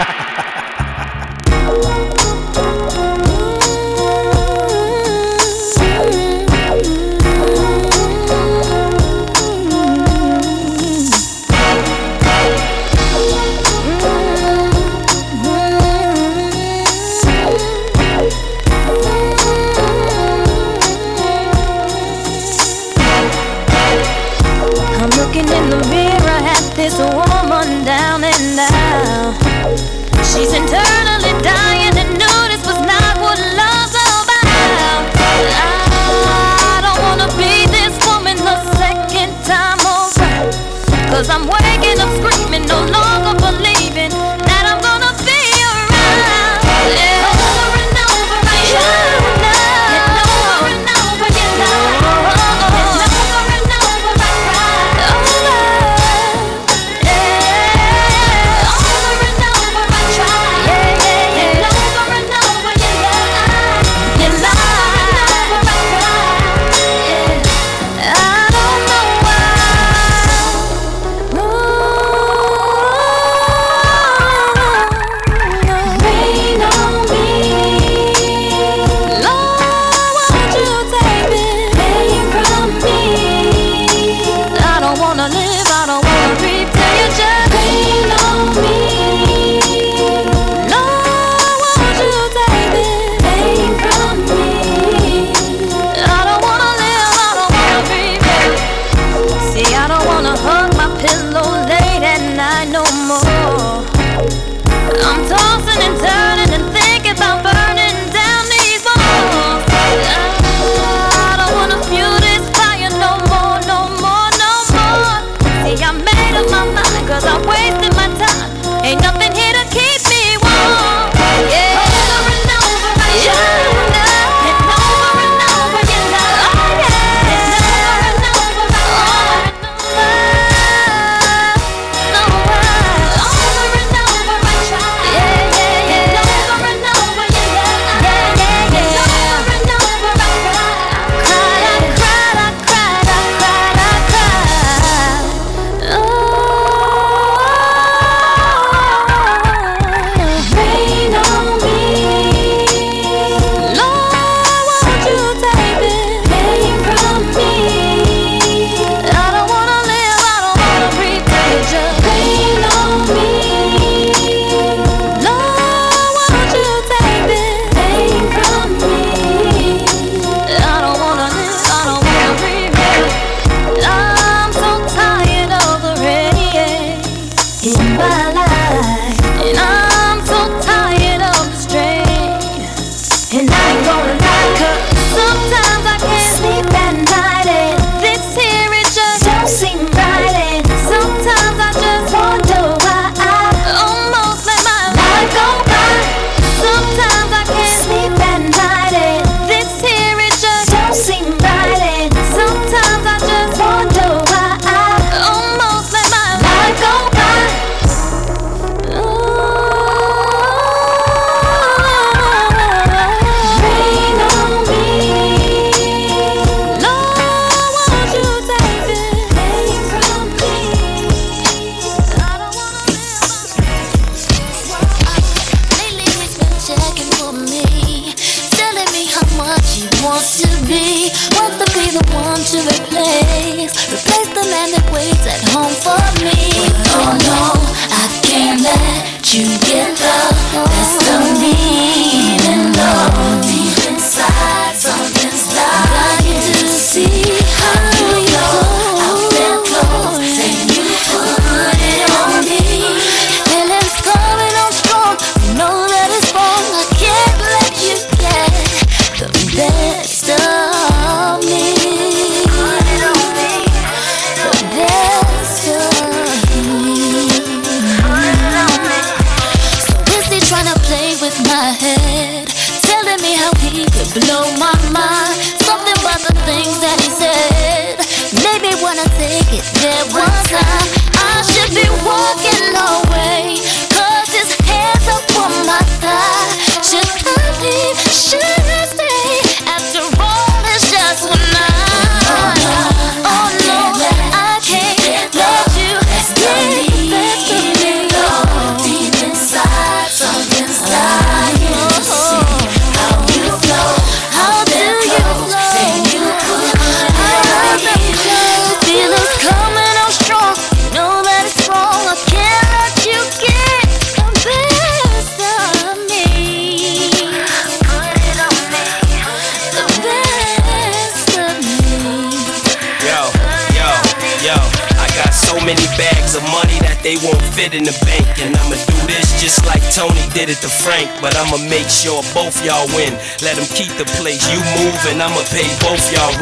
inside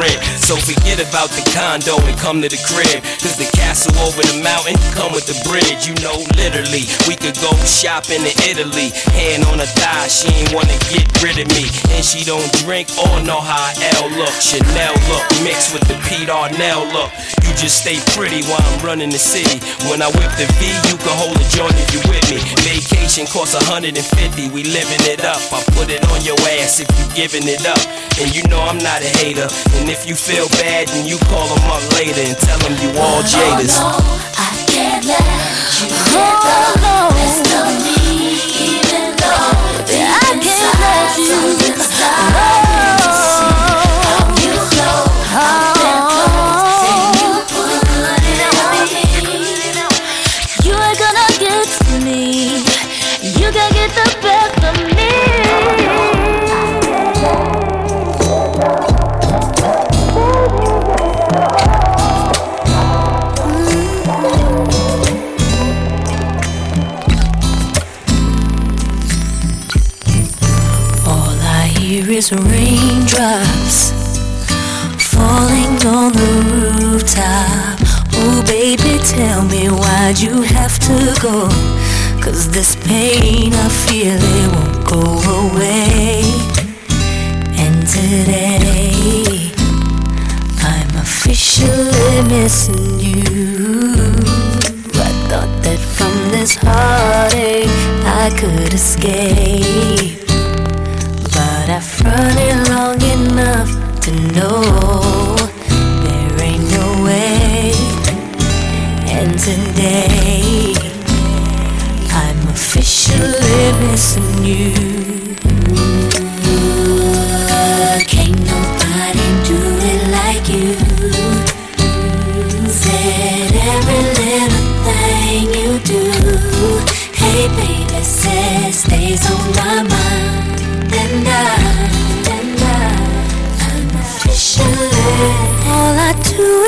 rent. So forget about the condo and come to the crib. Cause the castle over the mountain come with the bridge. You know, literally, we could go shopping in Italy. Hand on her thigh, she ain't wanna get rid of me. And she don't drink or know how L look. Chanel look mixed with the Pete Arnell look. You just stay pretty while I'm running the city. When I whip the V, you can hold a joint if you with me. Vacation costs 150, we living it up. I put it on your ass if you giving it up. And you know I'm not a hater. And if you feel bad, then you call them up later and tell them you all jaders. Oh, no, I can't let you get the best of me, even though deep I can't let you. Raindrops falling on the rooftop. Oh, baby, tell me why'd you have to go? Cause this pain I feel it won't go away. And today, I'm officially missing you. I thought that from this heartache I could escape. I've run it long enough to know there ain't no way. And today, I'm officially missing you. Can't nobody do it like you. Said every little thing you do. Hey, baby, says stays on my mind.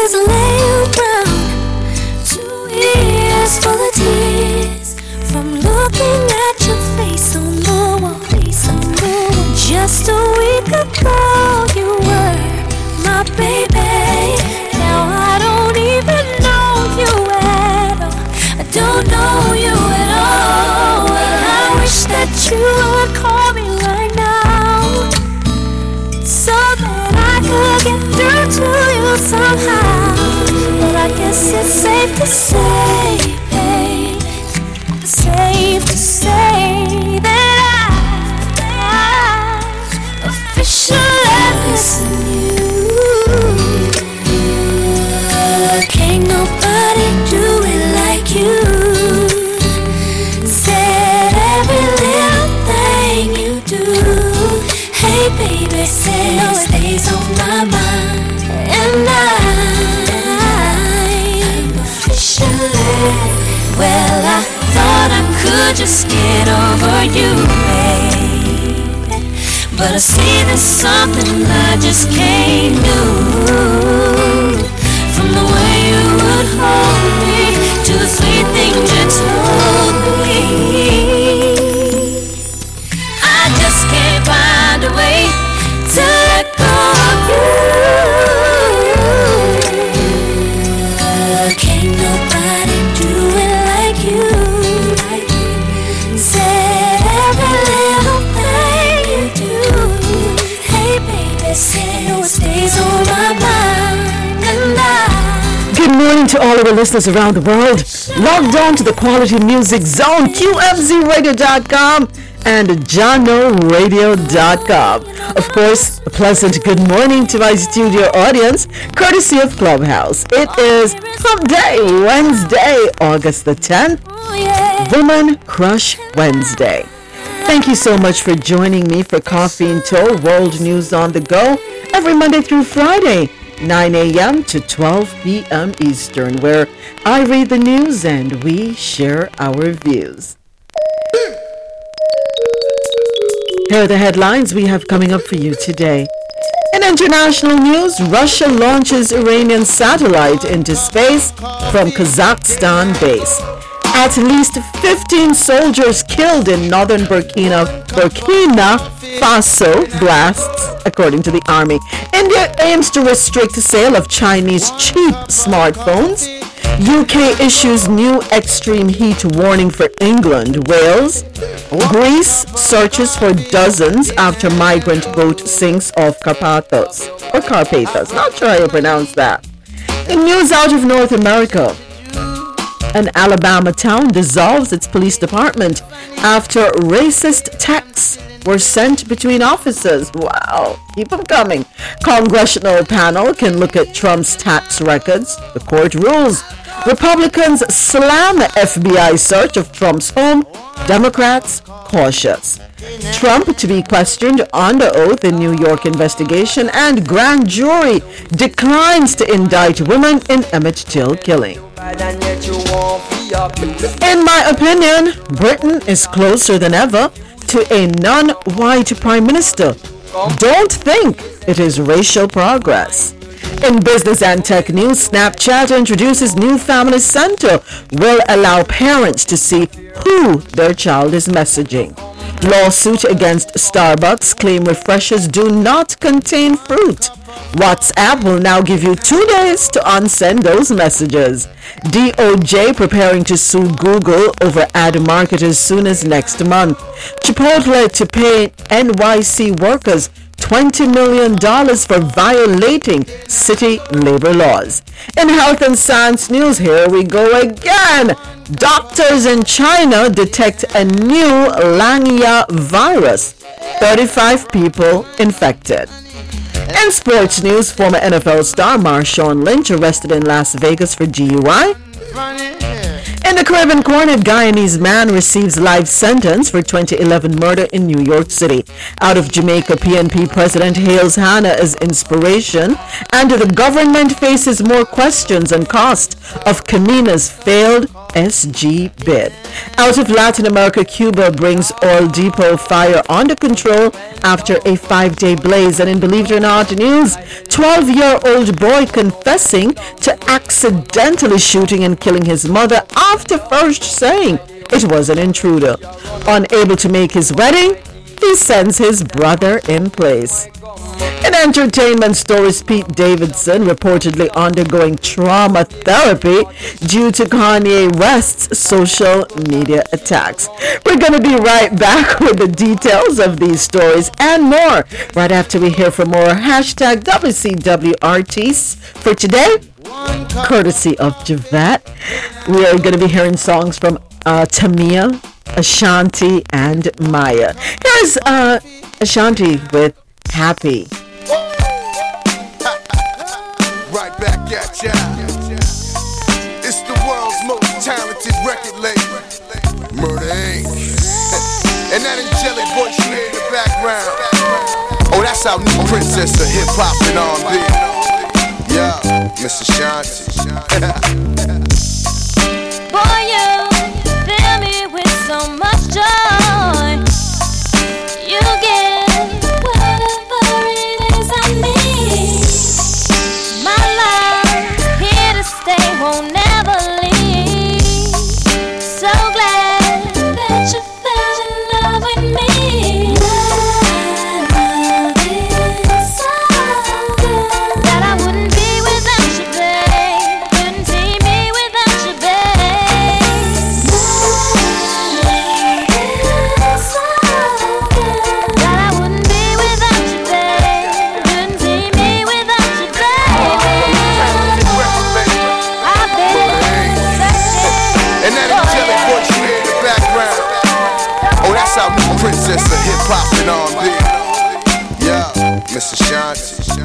Do is lay around, two ears full of tears from looking at your face on the wall. Just a week ago, you were my baby. Now I don't even know you at all. I don't know you at all. I wish that you would call me right now, so that I could get through to you somehow. Guess it's safe to say, well, I thought I could just get over you, babe. But I see there's something I just can't do. From the way you would hold me all of our listeners around the world. Logged on to the Quality Music Zone, QMZRadio.com and JahknoRadio.com. Of course, a pleasant good morning to my studio audience, courtesy of Clubhouse. It is Hump Day, Wednesday, August the 10th, Woman Crush Wednesday. Thank you so much for joining me for Coffee and Toe World News on the Go every Monday through Friday, 9 a.m. to 12 p.m. Eastern, where I read the news and we share our views. Here are the headlines we have coming up for you today. In international news, Russia launches Iranian satellite into space from Kazakhstan base. At least 15 soldiers killed in northern Burkina, Burkina Faso blasts, according to the army. India aims to restrict the sale of Chinese cheap smartphones. UK issues new extreme heat warning for England, Wales. Greece searches for dozens after migrant boat sinks off Karpathos. Or Karpathos, not sure how you pronounce that. In news out of North America, an Alabama town dissolves its police department after racist texts were sent between officers. Wow, keep them coming. Congressional panel can look at Trump's tax records. The court rules. Republicans slam FBI search of Trump's home. Democrats cautious. Trump to be questioned under oath in New York investigation and grand jury declines to indict women in Emmett Till killing. In my opinion, Britain is closer than ever to a non-white prime minister. Don't think it is racial progress. In business and tech news, Snapchat introduces new family center will allow parents to see who their child is messaging. Lawsuit against Starbucks claim refreshers do not contain fruit. WhatsApp will now give you two days to unsend those messages. DOJ preparing to sue Google over ad marketers soon as next month. Chipotle to pay NYC workers $20 million for violating city labor laws. In health and science news, here we go again. Doctors in China detect a new Langya virus. 35 people infected. In sports news, former NFL star Marshawn Lynch arrested in Las Vegas for DUI. In the Caribbean corner, Guyanese man receives life sentence for 2011 murder in New York City. Out of Jamaica, PNP President hails Hanna as inspiration, and the government faces more questions and cost of Kamina's failed SG bid. Out of Latin America, Cuba brings oil depot fire under control after a five-day blaze. And in Believe It or Not news, 12-year-old boy confessing to accidentally shooting and killing his mother after first saying it was an intruder. Unable to make his wedding, he sends his brother in place. In entertainment stories, Pete Davidson reportedly undergoing trauma therapy due to Kanye West's social media attacks. We're going to be right back with the details of these stories and more right after we hear from more hashtag WCWRTs for today, courtesy of Javette. We are going to be hearing songs from uh, Tamia, Ashanti, and Mya. Here's uh, Ashanti with Happy. Right back at ya. It's the world's most talented record label, Murder Inc. and that angelic voice you hear in the background. Oh, that's our new princess of hip hop and R&B. Yeah, Miss Ashanti. Boy, you joy.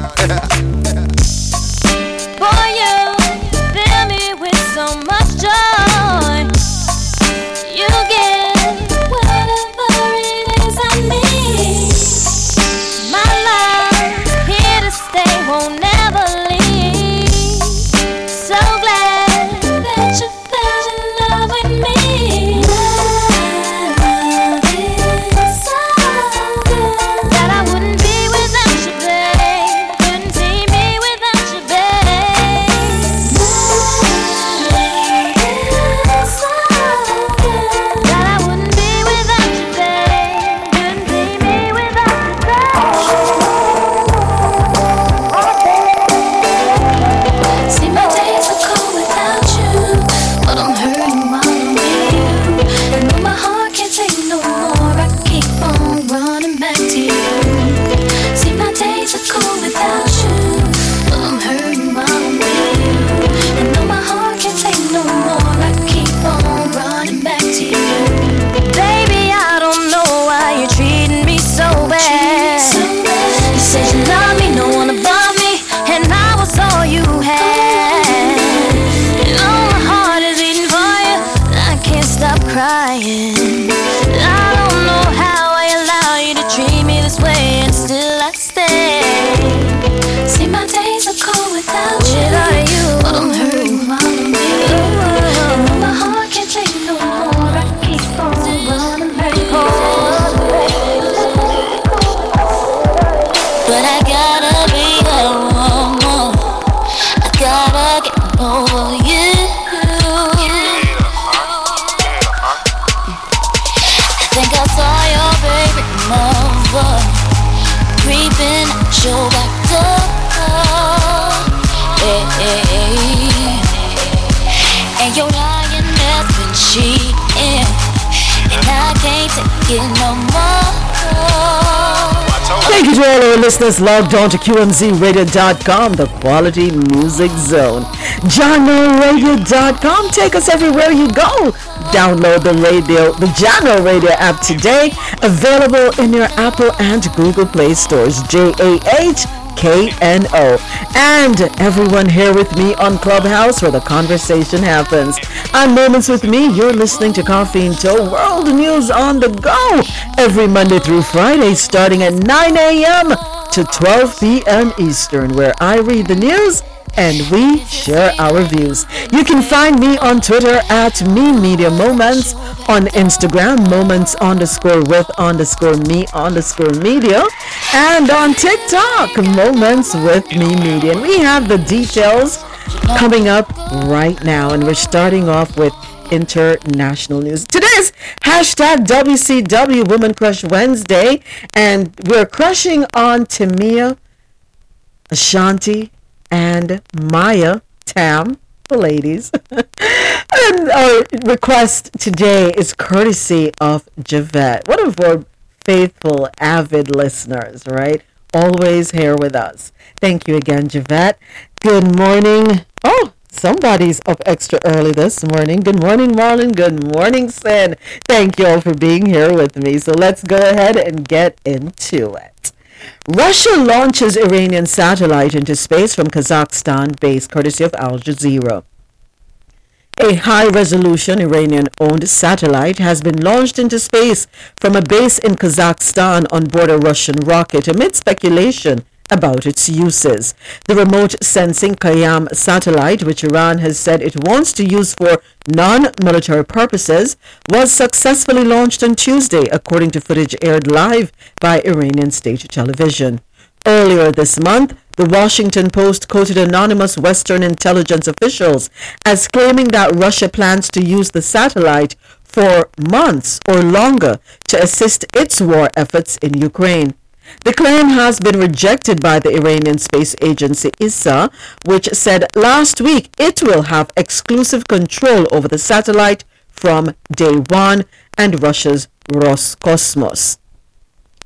yeah. Thank you to all our listeners logged on to QMZRadio.com, the quality music zone. JahknoRadio.com, take us everywhere you go. Download the radio, the Jahkno Radio app today, available in your Apple and Google Play stores. J A H KNO. And everyone here with me on Clubhouse where the conversation happens. On Moments with Mi, you're listening to Coffee and Toe World News on the go every Monday through Friday starting at 9 a.m. to 12 p.m. Eastern, where I read the news and we share our views. You can find me on Twitter at Mi Media Moments, on Instagram Moments underscore with underscore mi underscore media, and on TikTok Moments with Mi Media. And we have the details coming up right now, and we're starting off with international news. Today's hashtag WCW Woman Crush Wednesday, and we're crushing on Tamia, Ashanti, and Mya Tam, the ladies. and our request today is courtesy of Javette, one of our faithful, avid listeners, right? Always here with us. Thank you again, Javette. Good morning. Oh, somebody's up extra early this morning. Good morning, Marlon. Good morning, Sin. Thank you all for being here with me. So let's go ahead and get into it. Russia launches Iranian satellite into space from Kazakhstan base courtesy of Al Jazeera. A high resolution Iranian owned satellite has been launched into space from a base in Kazakhstan on board a Russian rocket amid speculation about its uses. The remote sensing Khayyam satellite, which Iran has said it wants to use for non-military purposes, was successfully launched on Tuesday, according to footage aired live by Iranian state television. Earlier this month, the Washington Post quoted anonymous Western intelligence officials as claiming that Russia plans to use the satellite for months or longer to assist its war efforts in Ukraine. The claim has been rejected by the Iranian space agency ISA, which said last week it will have exclusive control over the satellite from day one and Russia's Roscosmos.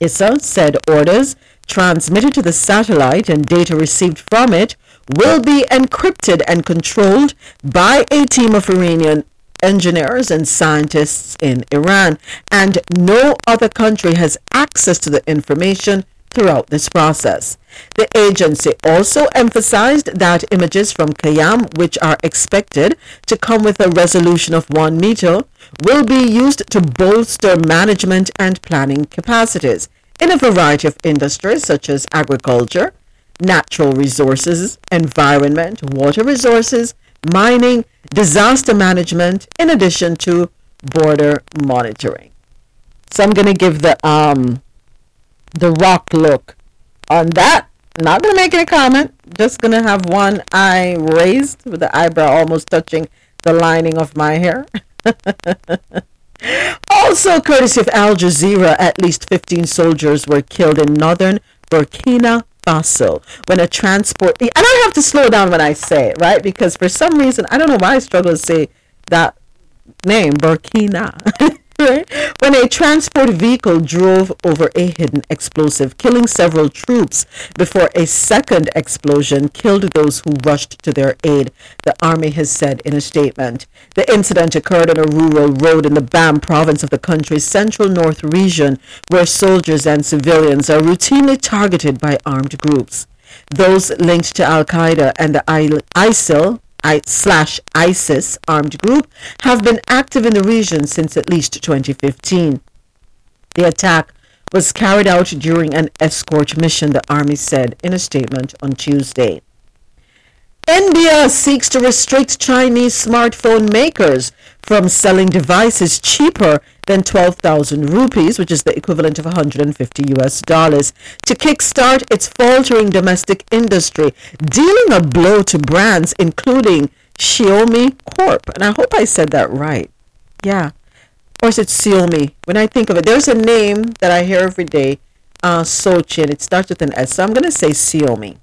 ISA said orders transmitted to the satellite and data received from it will be encrypted and controlled by a team of Iranian engineers and scientists in Iran, and no other country has access to the information throughout this process. The agency also emphasized that images from Khayyam, which are expected to come with a resolution of 1 meter, will be used to bolster management and planning capacities in a variety of industries such as agriculture, natural resources, environment, water resources, mining, disaster management, in addition to border monitoring. So I'm going to give the um the rock look on that. Not going to make any comment. Just going to have one eye raised with the eyebrow almost touching the lining of my hair. also, courtesy of Al Jazeera, at least 15 soldiers were killed in northern Burkina Faso when a transport. And I have to slow down when I say it, right? Because for some reason, I don't know why I struggle to say that name, Burkina. When a transport vehicle drove over a hidden explosive, killing several troops before a second explosion killed those who rushed to their aid, the army has said in a statement. The incident occurred on a rural road in the Bam province of the country's central north region, where soldiers and civilians are routinely targeted by armed groups. Those linked to Al Qaeda and the ISIL slash ISIS armed group have been active in the region since at least 2015. The attack was carried out during an escort mission, the army said in a statement on Tuesday. India seeks to restrict Chinese smartphone makers from selling devices cheaper than 12,000 rupees, which is the equivalent of 150 US dollars, to kickstart its faltering domestic industry, dealing a blow to brands including Xiaomi Corp. And I hope I said that right. Yeah. or is it Xiaomi? When I think of it, there's a name that I hear every day, uh, Sochi, it starts with an S. So I'm going to say Xiaomi.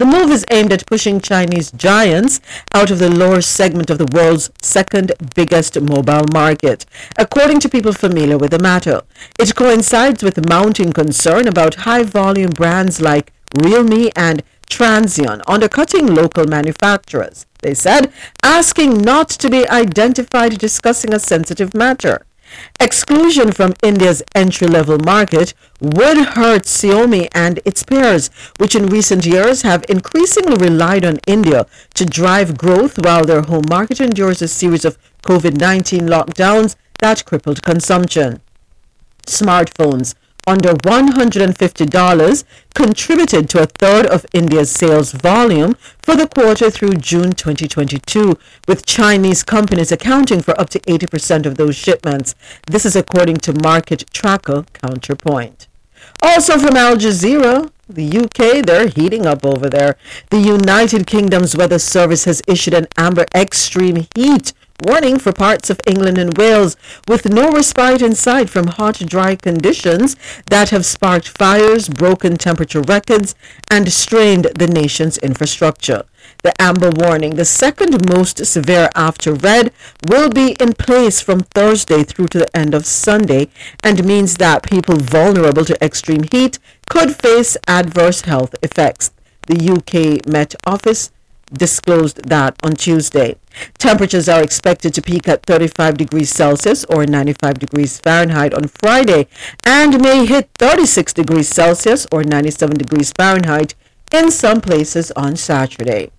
The move is aimed at pushing Chinese giants out of the lower segment of the world's second biggest mobile market, according to people familiar with the matter. It coincides with mounting concern about high volume brands like Realme and Transsion undercutting local manufacturers. They said, asking not to be identified discussing a sensitive matter. Exclusion from India's entry level market would hurt Xiaomi and its peers, which in recent years have increasingly relied on India to drive growth while their home market endures a series of COVID 19 lockdowns that crippled consumption. Smartphones under $150 contributed to a third of India's sales volume for the quarter through June 2022, with Chinese companies accounting for up to 80% of those shipments. This is according to market tracker Counterpoint. Also from Al Jazeera, the UK, they're heating up over there. The United Kingdom's Weather Service has issued an amber extreme heat warning for parts of England and Wales, with no respite in sight from hot, dry conditions that have sparked fires, broken temperature records, and strained the nation's infrastructure. The amber warning, the second most severe after red, will be in place from Thursday through to the end of Sunday and means that people vulnerable to extreme heat could face adverse health effects. The UK Met Office disclosed that on Tuesday. Temperatures are expected to peak at 35 degrees Celsius or 95 degrees Fahrenheit on Friday and may hit 36 degrees Celsius or 97 degrees Fahrenheit in some places on Saturday.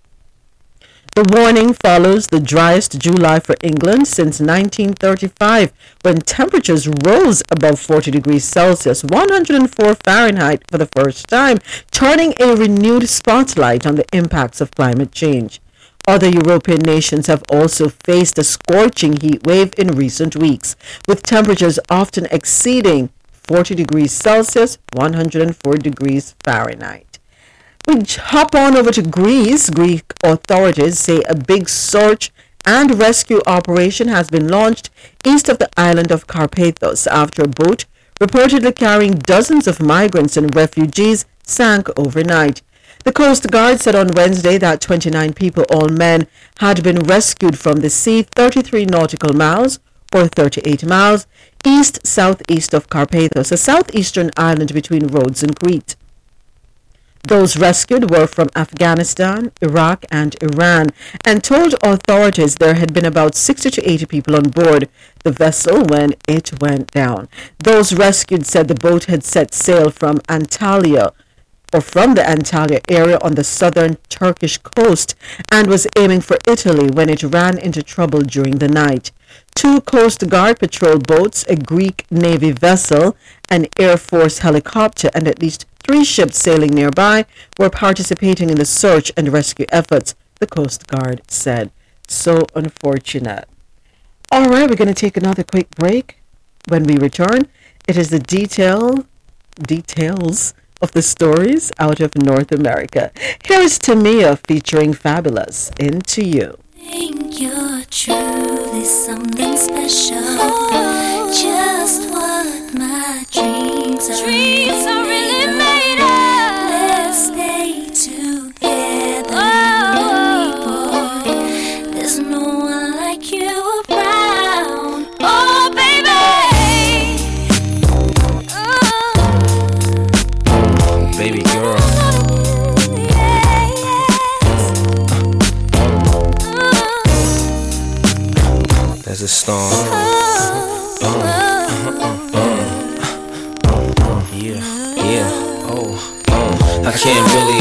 The warning follows the driest July for England since 1935, when temperatures rose above 40 degrees Celsius, 104 Fahrenheit for the first time, turning a renewed spotlight on the impacts of climate change. Other European nations have also faced a scorching heat wave in recent weeks, with temperatures often exceeding 40 degrees Celsius, 104 degrees Fahrenheit. We hop on over to Greece. Greek authorities say a big search and rescue operation has been launched east of the island of Karpathos after a boat reportedly carrying dozens of migrants and refugees sank overnight. The Coast Guard said on Wednesday that 29 people, all men, had been rescued from the sea 33 nautical miles or 38 miles east southeast of Karpathos, a southeastern island between Rhodes and Crete. Those rescued were from Afghanistan, Iraq, and Iran and told authorities there had been about 60 to 80 people on board the vessel when it went down. Those rescued said the boat had set sail from Antalya or from the Antalya area on the southern Turkish coast and was aiming for Italy when it ran into trouble during the night. Two Coast Guard patrol boats, a Greek Navy vessel, an Air Force helicopter, and at least Three ships sailing nearby were participating in the search and rescue efforts, the Coast Guard said. So unfortunate. All right, we're going to take another quick break. When we return, it is the detail details of the stories out of North America. Here is Tamia featuring Fabolous Into You. Think you're truly something special. Just what my dreams are. Dreams are a storm. Yeah, yeah, oh, oh. I can't really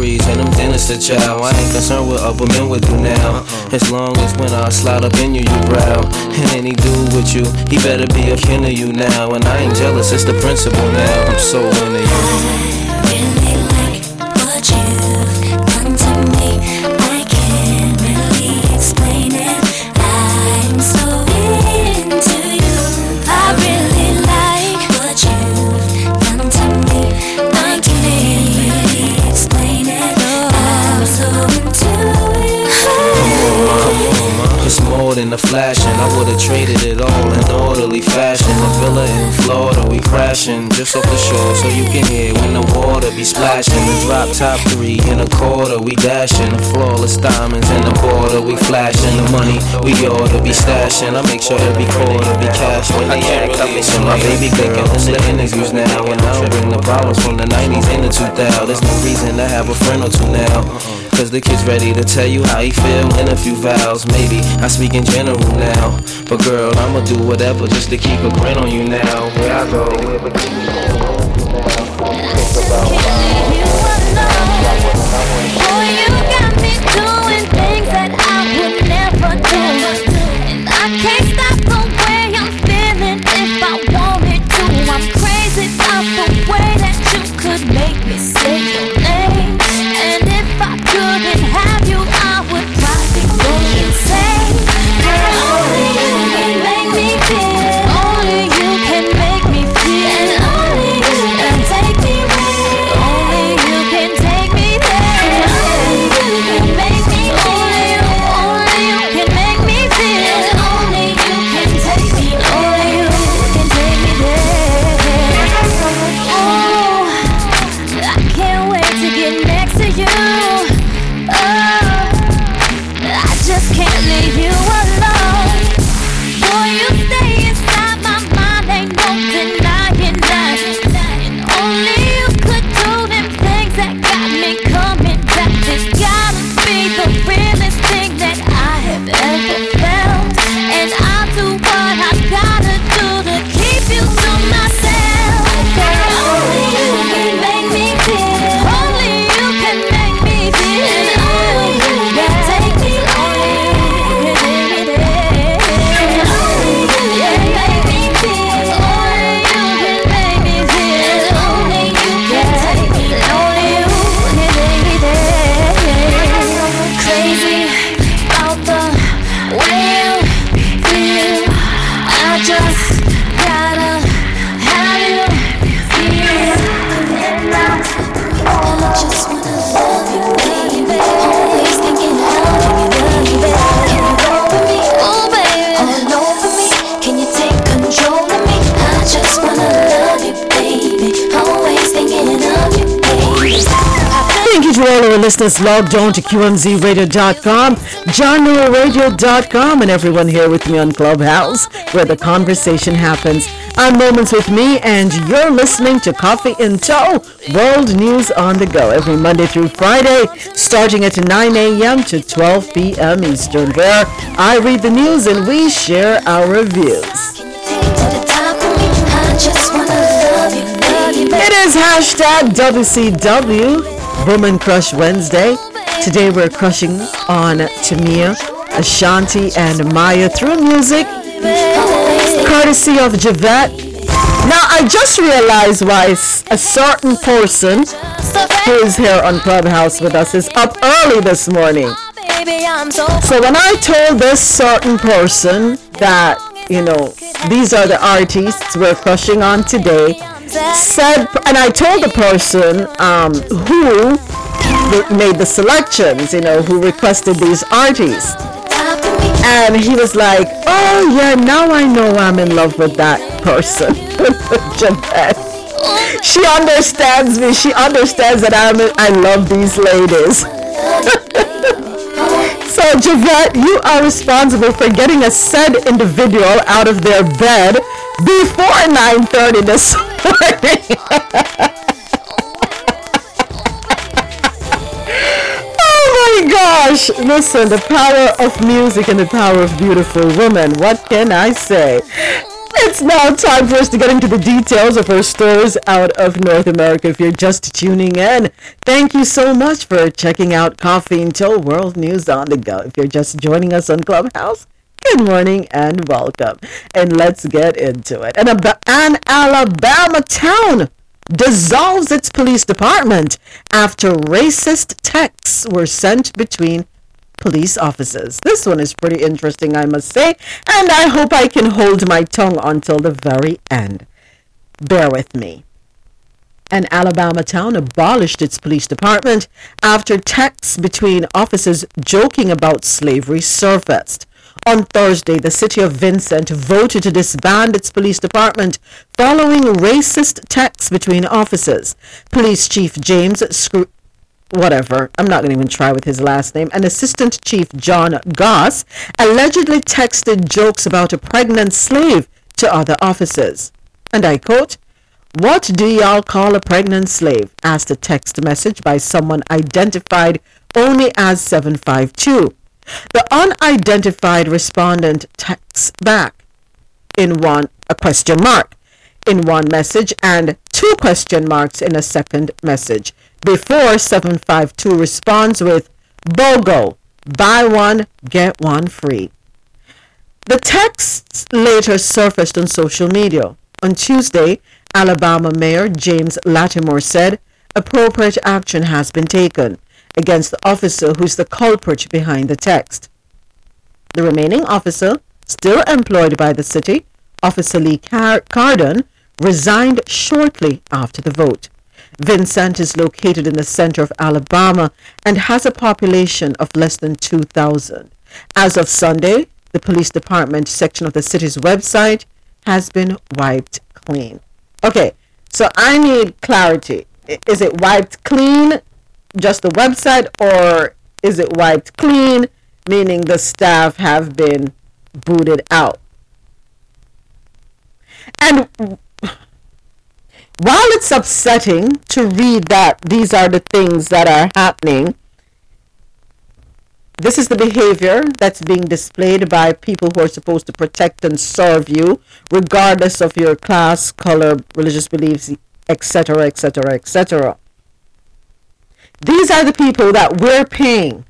sprees, and them dinners to chow. I ain't concerned with other men with you now. Uh-uh. As long as when I slide up in you, you brow. And any dude with you, he better be a kin of you now. And I ain't jealous, it's the principle now. I'm so into you. In the flashing. I would've traded it all in orderly fashion. A villa in Florida, we crashing just off the shore so you can hear when the water be splashing. The drop top three in a quarter, we dashing. The flawless diamonds in the border, we flashing. The money we oughta be stashing. I make sure every quarter be cash when they act up. So my baby girl in the interviews now, and I don't bring the problems from the 90s into 2000. There's no reason to have a friend or two now. Cause the kid's ready to tell you how he feel in a few vows. Maybe I speak in general now. But girl, I'ma do whatever just to keep a grin on you now. Where I go, our logged on to QMZRadio.com, JohnNewellRadio.com, and everyone here with me on Clubhouse, where the conversation happens on Moments with Mi, and you're listening to Coffee in Toe, World News on the Go, every Monday through Friday, starting at 9 a.m. to 12 p.m. Eastern, where I read the news and we share our just baby. It is hashtag WCW Woman Crush Wednesday. Today we're crushing on Tamia, Ashanti, and Mya through music, courtesy of Javette. Now I just realized why a certain person who is here on Clubhouse with us is up early this morning. So when I told this certain person that, you know, these are the artists we're crushing on today, said, and I told the person um, who made the selections, you know, who requested these artists. And he was like, oh yeah, now I know I'm in love with that person. Jeanette. She understands me. She understands that I'm, I love these ladies. So, Javette, you are responsible for getting a said individual out of their bed before 9.30 this oh my gosh! Listen, the power of music and the power of beautiful women. What can I say? It's now time for us to get into the details of our stores out of North America. If you're just tuning in, thank you so much for checking out Coffee and World News on the Go. If you're just joining us on Clubhouse, good morning and welcome. And let's get into it. An, an Alabama town dissolves its police department after racist texts were sent between police officers. This one is pretty interesting, I must say, and I hope I can hold my tongue until the very end. Bear with me. An Alabama town abolished its police department after texts between officers joking about slavery surfaced. On Thursday, the city of Vincent voted to disband its police department following racist texts between officers. Police Chief James whatever, I'm not going to even try with his last name, and Assistant Chief John Goss allegedly texted jokes about a pregnant slave to other officers. And I quote, What do y'all call a pregnant slave? asked a text message by someone identified only as 752. The unidentified respondent texts back in one a question mark in one message and two question marks in a second message before 752 responds with BOGO, buy one, get one free. The texts later surfaced on social media. On Tuesday, Alabama Mayor James Latimore said appropriate action has been taken against the officer who's the culprit behind the text. The remaining officer, still employed by the city, Officer Lee Car- Cardon, resigned shortly after the vote. Vincent is located in the center of Alabama and has a population of less than 2,000. As of Sunday, the police department section of the city's website has been wiped clean. Okay, so I need clarity. Is it wiped clean just the website or is it wiped clean meaning the staff have been booted out? And while it's upsetting to read that these are the things that are happening, this is the behavior that's being displayed by people who are supposed to protect and serve you, regardless of your class, color, religious beliefs, etc., etc., etc. These are the people that we're paying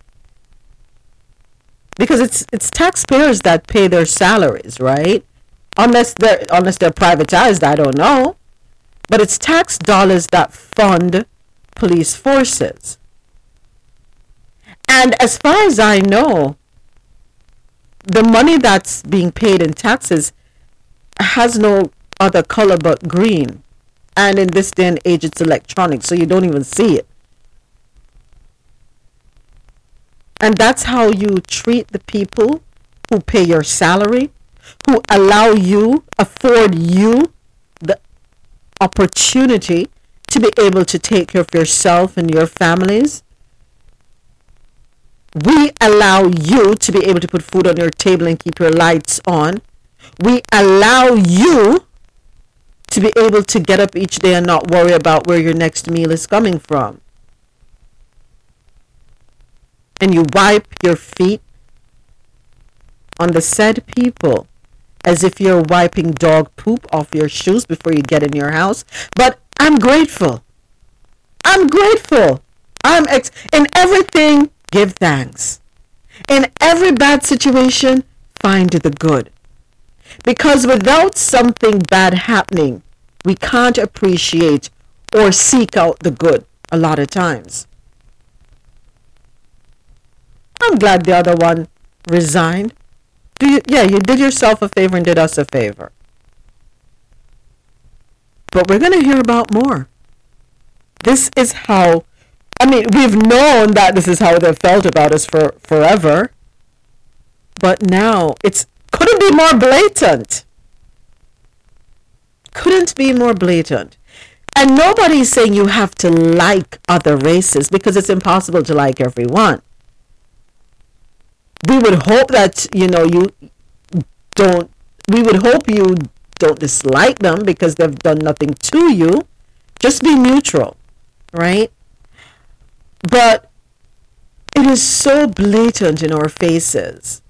because it's it's taxpayers that pay their salaries, right? Unless they're unless they're privatized, I don't know. But it's tax dollars that fund police forces. And as far as I know, the money that's being paid in taxes has no other color but green. And in this day and age, it's electronic, so you don't even see it. And that's how you treat the people who pay your salary, who allow you, afford you the opportunity to be able to take care of yourself and your families. We allow you to be able to put food on your table and keep your lights on. We allow you to be able to get up each day and not worry about where your next meal is coming from. And you wipe your feet on the said people as if you're wiping dog poop off your shoes before you get in your house. But I'm grateful. I'm grateful. I'm ex- in everything, give thanks. In every bad situation, find the good. Because without something bad happening, we can't appreciate or seek out the good a lot of times. I'm glad the other one resigned. Do you, yeah, you did yourself a favor and did us a favor. But we're going to hear about more. This is how, I mean, we've known that this is how they've felt about us for forever. But now it's couldn't be more blatant. Couldn't be more blatant. And nobody's saying you have to like other races because it's impossible to like everyone we would hope that you know you don't we would hope you don't dislike them because they've done nothing to you just be neutral right but it is so blatant in our faces.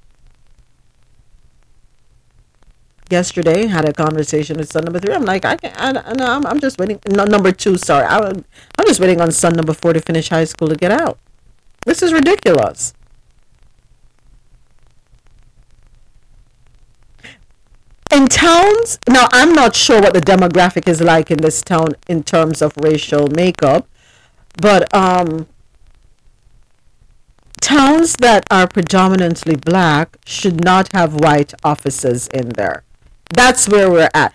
Yesterday, had a conversation with son number three. I'm like, I can't. I, no, I'm, I'm just waiting. No, number two. Sorry, I, I'm just waiting on son number four to finish high school to get out. This is ridiculous. In towns now i'm not sure what the demographic is like in this town in terms of racial makeup but um towns that are predominantly black should not have white officers in there. That's where we're at.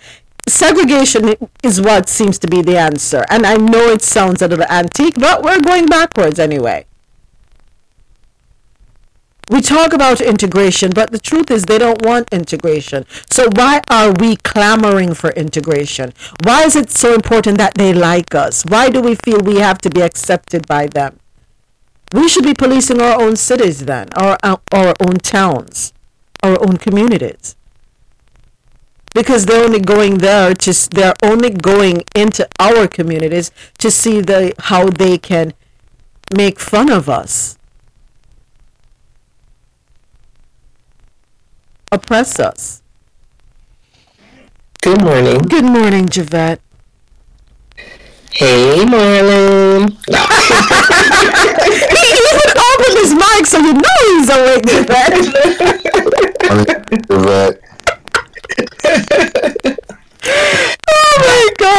Segregation is what seems to be the answer and i know it sounds a little antique but we're going backwards anyway we talk about integration, but the truth is they don't want integration. So why are we clamoring for integration? Why is it so important that they like us? Why do we feel we have to be accepted by them? We should be policing our own cities then, or uh, our own towns, our own communities. Because they're only going there to they're only going into our communities to see the how they can make fun of us oppress us. Good morning. Good morning, Javette. Hey, Marlon. he even opened his mic so you know he's awake, Javette. Javette. oh my gosh.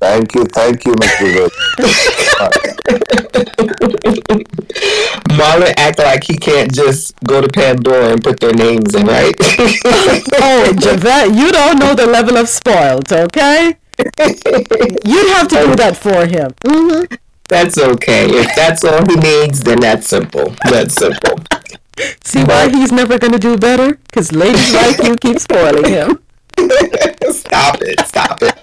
Thank you, thank you, Mr. Marlon act like he can't just go to Pandora and put their names in, right? oh, Javette, you don't know the level of spoiled, okay? You'd have to do that for him. Mm-hmm. That's okay. If that's all he needs, then that's simple. That's simple. See but, why he's never going to do better? Because ladies like you keep spoiling him. stop it. Stop it.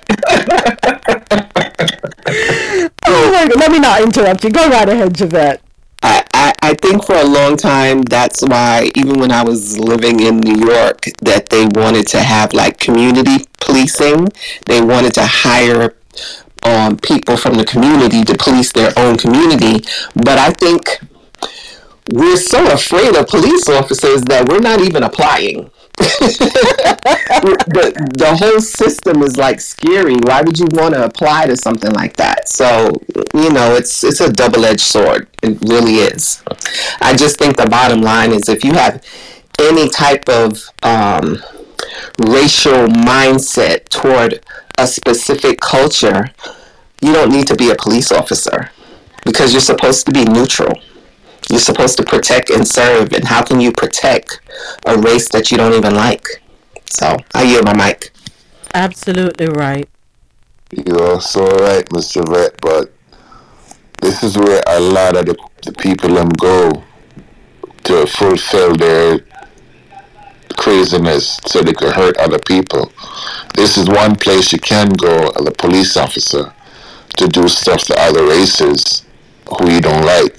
oh my God. Let me not interrupt you. Go right ahead, Javette. I, I, I think for a long time that's why even when I was living in New York that they wanted to have like community policing. They wanted to hire um, people from the community to police their own community. But I think we're so afraid of police officers that we're not even applying. the, the whole system is like scary. Why would you want to apply to something like that? So, you know, it's it's a double-edged sword. It really is. I just think the bottom line is if you have any type of um, racial mindset toward a specific culture, you don't need to be a police officer because you're supposed to be neutral. You're supposed to protect and serve, and how can you protect a race that you don't even like? So I yield my mic. Absolutely right. You're so right, Mr. Vet, but this is where a lot of the, the people them go to fulfill their craziness so they can hurt other people. This is one place you can go as a police officer to do stuff to other races who you don't like.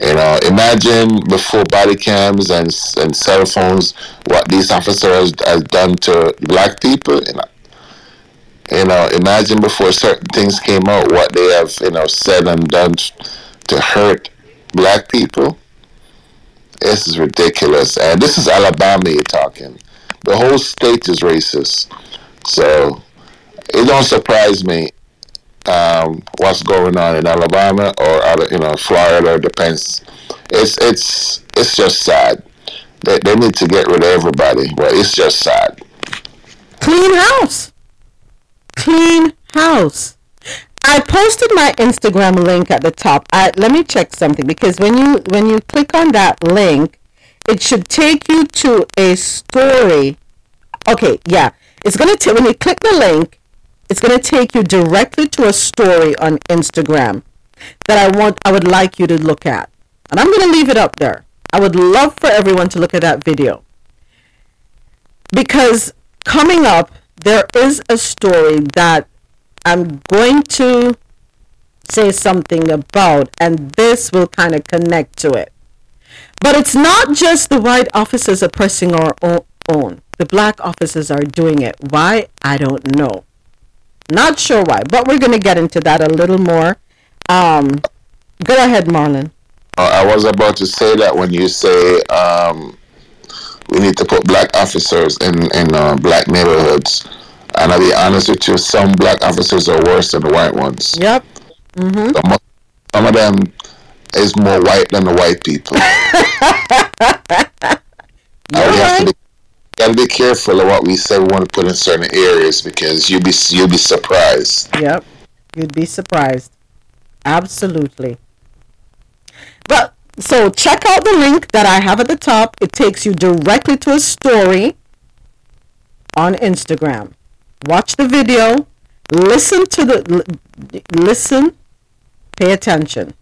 You uh, know, imagine before body cams and and cell phones, what these officers has done to black people. You know, you know, imagine before certain things came out, what they have you know said and done to hurt black people. This is ridiculous, and this is Alabama you're talking. The whole state is racist, so it don't surprise me um, what's going on in Alabama or you know, Florida. Depends. It's it's it's just sad. They they need to get rid of everybody, but it's just sad. Clean house. Clean house. I posted my Instagram link at the top. I, let me check something because when you when you click on that link, it should take you to a story. Okay, yeah, it's gonna t- when you click the link, it's going to take you directly to a story on Instagram that I want I would like you to look at. And I'm going to leave it up there. I would love for everyone to look at that video. Because coming up there is a story that I'm going to say something about and this will kind of connect to it. But it's not just the white officers oppressing our own. The black officers are doing it. Why? I don't know. Not sure why, but we're going to get into that a little more. Um, go ahead, Marlon. I was about to say that when you say um, we need to put black officers in in uh, black neighborhoods, and I'll be honest with you, some black officers are worse than the white ones. Yep. Mm-hmm. Some, some of them is more white than the white people. You're right. Be, gotta be careful of what we say we want to put in certain areas because you'll be you'll be surprised. Yep. You'd be surprised. Absolutely. But so check out the link that I have at the top. It takes you directly to a story on Instagram. Watch the video. Listen to the listen. Pay attention.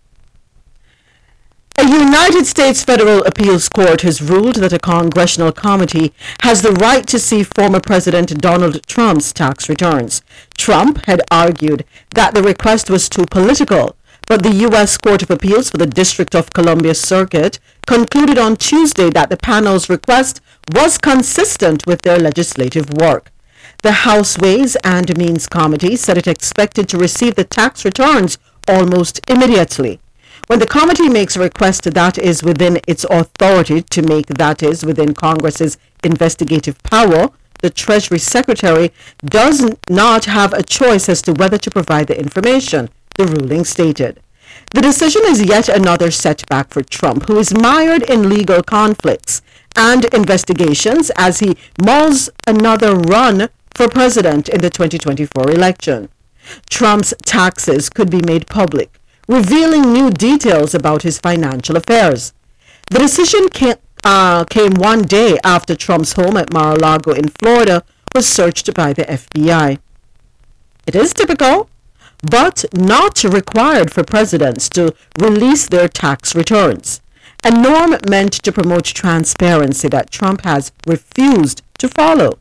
A United States federal appeals court has ruled that a congressional committee has the right to see former President Donald Trump's tax returns. Trump had argued that the request was too political, but the U.S. Court of Appeals for the District of Columbia Circuit concluded on Tuesday that the panel's request was consistent with their legislative work. The House Ways and Means Committee said it expected to receive the tax returns almost immediately. When the committee makes a request that is within its authority to make that is within Congress's investigative power, the Treasury Secretary does not have a choice as to whether to provide the information, the ruling stated. The decision is yet another setback for Trump, who is mired in legal conflicts and investigations as he mulls another run for president in the 2024 election. Trump's taxes could be made public, revealing new details about his financial affairs. The decision came, uh, came one day after Trump's home at Mar-a-Lago in Florida was searched by the FBI. It is typical, but not required for presidents to release their tax returns. A norm meant to promote transparency that Trump has refused to follow.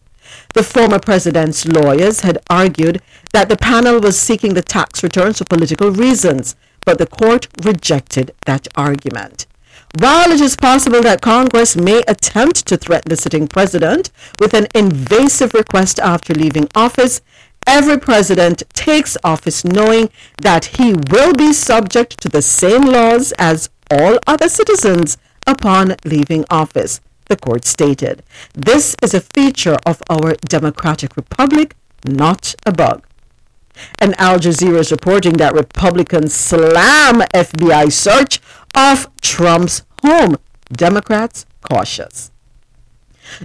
The former president's lawyers had argued that the panel was seeking the tax returns for political reasons, but the court rejected that argument. While it is possible that Congress may attempt to threaten the sitting president with an invasive request after leaving office, every president takes office knowing that he will be subject to the same laws as all other citizens upon leaving office, the court stated. This is a feature of our democratic republic, not a bug. And Al Jazeera is reporting that Republicans slam FBI search of Trump's home. Democrats cautious.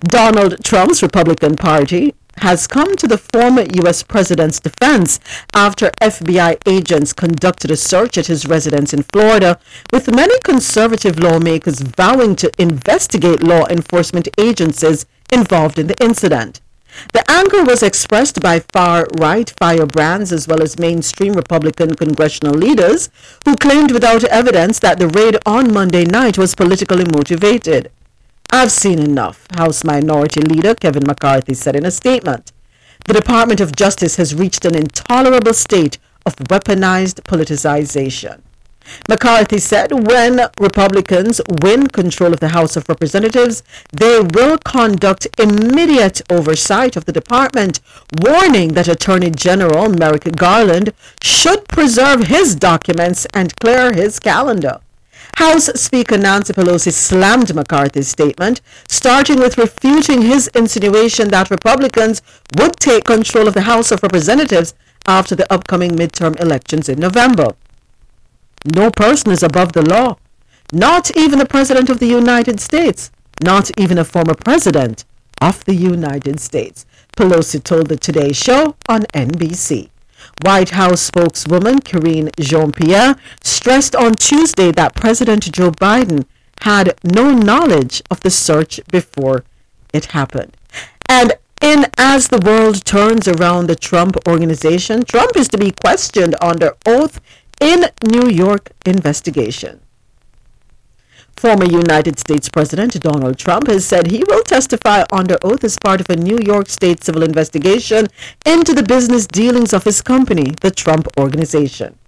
Donald Trump's Republican Party has come to the former U.S. president's defense after FBI agents conducted a search at his residence in Florida, with many conservative lawmakers vowing to investigate law enforcement agencies involved in the incident. The anger was expressed by far right firebrands as well as mainstream Republican congressional leaders who claimed without evidence that the raid on Monday night was politically motivated. I've seen enough, House Minority Leader Kevin McCarthy said in a statement. The Department of Justice has reached an intolerable state of weaponized politicization. McCarthy said when Republicans win control of the House of Representatives, they will conduct immediate oversight of the department, warning that Attorney General Merrick Garland should preserve his documents and clear his calendar. House Speaker Nancy Pelosi slammed McCarthy's statement, starting with refuting his insinuation that Republicans would take control of the House of Representatives after the upcoming midterm elections in November. No person is above the law, not even the President of the United States, not even a former President of the United States, Pelosi told the Today Show on NBC. White House spokeswoman Karine Jean-Pierre stressed on Tuesday that President Joe Biden had no knowledge of the search before it happened. And in as the world turns around the Trump organization, Trump is to be questioned under oath in New York investigation. Former United States President Donald Trump has said he will testify under oath as part of a New York State civil investigation into the business dealings of his company, the Trump Organization.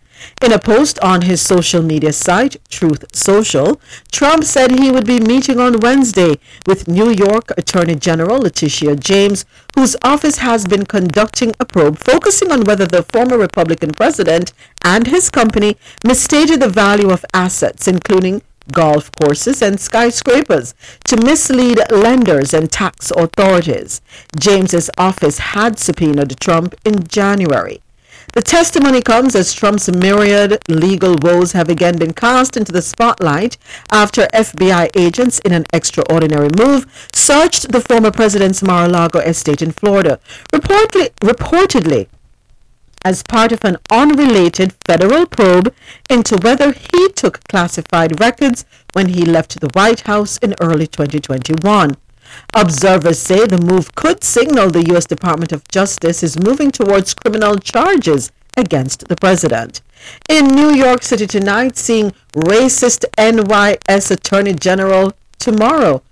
In a post on his social media site, Truth Social, Trump said he would be meeting on Wednesday with New York Attorney General Letitia James, whose office has been conducting a probe focusing on whether the former Republican president and his company misstated the value of assets, including golf courses, and skyscrapers to mislead lenders and tax authorities. James's office had subpoenaed Trump in January. The testimony comes as Trump's myriad legal woes have again been cast into the spotlight after FBI agents, in an extraordinary move, searched the former president's Mar-a-Lago estate in Florida. Reportedly, reportedly, as part of an unrelated federal probe into whether he took classified records when he left the White House in early 2021. Observers say the move could signal the U.S. Department of Justice is moving towards criminal charges against the president. In New York City tonight, seeing racist NYS Attorney General tomorrow.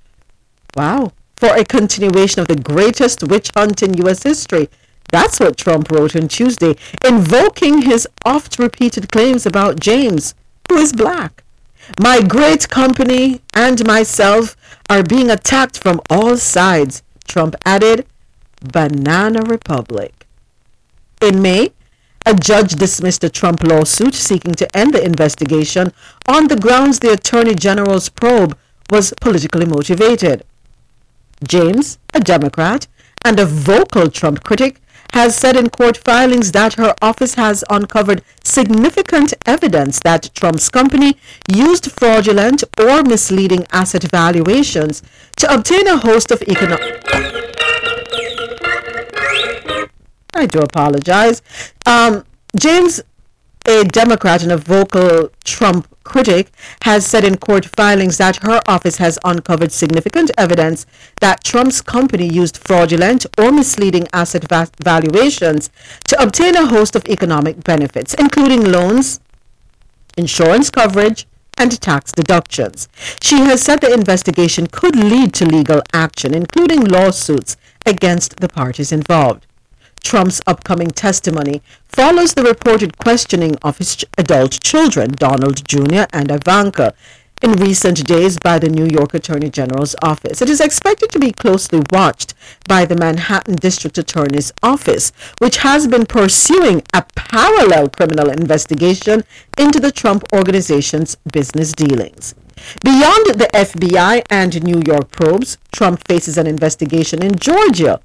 Wow. For a continuation of the greatest witch hunt in U.S. history. That's what Trump wrote on Tuesday, invoking his oft repeated claims about James, who is black. My great company and myself are being attacked from all sides, Trump added. Banana Republic. In May, a judge dismissed a Trump lawsuit seeking to end the investigation on the grounds the Attorney General's probe was politically motivated. James, a Democrat and a vocal Trump critic, has said in court filings that her office has uncovered significant evidence that Trump's company used fraudulent or misleading asset valuations to obtain a host of economic. I do apologize. Um, James a Democrat and a vocal Trump critic, has said in court filings that her office has uncovered significant evidence that Trump's company used fraudulent or misleading asset va- valuations to obtain a host of economic benefits, including loans, insurance coverage, and tax deductions. She has said the investigation could lead to legal action, including lawsuits against the parties involved. Trump's upcoming testimony follows the reported questioning of his adult children, Donald Jr. and Ivanka, in recent days by the New York Attorney General's office. It is expected to be closely watched by the Manhattan District Attorney's office, which has been pursuing a parallel criminal investigation into the Trump organization's business dealings. Beyond the FBI and New York probes, Trump faces an investigation in Georgia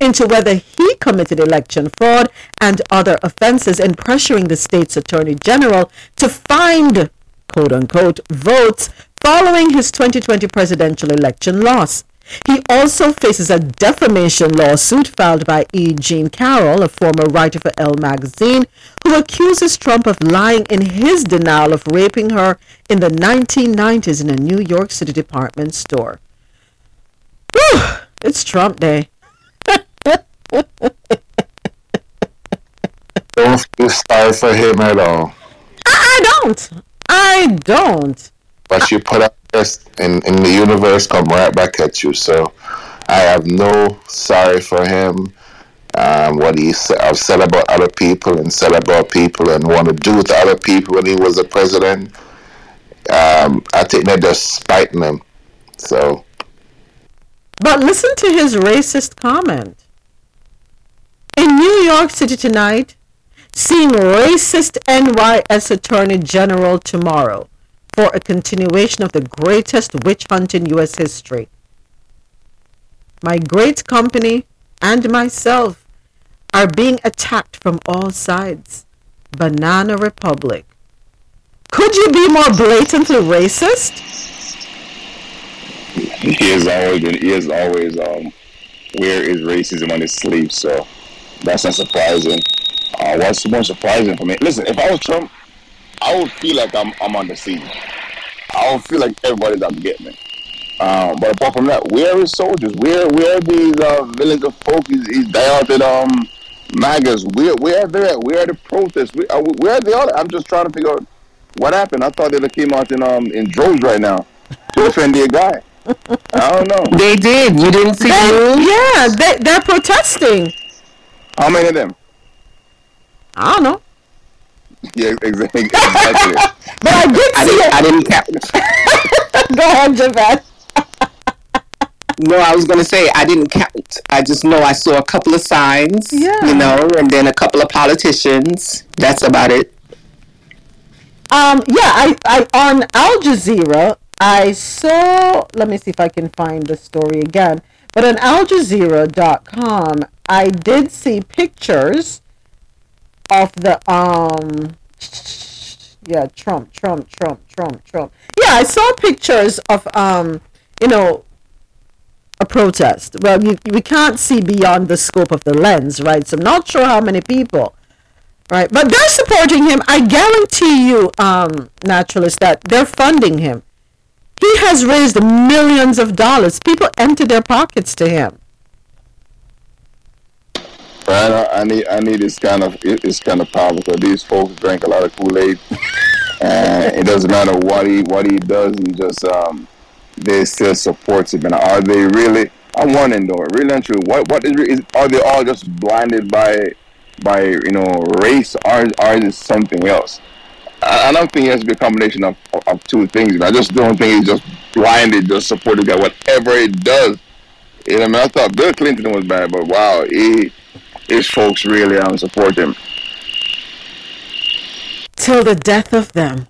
into whether he committed election fraud and other offenses in pressuring the state's attorney general to find quote unquote votes following his 2020 presidential election loss. He also faces a defamation lawsuit filed by E. Jean Carroll, a former writer for Elle magazine, who accuses Trump of lying in his denial of raping her in the 1990s in a New York City department store. Whew, it's Trump Day. Don't feel sorry for him at all. I don't. I don't. But you put up this in, in the universe come right back at you. So I have no sorry for him. Um, what he said, I've said about other people and said about people and want to do to other people when he was a president. Um, I think they're just spiting him. So. But listen to his racist comment. In New York City tonight, seeing racist NYS Attorney General tomorrow for a continuation of the greatest witch hunt in U.S. history. My great company and myself are being attacked from all sides. Banana Republic. Could you be more blatantly racist? He is always he is always um where is racism on his sleeve, so that's not surprising. Uh, what's more surprising for me? Listen, if I was Trump, I would feel like I'm I'm on the scene. I would feel like everybody's out to get me. Um, but apart from that, where are his soldiers? Where where are these uh, villains of folk? These, these dilated um MAGAs? Where where are they at? Where are the protests? Where, are, where are they all? I'm just trying to figure out what happened. I thought they came out in um in droves right now to defend their guy. I don't know. They did. You didn't see They- the news? yeah, they, they're protesting. How many of them? I don't know. Yeah, exactly. exactly. But I did I see didn't. it. I didn't count. Go ahead, Javette. No, I was gonna say I didn't count. I just know I saw a couple of signs. Yeah. You know, and then a couple of politicians. That's about it. Um, yeah, I, I on Al Jazeera, I saw. Let me see if I can find the story again. But on Al Jazeera.com, I did see pictures of the um. Yeah, Trump, Trump, Trump, Trump, Trump. Yeah, I saw pictures of um, you know, a protest. Well, you, we can't see beyond the scope of the lens, right? So I'm not sure how many people, right? But they're supporting him. I guarantee you, um, naturalists, that they're funding him. He has raised millions of dollars. People empty their pockets to him. Right, I, I need I need this kind of it, it's kind of powerful because these folks drink a lot of Kool Aid, and it doesn't matter what he what he does. He just um, they still support him. And are they really? I'm wondering though, really and true. What what is, is are they all just blinded by by you know race, or or is it something else? I, I don't think it has to be a combination of, of, of two things. I just don't think he's just blinded, just supporting guy whatever it does. You know, I mean, I thought Bill Clinton was bad, but wow, he his folks really um support him. till the death of them.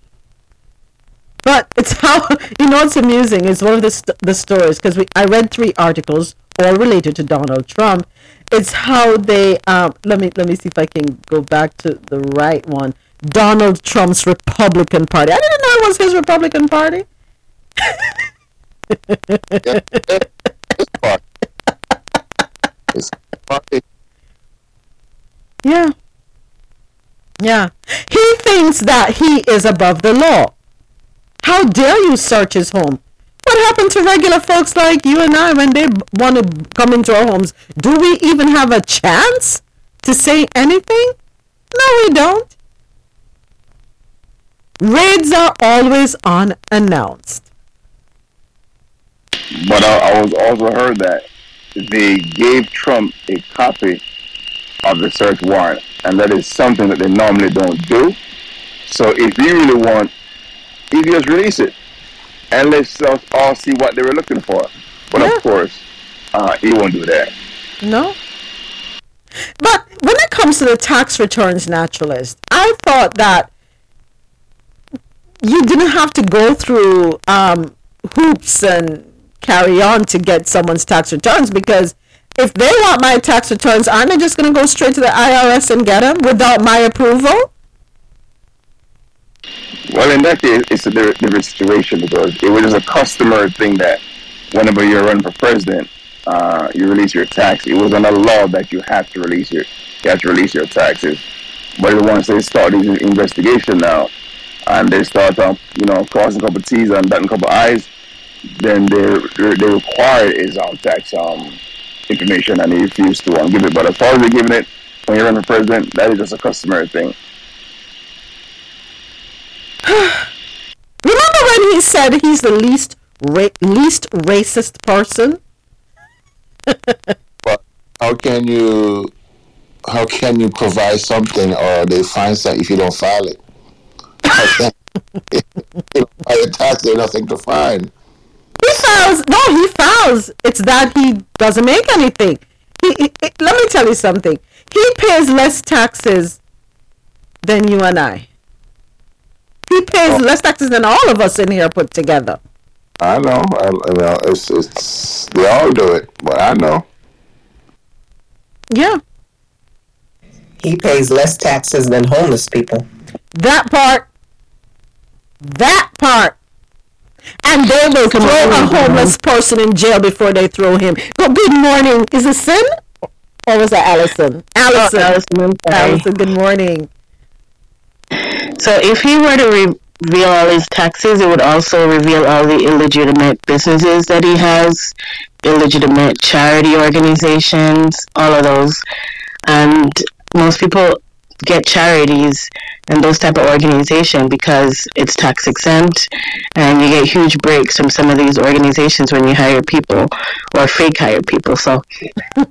But it's how you know what's amusing is one of the st- the stories because we I read three articles all related to Donald Trump. It's how they um let me let me see if I can go back to the right one. Donald Trump's Republican Party. I didn't know it was his Republican Party. His part. His part. Yeah. Yeah. He thinks that he is above the law. How dare you search his home? What happened to regular folks like you and I when they want to come into our homes? Do we even have a chance to say anything? No, we don't. Raids are always unannounced. But I, I was also heard that they gave Trump a copy of the search warrant, and that is something that they normally don't do. So if you really want, you just release it, and let's us all see what they were looking for. But Yeah. of course, uh, he won't do that. No. But when it comes to the tax returns naturalist, I thought that you didn't have to go through um, hoops and carry on to get someone's tax returns because if they want my tax returns, aren't they just going to go straight to the IRS and get them without my approval? Well, in that case, it's a different, situation because it was a customer thing that whenever you're running for president, uh, you release your tax. It wasn't a law that you have to release your you have to release your taxes. But once they start this investigation now, and they start um, you know crossing a couple T's and dotting a couple I's, then they they require his um tax um information and he refused to um, give it. But as far as they're giving it when you're running for president, that is just a customary thing. Remember when he said he's the least ra- least racist person? But how can you how can you provide something or they find something if you don't file it? How can- you know, by the tax, there's nothing to find. He files. No, he files. It's that he doesn't make anything. He, he- he- let me tell you something. He pays less taxes than you and I. He pays Oh. less taxes than all of us in here put together. I know. I, I mean, it's it's they all do it, but I know. Yeah, He pays less taxes than homeless people. that part. That part. And they will throw a homeless person in jail before they throw him. Go, good morning. Is it Sin? Or was that Allison? Uh, Allison. Allison, I'm sorry. Allison, good morning. So if he were to re- reveal all his taxes, it would also reveal all the illegitimate businesses that he has, illegitimate charity organizations, all of those. And most people get charities and those type of organization because it's tax exempt and you get huge breaks from some of these organizations when you hire people or fake hire people. So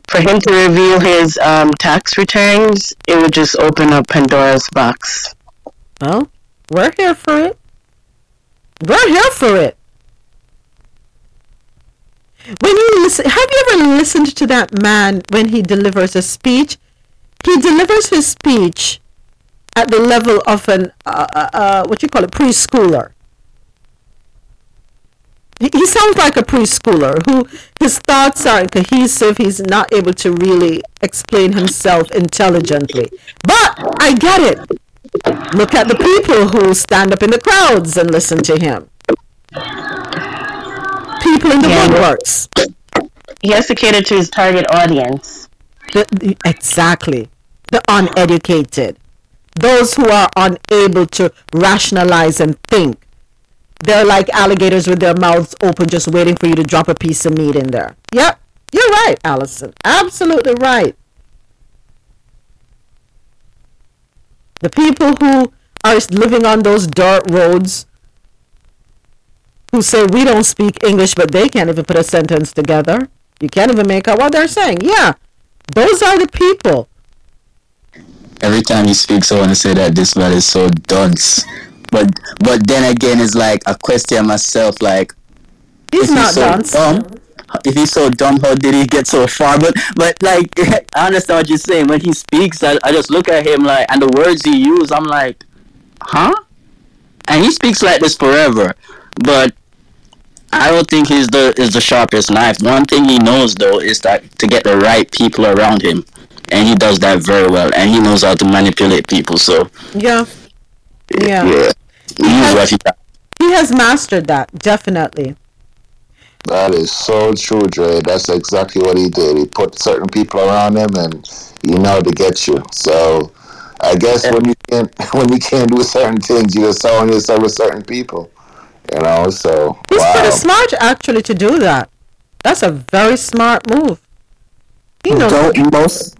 for him to reveal his um, tax returns, it would just open up Pandora's box. Well, we're here for it. We're here for it. When you listen, have you ever listened to that man when he delivers a speech? He delivers his speech at the level of an uh, uh, uh, what you call it preschooler. He, he sounds like a preschooler who his thoughts aren't cohesive. He's not able to really explain himself intelligently. But I get it. Look at the people who stand up in the crowds and listen to him. People in the Yeah. woodworks. He has to cater to his target audience. The- exactly. The uneducated. Those who are unable to rationalize and think. They're like alligators with their mouths open, just waiting for you to drop a piece of meat in there. Yep, you're right, Allison. Absolutely right. The people who are living on those dirt roads who say we don't speak English, but they can't even put a sentence together. You can't even make out what they're saying. Yeah, those are the people. Every time he speaks, I want to say that this man is so dunce. But but then again, it's like a question myself, like He's if not so dunce. dumb, if he's so dumb, how did he get so far? But but like I understand what you're saying. When he speaks, I, I just look at him like, and the words he uses, I'm like, huh? And he speaks like this forever, but. I don't think he's the is the sharpest knife. One thing he knows though is that to get the right people around him, and he does that very well. And he knows how to manipulate people. So Yeah, yeah. yeah, he knows what he. He has mastered that, definitely. That is so true, Dre. That's exactly what he did. He put certain people around him, and you know to get you. So, I guess when you can't when you can't do certain things, you just surround yourself with certain people. You know, so He's wow. pretty smart, actually, to do that. That's a very smart move. You know, Don't most.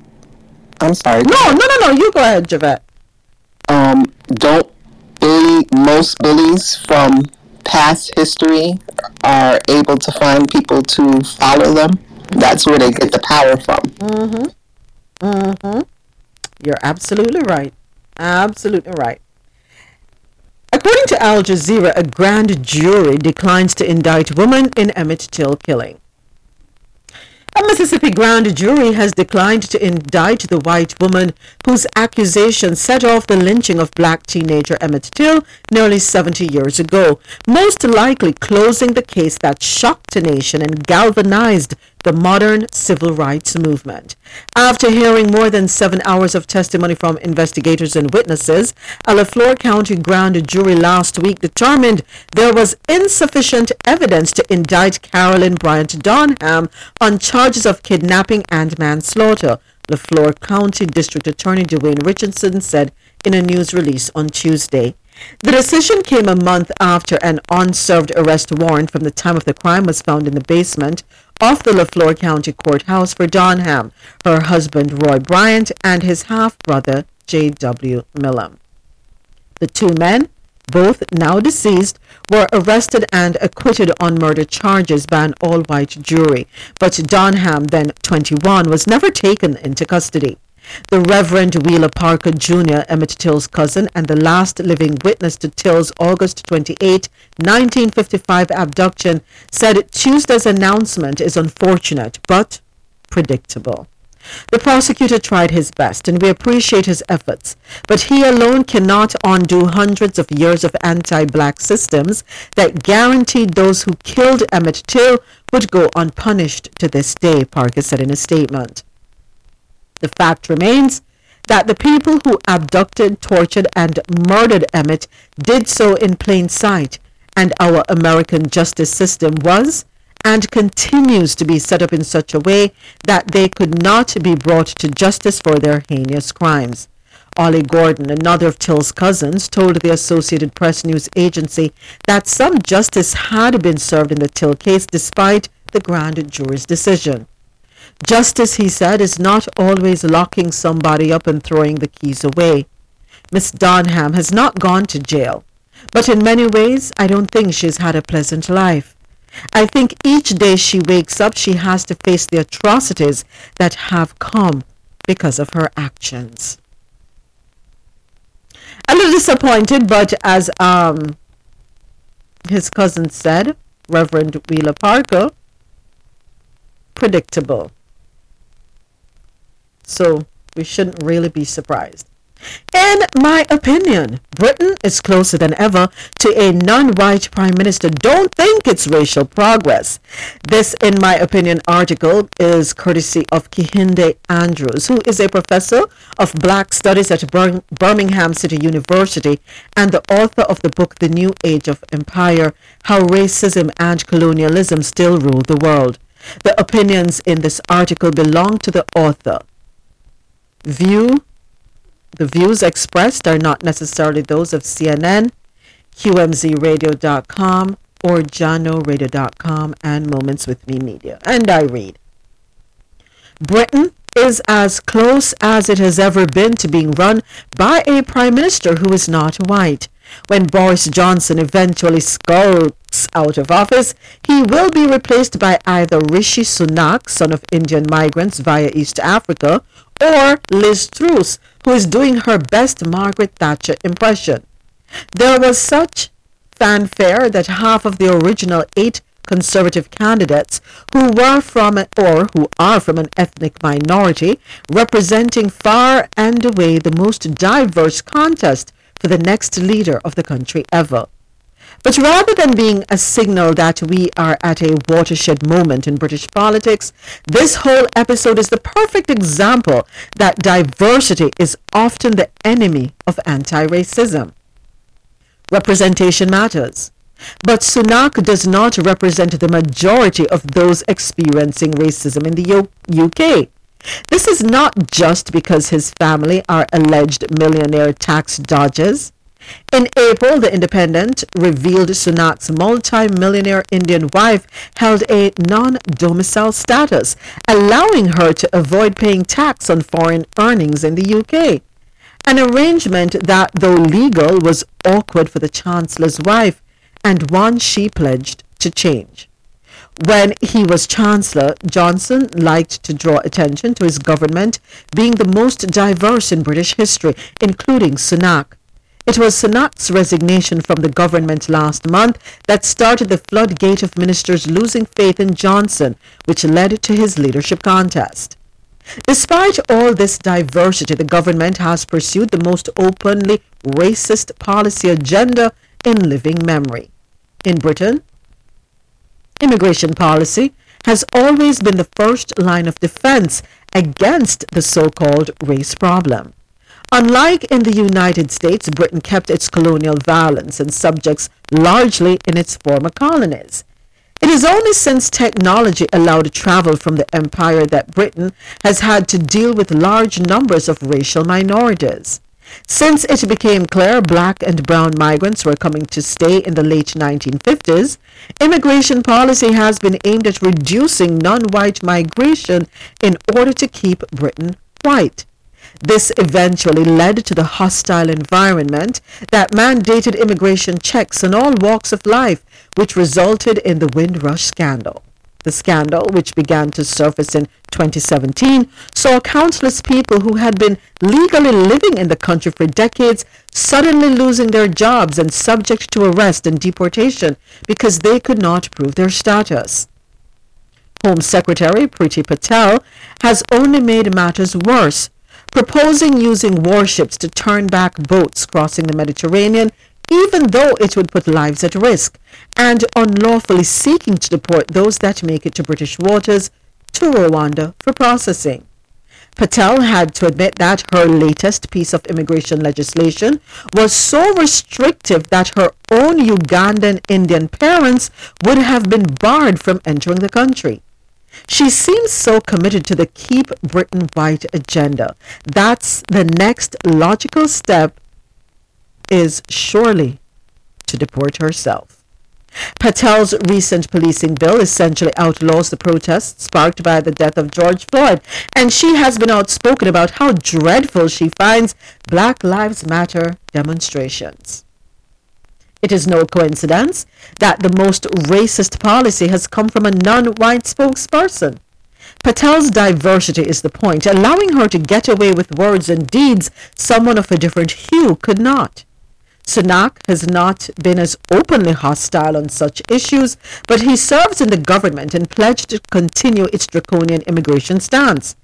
I'm sorry. No, no, no, no. You go ahead, Javette. Um, don't bully most bullies from past history are able to find people to follow them. That's where they get the power from. Mm-hmm. Mm-hmm. You're absolutely right. Absolutely right. According to Al Jazeera, a grand jury declines to indict woman in Emmett Till killing. A Mississippi grand jury has declined to indict the white woman whose accusation set off the lynching of black teenager Emmett Till nearly 70 years ago, most likely closing the case that shocked a nation and galvanized the modern civil rights movement. After hearing more than seven hours of testimony from investigators and witnesses, a Leflore County grand jury last week determined there was insufficient evidence to indict Carolyn Bryant Donham on charges of kidnapping and manslaughter. Leflore County District Attorney Dewayne Richardson said in a news release on Tuesday. The decision came a month after an unserved arrest warrant from the time of the crime was found in the basement of the Leflore County Courthouse for Donham, her husband Roy Bryant, and his half-brother J.W. Milam. The two men, both now deceased, were arrested and acquitted on murder charges by an all-white jury, but Donham, then 21, was never taken into custody. The Reverend Wheeler Parker Jr., Emmett Till's cousin and the last living witness to Till's August 28, 1955 abduction, said Tuesday's announcement is unfortunate but predictable. The prosecutor tried his best, and we appreciate his efforts, but he alone cannot undo hundreds of years of anti-black systems that guaranteed those who killed Emmett Till would go unpunished to this day, Parker said in a statement. The fact remains that the people who abducted, tortured, and murdered Emmett did so in plain sight, and our American justice system was and continues to be set up in such a way that they could not be brought to justice for their heinous crimes. Ollie Gordon, another of Till's cousins, told the Associated Press news agency that some justice had been served in the Till case despite the grand jury's decision. Justice, he said, is not always locking somebody up and throwing the keys away. Miss Donham has not gone to jail, but in many ways, I don't think she's had a pleasant life. I think each day she wakes up, she has to face the atrocities that have come because of her actions. A little disappointed, but as um, his cousin said, Reverend Wheeler Parker, predictable. So we shouldn't really be surprised. In my opinion, Britain is closer than ever to a non-white prime minister. Don't think it's racial progress. This, in my opinion, article is courtesy of Kehinde Andrews, who is a professor of black studies at Bir- Birmingham City University and the author of the book The New Age of Empire, How Racism and Colonialism Still Rule the World. The opinions in this article belong to the author. View the views expressed are not necessarily those of CNN, QMZRadio.com, or JahknoRadio.com and Moments with Mi Media. And I read Britain is as close as it has ever been to being run by a prime minister who is not white. When Boris Johnson eventually skulks out of office, he will be replaced by either Rishi Sunak, son of Indian migrants via East Africa, or Liz Truss, who is doing her best Margaret Thatcher impression. There was such fanfare that half of the original eight conservative candidates who were from or who are from an ethnic minority representing far and away the most diverse contest the next leader of the country ever. But rather than being a signal that we are at a watershed moment in British politics, this whole episode is the perfect example that diversity is often the enemy of anti-racism. Representation matters. But Sunak does not represent the majority of those experiencing racism in the U- UK. This is not just because his family are alleged millionaire tax dodgers. In April, The Independent revealed Sunak's multi-millionaire Indian wife held a non-domicile status, allowing her to avoid paying tax on foreign earnings in the UK. An arrangement that, though legal, was awkward for the Chancellor's wife and one she pledged to change. When he was Chancellor, Johnson liked to draw attention to his government being the most diverse in British history, including Sunak. It was Sunak's resignation from the government last month that started the floodgate of ministers losing faith in Johnson, which led to his leadership contest. Despite all this diversity, the government has pursued the most openly racist policy agenda in living memory. In Britain, immigration policy has always been the first line of defense against the so-called race problem. Unlike in the United States, Britain kept its colonial violence and subjects largely in its former colonies. It is only since technology allowed travel from the empire that Britain has had to deal with large numbers of racial minorities. Since it became clear black and brown migrants were coming to stay in the late 1950s, immigration policy has been aimed at reducing non-white migration in order to keep Britain white. This eventually led to the hostile environment that mandated immigration checks in all walks of life, which resulted in the Windrush scandal. The scandal, which began to surface in 2017, saw countless people who had been legally living in the country for decades suddenly losing their jobs and subject to arrest and deportation because they could not prove their status. Home Secretary Priti Patel has only made matters worse, proposing using warships to turn back boats crossing the Mediterranean even though it would put lives at risk, and unlawfully seeking to deport those that make it to British waters to Rwanda for processing. Patel had to admit that her latest piece of immigration legislation was so restrictive that her own Ugandan Indian parents would have been barred from entering the country. She seems so committed to the Keep Britain White agenda. That's the next logical step is surely to deport herself. Patel's recent policing bill essentially outlaws the protests sparked by the death of George Floyd, and she has been outspoken about how dreadful she finds Black Lives Matter demonstrations. It is no coincidence that the most racist policy has come from a non-white spokesperson. Patel's diversity is the point, allowing her to get away with words and deeds someone of a different hue could not. Sunak has not been as openly hostile on such issues, but he serves in the government and pledged to continue its draconian immigration stance.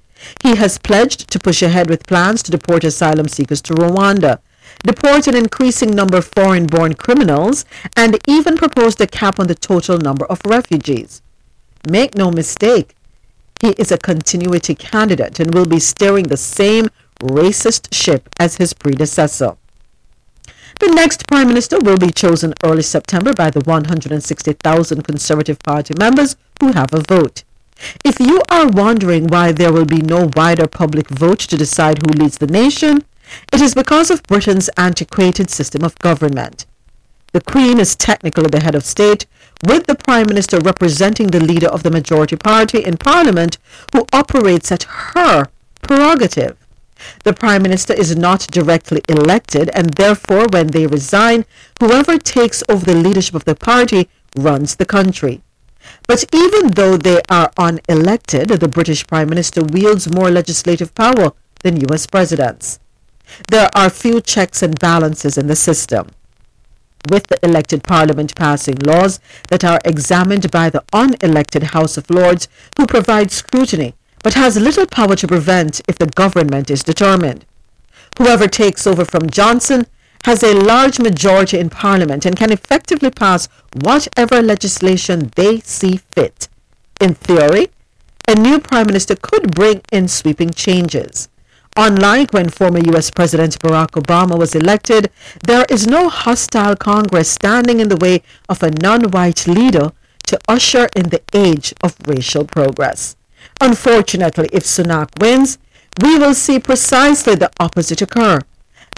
He has pledged to push ahead with plans to deport asylum seekers to Rwanda, deport an increasing number of foreign born criminals, and even proposed a cap on the total number of refugees. Make no mistake, he is a continuity candidate and will be steering the same racist ship as his predecessor. The next Prime Minister will be chosen early September by the 160,000 Conservative Party members who have a vote. If you are wondering why there will be no wider public vote to decide who leads the nation, it is because of Britain's antiquated system of government. The Queen is technically the head of state, with the Prime Minister representing the leader of the majority party in Parliament, who operates at her prerogative. The Prime Minister is not directly elected, and therefore, when they resign, whoever takes over the leadership of the party runs the country. But even though they are unelected, the British Prime Minister wields more legislative power than US presidents. There are few checks and balances in the system. With the elected Parliament passing laws that are examined by the unelected House of Lords, who provide scrutiny but has little power to prevent if the government is determined. Whoever takes over from Johnson has a large majority in Parliament and can effectively pass whatever legislation they see fit. In theory, a new Prime Minister could bring in sweeping changes. Unlike when former US President Barack Obama was elected, there is no hostile Congress standing in the way of a non-white leader to usher in the age of racial progress. Unfortunately, if Sunak wins, we will see precisely the opposite occur.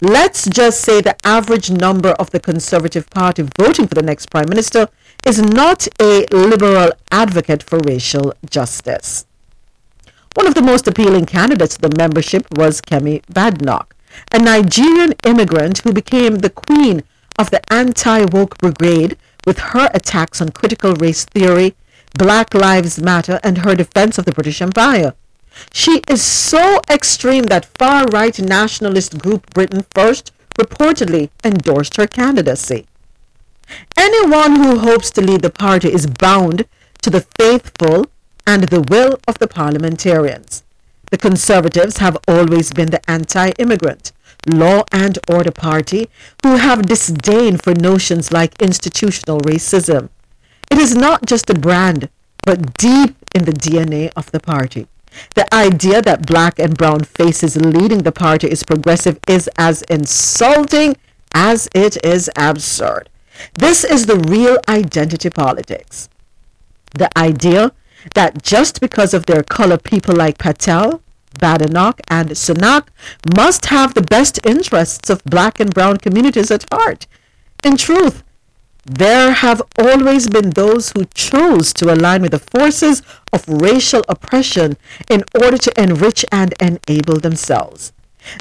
Let's just say the average number of the Conservative Party voting for the next Prime Minister is not a liberal advocate for racial justice. One of the most appealing candidates to the membership was Kemi Badenoch, a Nigerian immigrant who became the queen of the anti-woke brigade with her attacks on critical race theory, Black Lives Matter, and her defense of the British Empire. She is so extreme that far-right nationalist group Britain First reportedly endorsed her candidacy. Anyone who hopes to lead the party is bound to the faithful and the will of the parliamentarians. The Conservatives have always been the anti-immigrant, law and order party who have disdain for notions like institutional racism. It is not just a brand, but deep in the DNA of the party. The idea that black and brown faces leading the party is progressive is as insulting as it is absurd. This is the real identity politics. The idea that just because of their color, people like Patel, Badenoch, and Sunak must have the best interests of black and brown communities at heart. In truth, there have always been those who chose to align with the forces of racial oppression in order to enrich and enable themselves.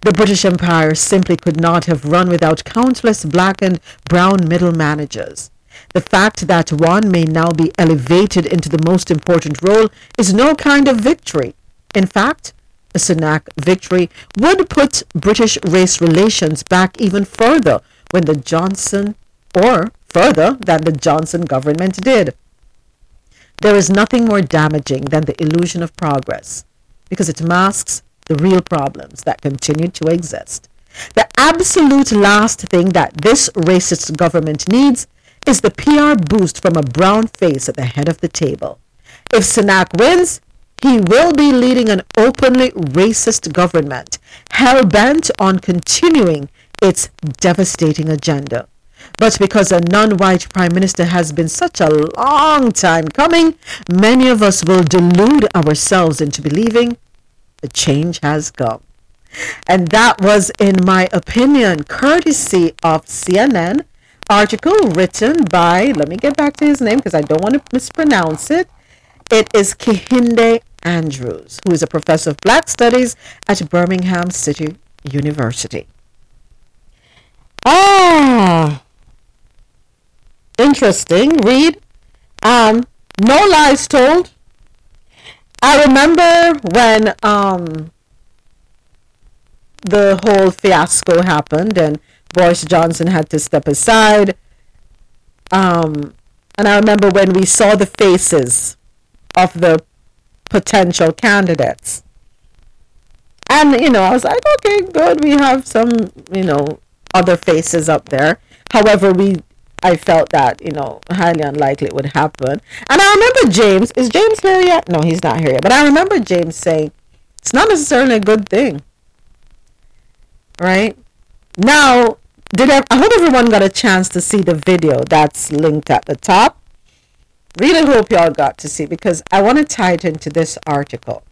The British Empire simply could not have run without countless black and brown middle managers. The fact that one may now be elevated into the most important role is no kind of victory. In fact, a Sunak victory would put British race relations back even further when the Johnson, or further than the Johnson government did. There is nothing more damaging than the illusion of progress because it masks the real problems that continue to exist. The absolute last thing that this racist government needs is the PR boost from a brown face at the head of the table. If Sunak wins, he will be leading an openly racist government, hell bent on continuing its devastating agenda. But because a non-white prime minister has been such a long time coming, many of us will delude ourselves into believing the change has come. And that was, in my opinion, courtesy of CNN article written by, let me get back to his name because I don't want to mispronounce it. It is Kehinde Andrews, who is a professor of black studies at Birmingham City University. Ah, interesting. Read. Um, no lies told. I remember when um, the whole fiasco happened and Boris Johnson had to step aside. Um, and I remember when we saw the faces of the potential candidates. And, you know, I was like, okay, good. We have some, you know, other faces up there. However, we I felt that, you know, highly unlikely it would happen. And I remember James, is James here yet? No, he's not here yet. But I remember James saying, it's not necessarily a good thing. Right? Now, did I, I hope everyone got a chance to see the video that's linked at the top. Really hope y'all got to see because I want to tie it into this article.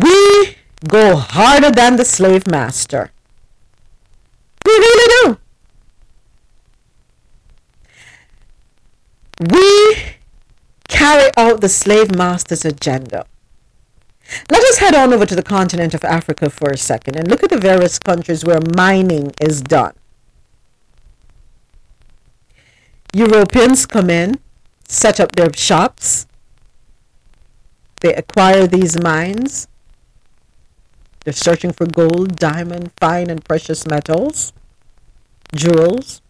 We go harder than the slave master. We really do. We carry out the slave master's agenda. Let us head on over to the continent of Africa for a second and look at the various countries where mining is done. Europeans come in, set up their shops, they acquire these mines. They're searching for gold, diamond, fine and precious metals, jewels,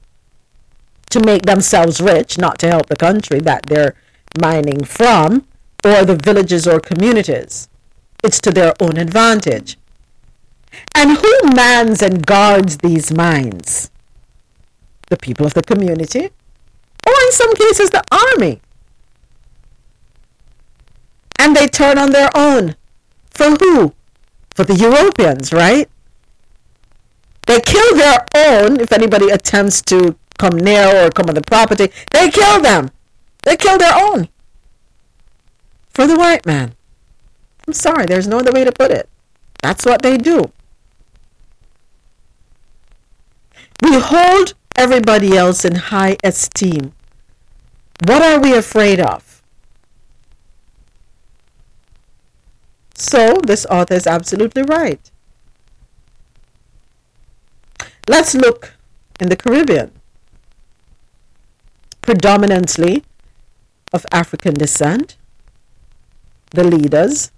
to make themselves rich, not to help the country that they're mining from, or the villages or communities. It's to their own advantage. And who mans and guards these mines? The people of the community, or in some cases, the army. And they turn on their own. For who? For the Europeans, right? They kill their own if anybody attempts to come near or come on the property. They kill them. They kill their own. For the white man. I'm sorry, there's no other way to put it. That's what they do. We hold everybody else in high esteem. What are we afraid of? So, this author is absolutely right. Let's look in the Caribbean, predominantly of African descent, the leaders,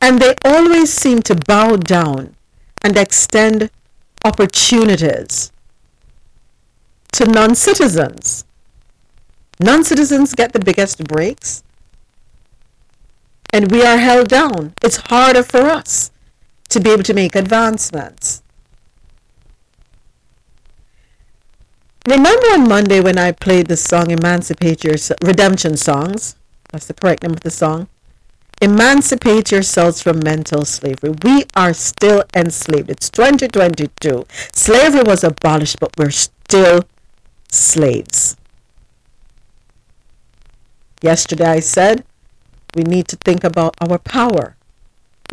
and they always seem to bow down and extend opportunities to non citizens. Non citizens get the biggest breaks, and we are held down. It's harder for us to be able to make advancements. Remember on Monday when I played the song Emancipate Yourself, Redemption Songs? That's the correct name of the song. Emancipate yourselves from mental slavery. We are still enslaved. It's 2022. Slavery was abolished, but we're still slaves. Yesterday I said we need to think about our power.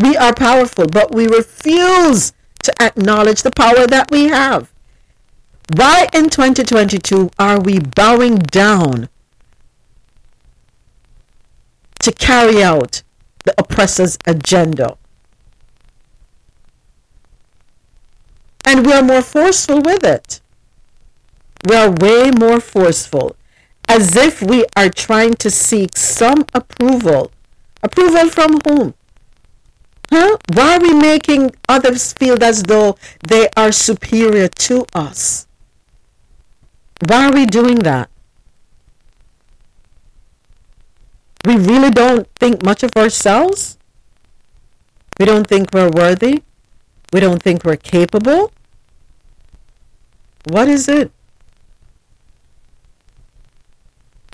We are powerful, but we refuse to acknowledge the power that we have. Why in 2022 are we bowing down to carry out the oppressor's agenda? And we are more forceful with it. We are way more forceful, as if we are trying to seek some approval. Approval from whom? Huh? Why are we making others feel as though they are superior to us? Why are we doing that? We really don't think much of ourselves. We don't think we're worthy. We don't think we're capable. What is it?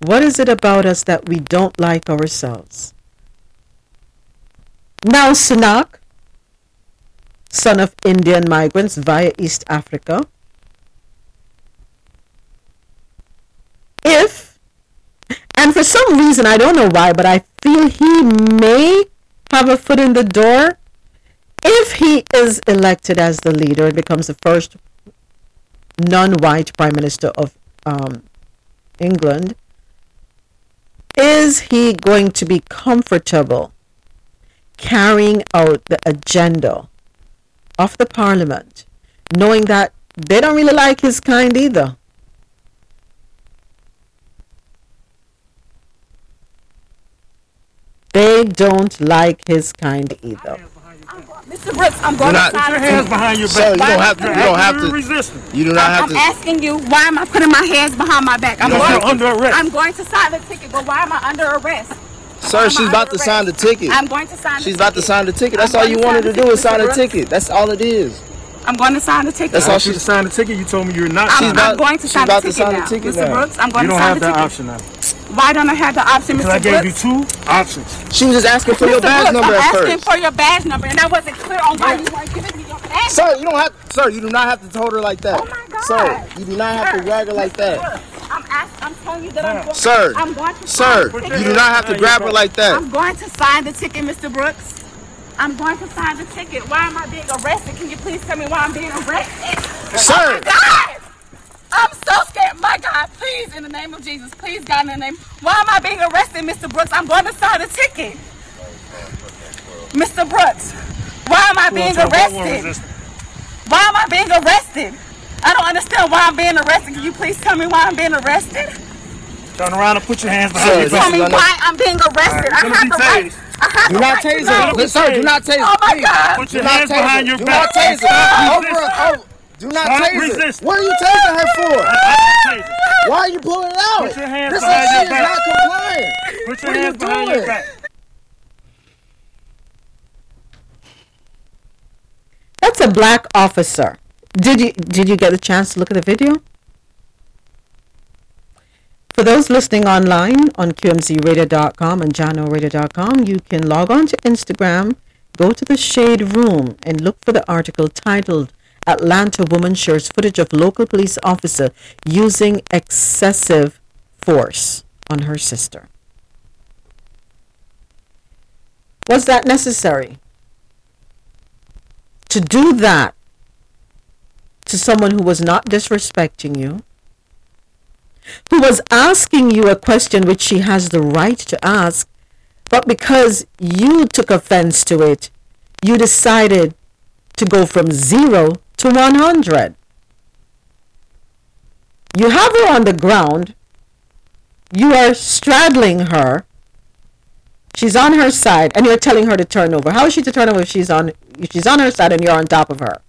What is it about us that we don't like ourselves? Now, Sunak, son of Indian migrants via East Africa, if, and for some reason, I don't know why, but I feel he may have a foot in the door. If he is elected as the leader and becomes the first non white prime minister of um, England, is he going to be comfortable carrying out the agenda of the parliament, knowing that they don't really like his kind either? They don't like his kind either. Mr. Brooks, I'm going not- to Put your hands behind your Sir, back. you don't have to- to- you don't have to- resisting. you do not I'm, have I'm asking you, why am I putting my hands behind my back? I'm going under arrest. I'm going to sign the ticket, but why am I under arrest? Sir, she's about to sign the ticket. I'm going to sign. She's the about to sign the ticket. That's I'm all you wanted to do is ticket, sign a ticket. That's all it is. I'm going to sign the ticket. That's I all asked you she- to sign the ticket. You told me you're not. I'm, She's I'm going to she's sign about the to ticket sign the now, ticket Mr. Brooks. I'm going to sign the ticket. You to don't sign have the that ticket. option now. Why don't I have the option, Mr. Because I gave you Brooks? two options. She was just asking for your Mr. badge Brooks, number I'm at asking first. for your badge number, and I wasn't clear on why you weren't giving me your badge. Sir, you don't have. Sir, you do not have to hold her like that. Oh my God. Sir, you do not have to drag her like that. I'm asking. I'm telling you that I'm going. Sir, I'm going to sir, sign the ticket. you do not have to grab her like that. I'm going to sign the ticket, Mr. Brooks. I'm going to sign the ticket. Why am I being arrested? Can you please tell me why I'm being arrested? Sir. Oh my God! I'm so scared. My God, please, in the name of Jesus, please, God, in the name. Why am I being arrested, Mr. Brooks? I'm going to sign a ticket. Mr. Brooks, why am I being arrested? Why am I being arrested? I don't understand why I'm being arrested. Can you please tell me why I'm being arrested? Turn around and put your hands behind your this Tell me why I'm being arrested. I Gonna have the right. I have Do the not right to tase know. Sir, do not tase her. Oh my. God. Put your not hands tase behind her. your Do back. not tase her. Stop Over, resisting. over. Do not Stop tase her. resisting. What are you tasing her for? Taser. Why are you pulling it out? Put your hands this behind is your she is back. not compliant. Put your What are you hands behind your doing? back. That's a black officer. Did you did you get a chance to look at the video? For those listening online on QMZRadio.com and JahknoRadio.com, you can log on to Instagram, go to the Shade Room, and look for the article titled Atlanta Woman Shares Footage of Local Police Officer Using Excessive Force on Her Sister. Was that necessary? To do that to someone who was not disrespecting you, who was asking you a question which she has the right to ask, but because you took offense to it, you decided to go from zero to 100. You have her on the ground. You are straddling her. She's on her side, and you're telling her to turn over. How is she to turn over if she's on if she's on her side and you're on top of her?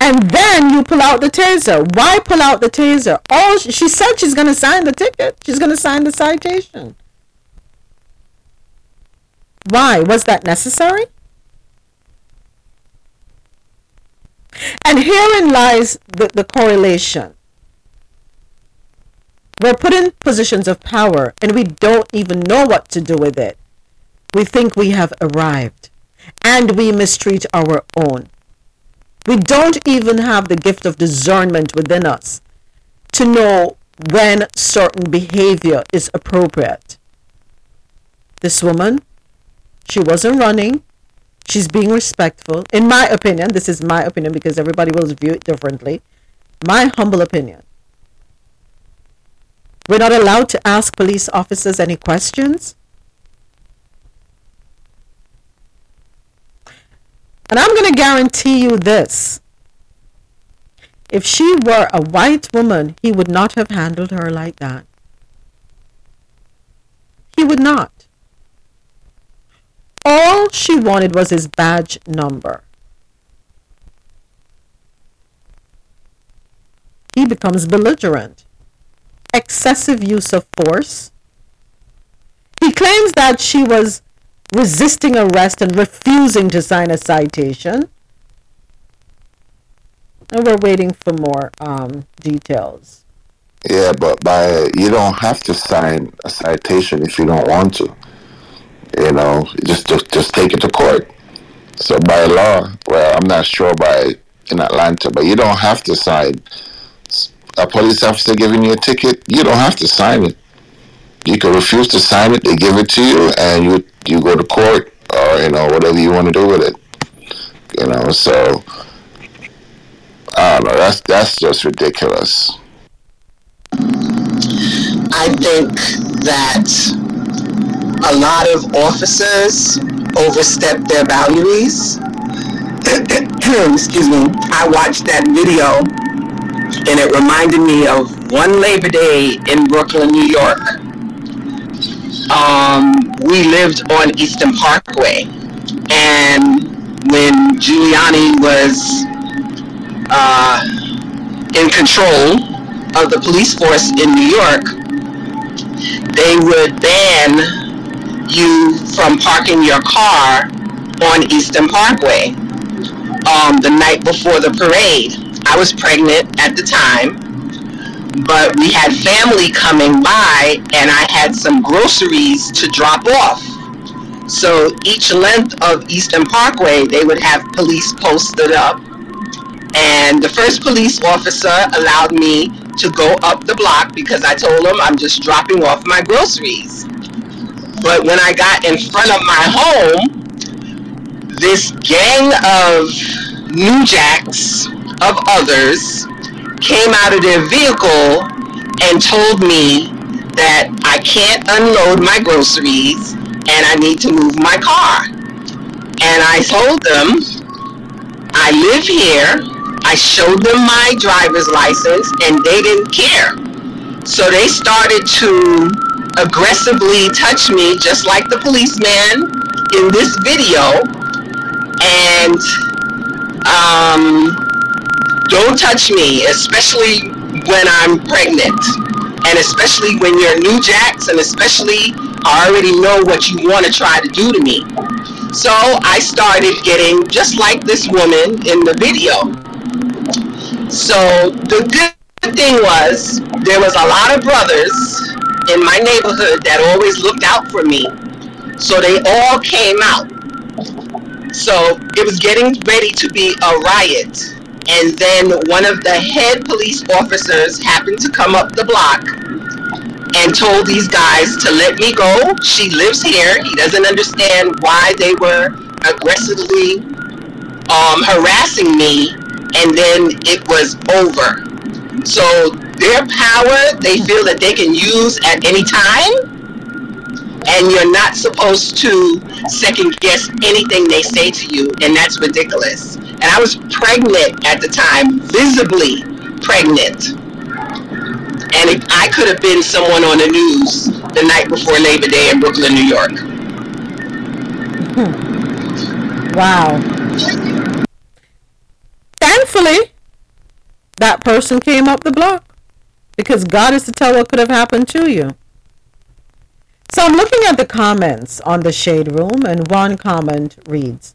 And then you pull out the taser. Why pull out the taser? Oh, she, said she's going to sign the ticket. She's going to sign the citation. Why? Was that necessary? And herein lies the, the correlation. We're put in positions of power and we don't even know what to do with it. We think we have arrived and we mistreat our own. We don't even have the gift of discernment within us to know when certain behavior is appropriate. This woman, she wasn't running. She's being respectful. In my opinion, this is my opinion because everybody will view it differently. My humble opinion. We're not allowed to ask police officers any questions. And I'm going to guarantee you this. If she were a white woman, he would not have handled her like that. He would not. All she wanted was his badge number. He becomes belligerent. Excessive use of force. He claims that she was resisting arrest and refusing to sign a citation. And we're waiting for more um, details. Yeah, but by you don't have to sign a citation if you don't want to. You know, just just just take it to court. So by law, well, I'm not sure by in Atlanta, but you don't have to sign. A police officer giving you a ticket, you don't have to sign it. You can refuse to sign it. They give it to you, and you you go to court or you know whatever you want to do with it. You know, so I don't know. That's that's just ridiculous. I think that a lot of officers overstep their boundaries. Excuse me. I watched that video and it reminded me of one Labor Day in Brooklyn, New York. Um, we lived on Eastern Parkway and when Giuliani was uh, in control of the police force in New York, they would ban you from parking your car on Eastern Parkway um, the night before the parade. I was pregnant at the time, but we had family coming by and I had some groceries to drop off. So each length of Eastern Parkway, they would have police posted up. And the first police officer allowed me to go up the block because I told him I'm just dropping off my groceries. But when I got in front of my home, this gang of New Jacks of others came out of their vehicle and told me that I can't unload my groceries and I need to move my car. And I told them, I live here. I showed them my driver's license and they didn't care. So they started to aggressively touch me just like the policeman in this video. And um, don't touch me, especially when I'm pregnant. And especially when you're new jacks, and especially I already know what you want to try to do to me. So I started getting just like this woman in the video. So the good thing was there was a lot of brothers in my neighborhood that always looked out for me. So they all came out. So it was getting ready to be a riot. And then one of the head police officers happened to come up the block and told these guys to let me go. She lives here. He doesn't understand why they were aggressively um, harassing me. And then it was over. So their power, they feel that they can use at any time and you're not supposed to second guess anything they say to you, and that's ridiculous. And I was pregnant at the time, visibly pregnant. And it, I could have been someone on the news the night before Labor Day in Brooklyn, New York. Hmm. Wow. Thankfully, that person came up the block because God is to tell what could have happened to you. So I'm looking at the comments on the Shade Room, and one comment reads,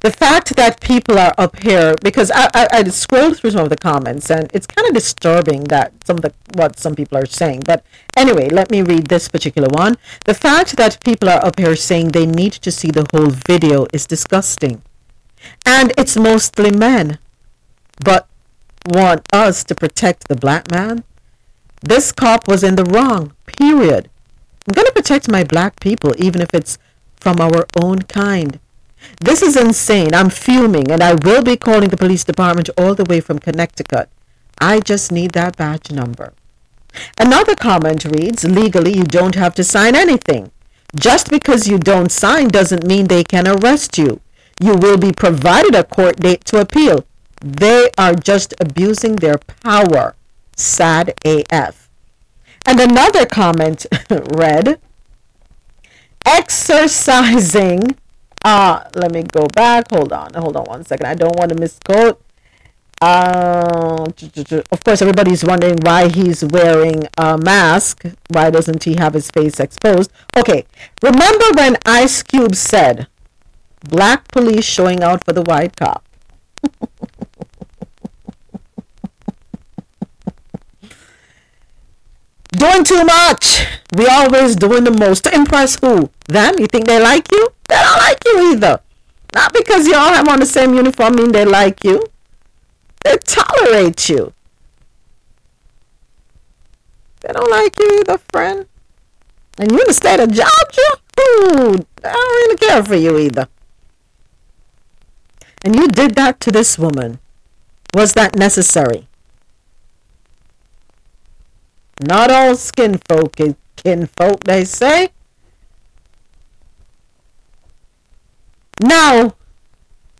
the fact that people are up here because I, I, I scrolled through some of the comments and it's kind of disturbing that some of the what some people are saying. But anyway let me read this particular one. The fact that people are up here saying they need to see the whole video is disgusting. And it's mostly men but want us to protect the black man this cop was in the wrong period i'm going to protect my black people even if it's from our own kind this is insane. I'm fuming, and I will be calling the police department all the way from Connecticut. I just need that badge number. Another comment reads Legally, you don't have to sign anything. Just because you don't sign doesn't mean they can arrest you. You will be provided a court date to appeal. They are just abusing their power. Sad AF. And another comment read Exercising uh, let me go back. Hold on. Hold on one second. I don't want to misquote. Uh, of course, everybody's wondering why he's wearing a mask. Why doesn't he have his face exposed? Okay. Remember when Ice Cube said, black police showing out for the white cop? Doing too much. We always doing the most to impress who? Them? You think they like you? They don't like you either. Not because you all have on the same uniform mean they like you. They tolerate you. They don't like you either, friend. And you in the state of Georgia? Ooh, I don't really care for you either. And you did that to this woman. Was that necessary? Not all skin folk is kinfolk, they say. Now,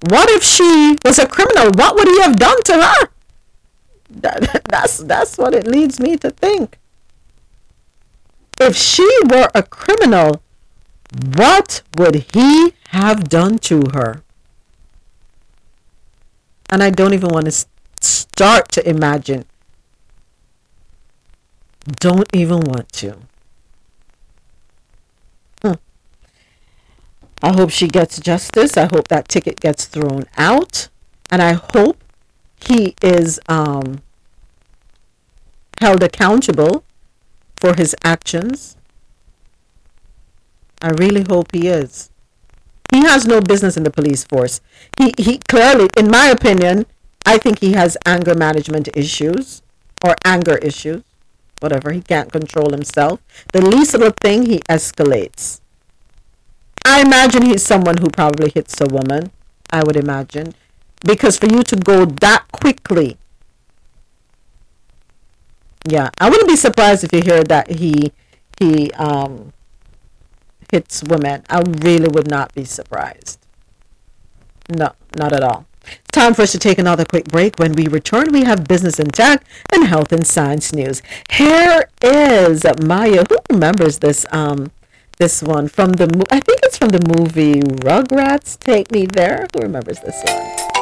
what if she was a criminal? What would he have done to her? That, that's that's what it leads me to think. If she were a criminal, what would he have done to her? And I don't even want to start to imagine. Don't even want to. I hope she gets justice. I hope that ticket gets thrown out. And I hope he is um, held accountable for his actions. I really hope he is. He has no business in the police force. He he clearly, in my opinion, I think he has anger management issues or anger issues. Whatever. He can't control himself. The least little thing he escalates. I imagine he's someone who probably hits a woman. I would imagine. Because for you to go that quickly yeah, I wouldn't be surprised if you hear that he he um hits women. I really would not be surprised. No, not at all. Time for us to take another quick break. When we return, we have business and tech and health and science news. Here is Mya. Who remembers this? Um, this one from the. I think it's from the movie Rugrats. Take me there. Who remembers this one?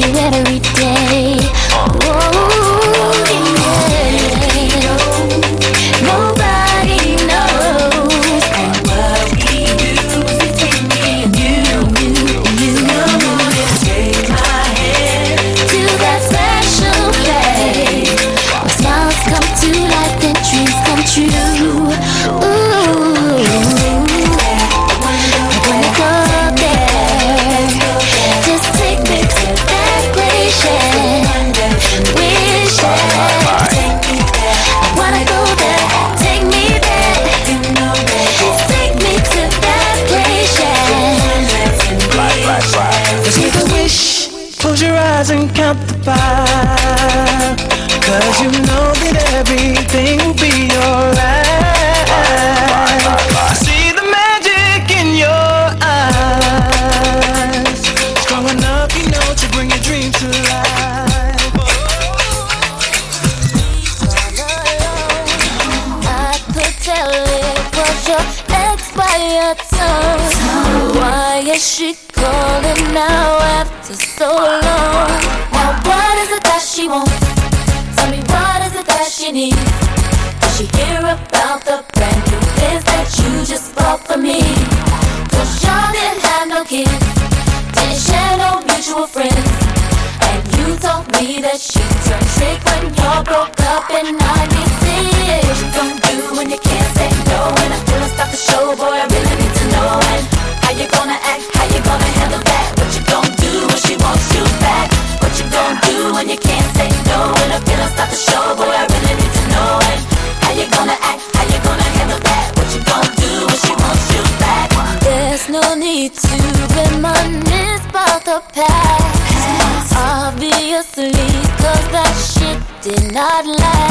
You every day. And count the five. Cause you know that everything will be alright. I see the magic in your eyes. Strong enough, you know, to bring your dreams to life. Why is she calling now after so long? Needs? Does she hear about the brand new things that you just bought for me? Cause y'all didn't have no kids, didn't share no mutual friends. And you told me that she turned trick when y'all broke up in 96. What you gonna do when you can't say no? And I feel stop the show, boy, to reminisce about the past. Obviously, cause that shit did not last.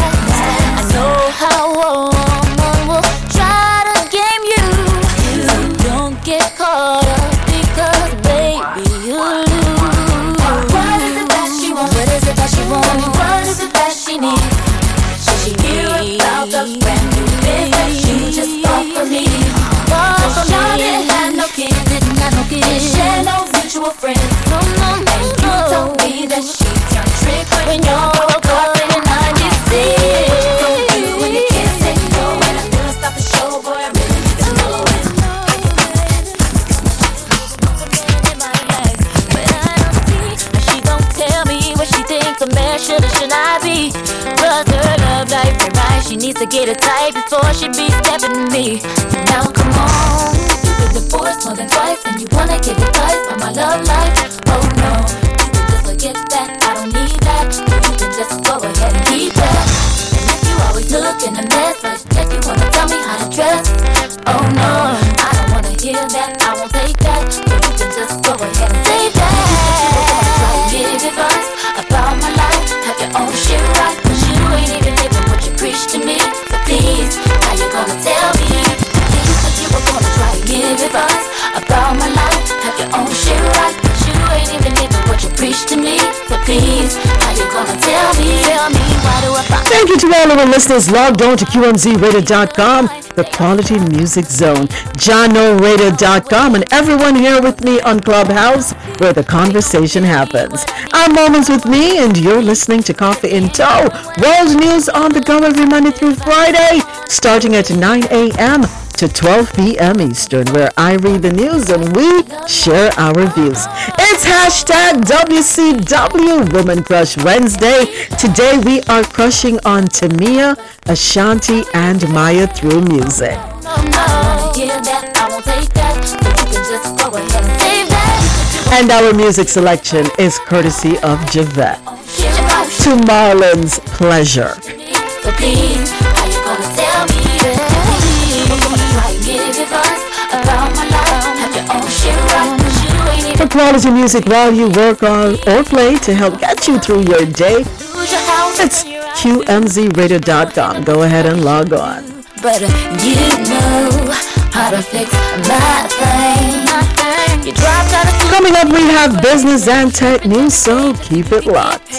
She gon' tell me what she thinks I'm should or shouldn't be? Was her love life right? She needs to get it tight before she be stepping to me. All of our listeners logged on to QMZRadio.com, the Quality Music Zone, JahknoRadio.com, and everyone here with me on Clubhouse, where the conversation happens. I'm Moments with Mi, and you're listening to Coffee in Toe, world news on the go every Monday through Friday, starting at 9 a.m. to 12 p.m. Eastern, where I read the news and we share our views. It's hashtag WCW Woman Crush Wednesday. Today we are crushing on Tamia, Ashanti, and Mya through music. And our music selection is courtesy of Javette. To Marlon's Pleasure. Quality music while you work on or play to help get you through your day, lose your house. it's QMZRadio.com. Go ahead and log on. But uh, you know how to fix my thing. You dropped out of Coming up, we have business and tech news, so keep it locked.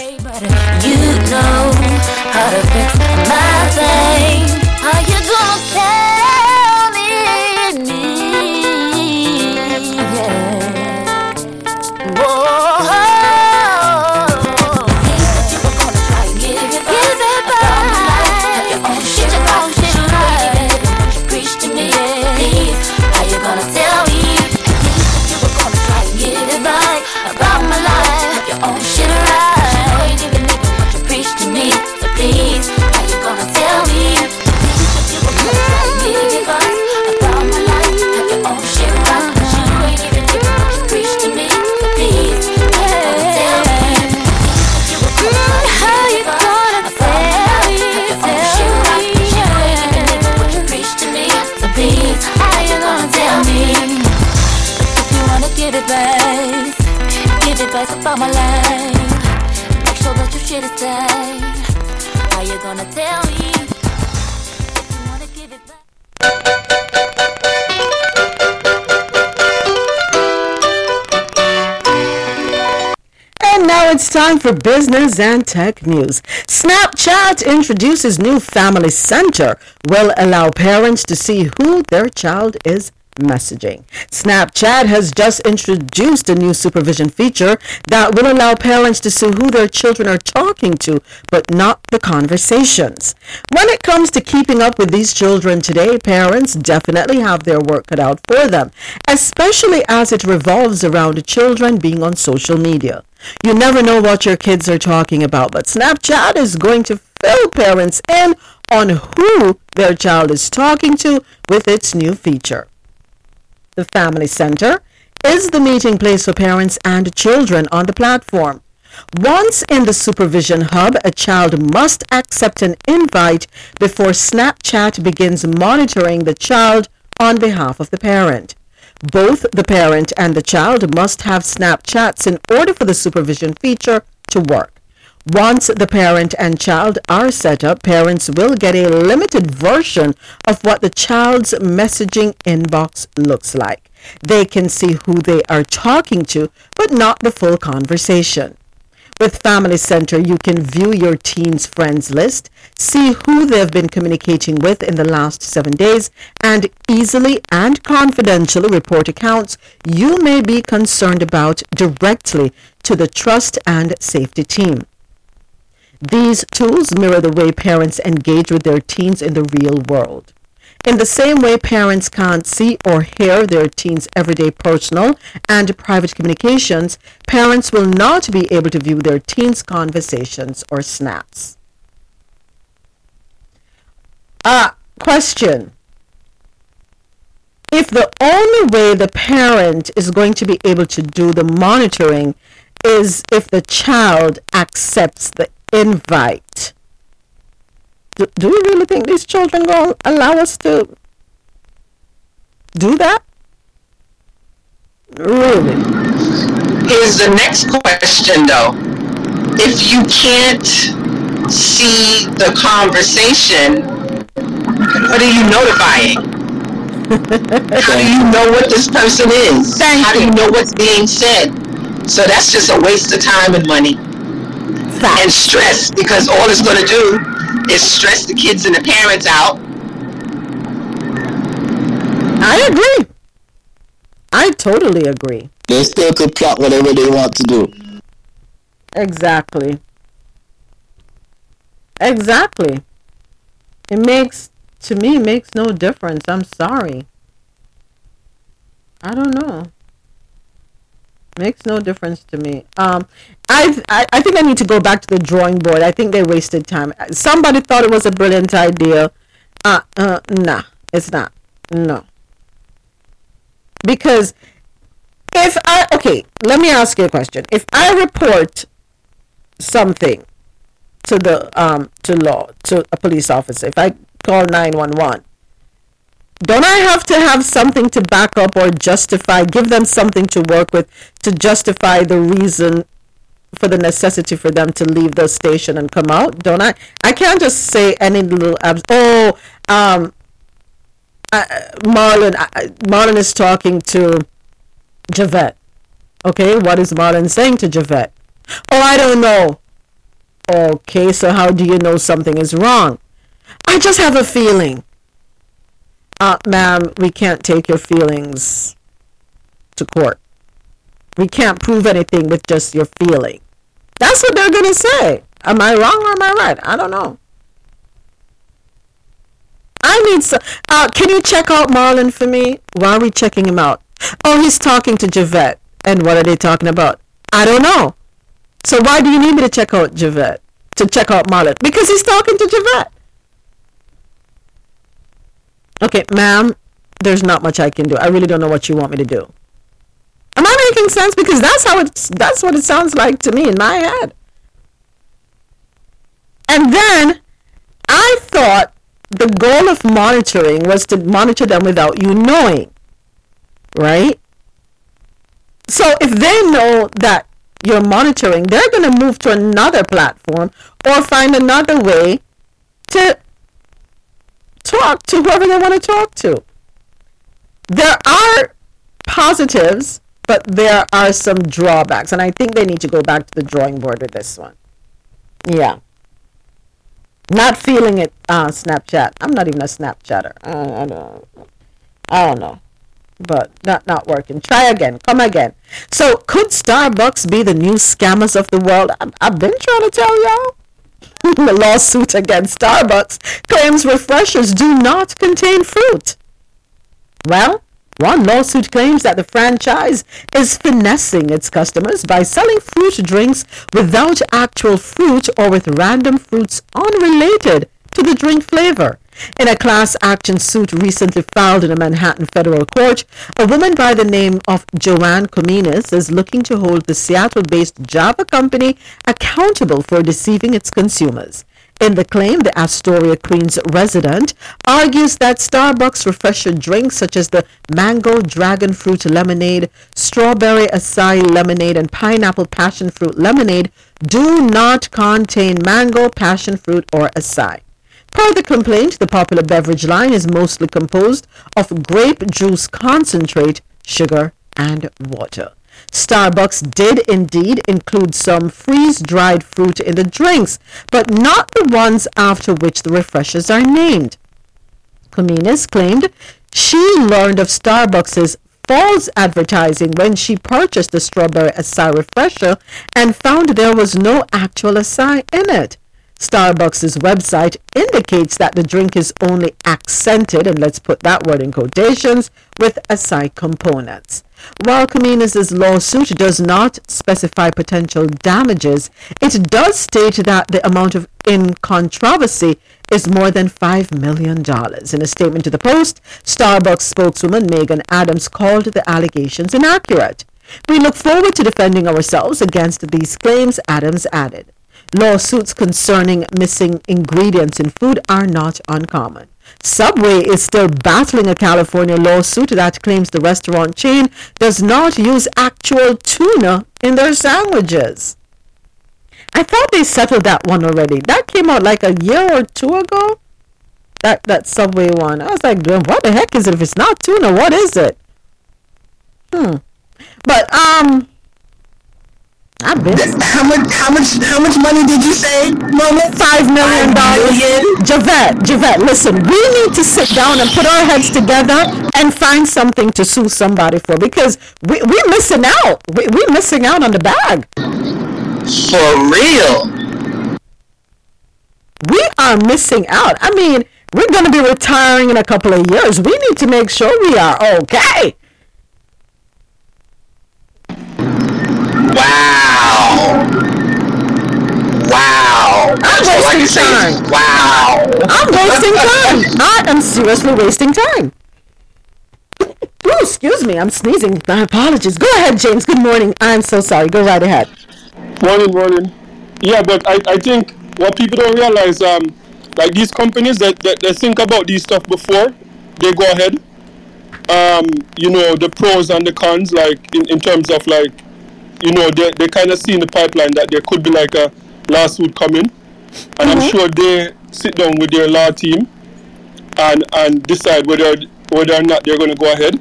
Time for business and tech news. Snapchat introduces new family center will allow parents to see who their child is messaging. Snapchat has just introduced a new supervision feature that will allow parents to see who their children are talking to, but not the conversations. When it comes to keeping up with these children today, parents definitely have their work cut out for them, especially as it revolves around children being on social media. You never know what your kids are talking about, but Snapchat is going to fill parents in on who their child is talking to with its new feature. The Family Center is the meeting place for parents and children on the platform. Once in the Supervision Hub, a child must accept an invite before Snapchat begins monitoring the child on behalf of the parent. Both the parent and the child must have Snapchats in order for the supervision feature to work. Once the parent and child are set up, parents will get a limited version of what the child's messaging inbox looks like. They can see who they are talking to, but not the full conversation. With Family Center, you can view your teen's friends list, see who they've been communicating with in the last seven days, and easily and confidentially report accounts you may be concerned about directly to the Trust and Safety team. These tools mirror the way parents engage with their teens in the real world. In the same way parents can't see or hear their teens' everyday personal and private communications, parents will not be able to view their teens' conversations or snaps. Ah, question. If the only way the parent is going to be able to do the monitoring is if the child accepts the invite. Do, do you really think these children going to allow us to do that? Really? Here's the next question though. If you can't see the conversation, what are you notifying? How do you know what this person is? How do you know what's being said? So that's just a waste of time and money. And stress because all it's going to do is stress the kids and the parents out. I agree. I totally agree. They still could plot whatever they want to do. Exactly. Exactly. It makes to me it makes no difference. I'm sorry. I don't know. Makes no difference to me. Um, I've, I I think I need to go back to the drawing board. I think they wasted time. Somebody thought it was a brilliant idea. Uh, uh, nah, it's not. No. Because if I okay, let me ask you a question. If I report something to the um to law to a police officer, if I call nine one one, don't I have to have something to back up or justify, give them something to work with to justify the reason for the necessity for them to leave the station and come out? Don't I? I can't just say any little abs. Oh, um, uh, Marlon. Uh, Marlon is talking to Javette. Okay, what is Marlon saying to Javette? Oh, I don't know. Okay, so how do you know something is wrong? I just have a feeling. Uh, ma'am, we can't take your feelings to court. We can't prove anything with just your feeling. That's what they're going to say. Am I wrong or am I right? I don't know. I need some. Uh, can you check out Marlon for me? Why are we checking him out? Oh, he's talking to Javette. And what are they talking about? I don't know. So why do you need me to check out Javette? To check out Marlon? Because he's talking to Javette. Okay, ma'am, there's not much I can do. I really don't know what you want me to do. Am I making sense? Because that's how it's that's what it sounds like to me in my head. And then I thought the goal of monitoring was to monitor them without you knowing. Right? So if they know that you're monitoring, they're going to move to another platform or find another way to talk to whoever they want to talk to. There are positives, but there are some drawbacks, and I think they need to go back to the drawing board with this one. Yeah. Not feeling it, uh, Snapchat. I'm not even a Snapchatter. Uh, I don't. I don't know, but not not working. Try again. Come again. So, could Starbucks be the new scammers of the world? I've, I've been trying to tell y'all. the lawsuit against Starbucks claims refreshers do not contain fruit. Well, one lawsuit claims that the franchise is finessing its customers by selling fruit drinks without actual fruit or with random fruits unrelated to the drink flavor. In a class action suit recently filed in a Manhattan federal court, a woman by the name of Joanne Kominis is looking to hold the Seattle based Java company accountable for deceiving its consumers. In the claim, the Astoria, Queens resident argues that Starbucks refresher drinks such as the mango dragon fruit lemonade, strawberry acai lemonade, and pineapple passion fruit lemonade do not contain mango, passion fruit, or acai. Per the complaint, the popular beverage line is mostly composed of grape juice concentrate, sugar, and water. Starbucks did indeed include some freeze dried fruit in the drinks, but not the ones after which the refreshers are named. Kominis claimed she learned of Starbucks's false advertising when she purchased the strawberry acai refresher and found there was no actual acai in it. Starbucks' website indicates that the drink is only accented, and let's put that word in quotations, with acai components. While Kominis' lawsuit does not specify potential damages, it does state that the amount of in controversy is more than $5 million. In a statement to the Post, Starbucks spokeswoman Megan Adams called the allegations inaccurate. We look forward to defending ourselves against these claims, Adams added. Lawsuits concerning missing ingredients in food are not uncommon. Subway is still battling a California lawsuit that claims the restaurant chain does not use actual tuna in their sandwiches. I thought they settled that one already. That came out like a year or two ago. That that Subway one. I was like, what the heck is it? If it's not tuna, what is it? Hmm. But um, I've been. How much? How much? How much money did you say, Mama? Five million dollars. Javette, Javette, listen, we need to sit down and put our heads together and find something to sue somebody for because we we're missing out. We, we're missing out on the bag. For real. We are missing out. I mean, we're going to be retiring in a couple of years. We need to make sure we are okay. Wow. Wow. I'm That's all I can wasting say time. Wow. I'm wasting time. I am seriously wasting time. Ooh, excuse me, I'm sneezing. My apologies. Go ahead, James. Good morning. I'm so sorry. Go right ahead. Morning, morning. Yeah, but I, I think what people don't realize, um, like these companies that, that they think about these stuff before they go ahead. Um, you know, the pros and the cons, like in, in terms of like, you know, they, they kind of see in the pipeline that there could be like a lawsuit coming. And I'm sure they sit down with their law team and, and decide whether whether or not they're going to go ahead.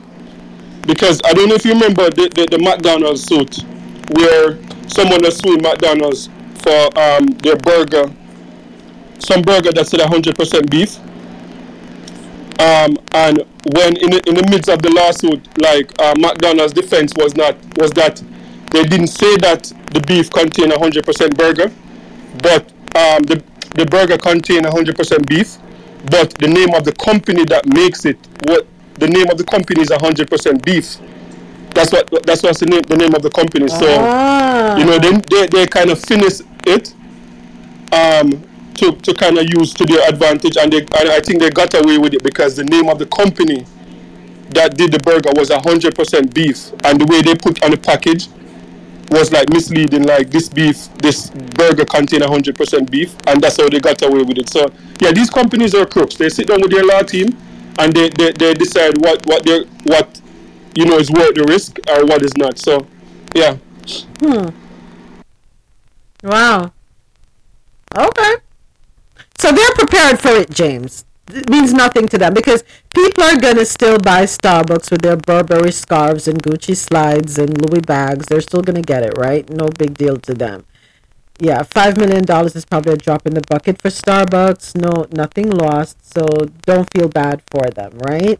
Because I don't know if you remember the, the, the McDonald's suit where someone was suing McDonald's for um, their burger, some burger that said 100% beef. Um, and when in the, in the midst of the lawsuit, like uh, McDonald's defense was not was that they didn't say that the beef contained 100% burger, but um, the the burger contained 100% beef, but the name of the company that makes it, what the name of the company is 100% beef. That's what that's what's the name the name of the company. So Ah. you know they they, they kind of finish it um, to to kind of use to their advantage, and they and I think they got away with it because the name of the company that did the burger was 100% beef, and the way they put on the package was like misleading. Like this beef, this burger contain 100% beef, and that's how they got away with it. So yeah, these companies are crooks. They sit down with their law team, and they, they, they decide what what they what you know is worth the risk or what is not. So yeah. Hmm. Wow. Okay. So they're prepared for it, James. It means nothing to them because people are gonna still buy Starbucks with their Burberry scarves and Gucci slides and Louis bags. They're still gonna get it, right? No big deal to them. Yeah, five million dollars is probably a drop in the bucket for Starbucks. No, nothing lost. So don't feel bad for them, right?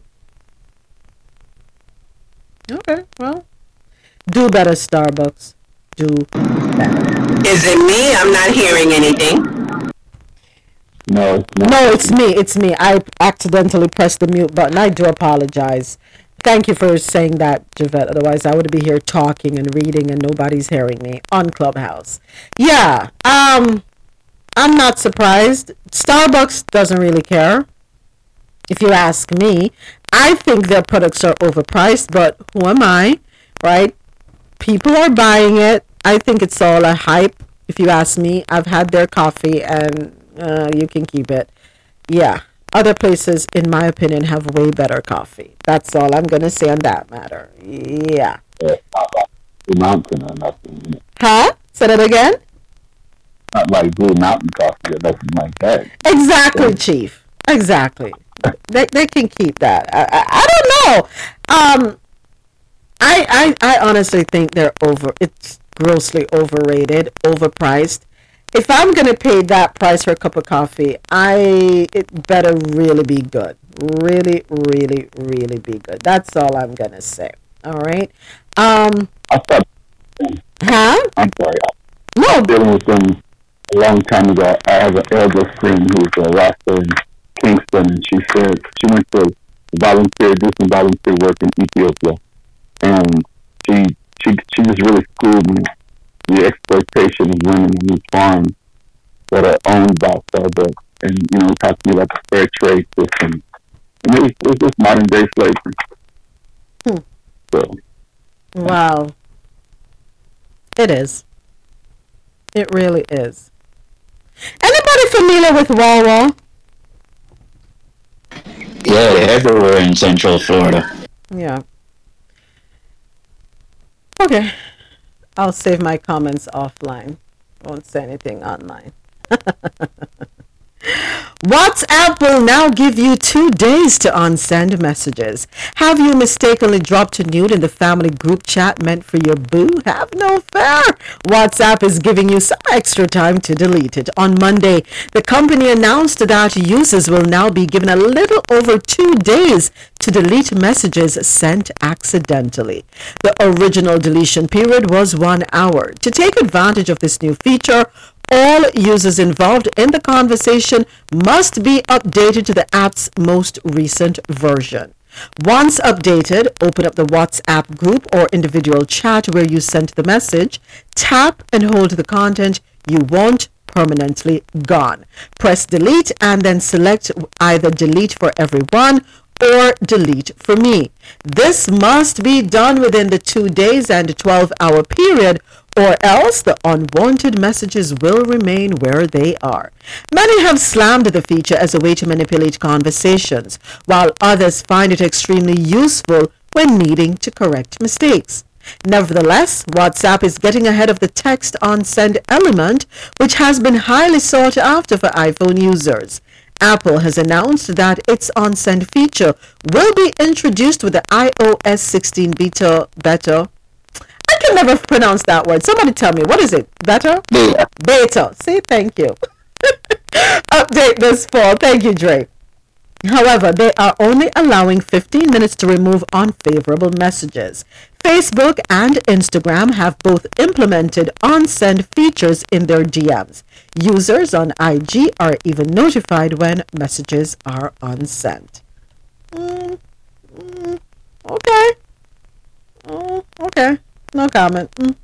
Okay, well, do better, Starbucks. Do better. Is it me? I'm not hearing anything. No. No, it's me. It's me. I accidentally pressed the mute button. I do apologize. Thank you for saying that, Javette. Otherwise, I would be here talking and reading, and nobody's hearing me on Clubhouse. Yeah. Um, I'm not surprised. Starbucks doesn't really care. If you ask me, I think their products are overpriced, but who am I, right? People are buying it. I think it's all a hype. If you ask me, I've had their coffee, and uh, you can keep it. Yeah. Other places, in my opinion, have way better coffee. That's all I'm going to say on that matter. Yeah. Yeah, Blue Mountain or nothing. Huh? Say that again? Not like Blue Mountain coffee or nothing like that. Exactly, Chief. Exactly. They, they can keep that. I, I, I don't know. Um, I, I I honestly think they're over. It's grossly overrated, overpriced. If I'm gonna pay that price for a cup of coffee, I it better really be good. Really, really, really be good. That's all I'm gonna say. All right. Um. Thought, Huh? I'm sorry. No. I was dealing with them a long time ago. I have an elder friend who's a rapper in Kingston, and she said she went to volunteer, do some volunteer work in Ethiopia, and she she she just really schooled me the exploitation of women in these farms that are owned by Starbucks, and you know, talked to me about the fair trade system. And it was, it was just modern day slavery. Hmm. So Wow. It is. It really is. Anybody familiar with Wawa? Yeah, everywhere in Central Florida. Yeah. Okay. I'll save my comments offline. Won't say anything online. WhatsApp will now give you two days to unsend messages. Have you mistakenly dropped a nude in the family group chat meant for your boo? Have no fear. WhatsApp is giving you some extra time to delete it. On Monday, the company announced that users will now be given a little over two days to delete messages sent accidentally. The original deletion period was one hour. To take advantage of this new feature, all users involved in the conversation must be updated to the app's most recent version. Once updated, open up the WhatsApp group or individual chat where you sent the message, tap and hold the content you want permanently gone. Press delete and then select either delete for everyone or delete for me. This must be done within the two days and 12 hour period or else the unwanted messages will remain where they are. Many have slammed the feature as a way to manipulate conversations, while others find it extremely useful when needing to correct mistakes. Nevertheless, WhatsApp is getting ahead of the text unsend element, which has been highly sought after for iPhone users. Apple has announced that its unsend feature will be introduced with the iOS 16 beta beta can never pronounce that word. Somebody tell me, what is it? Beta? Beta. Beta. See, thank you. Update this fall. Thank you, Dre. However, they are only allowing 15 minutes to remove unfavorable messages. Facebook and Instagram have both implemented unsend features in their DMs. Users on IG are even notified when messages are unsent. Mm, mm, okay. Oh, okay. No comment. Mm.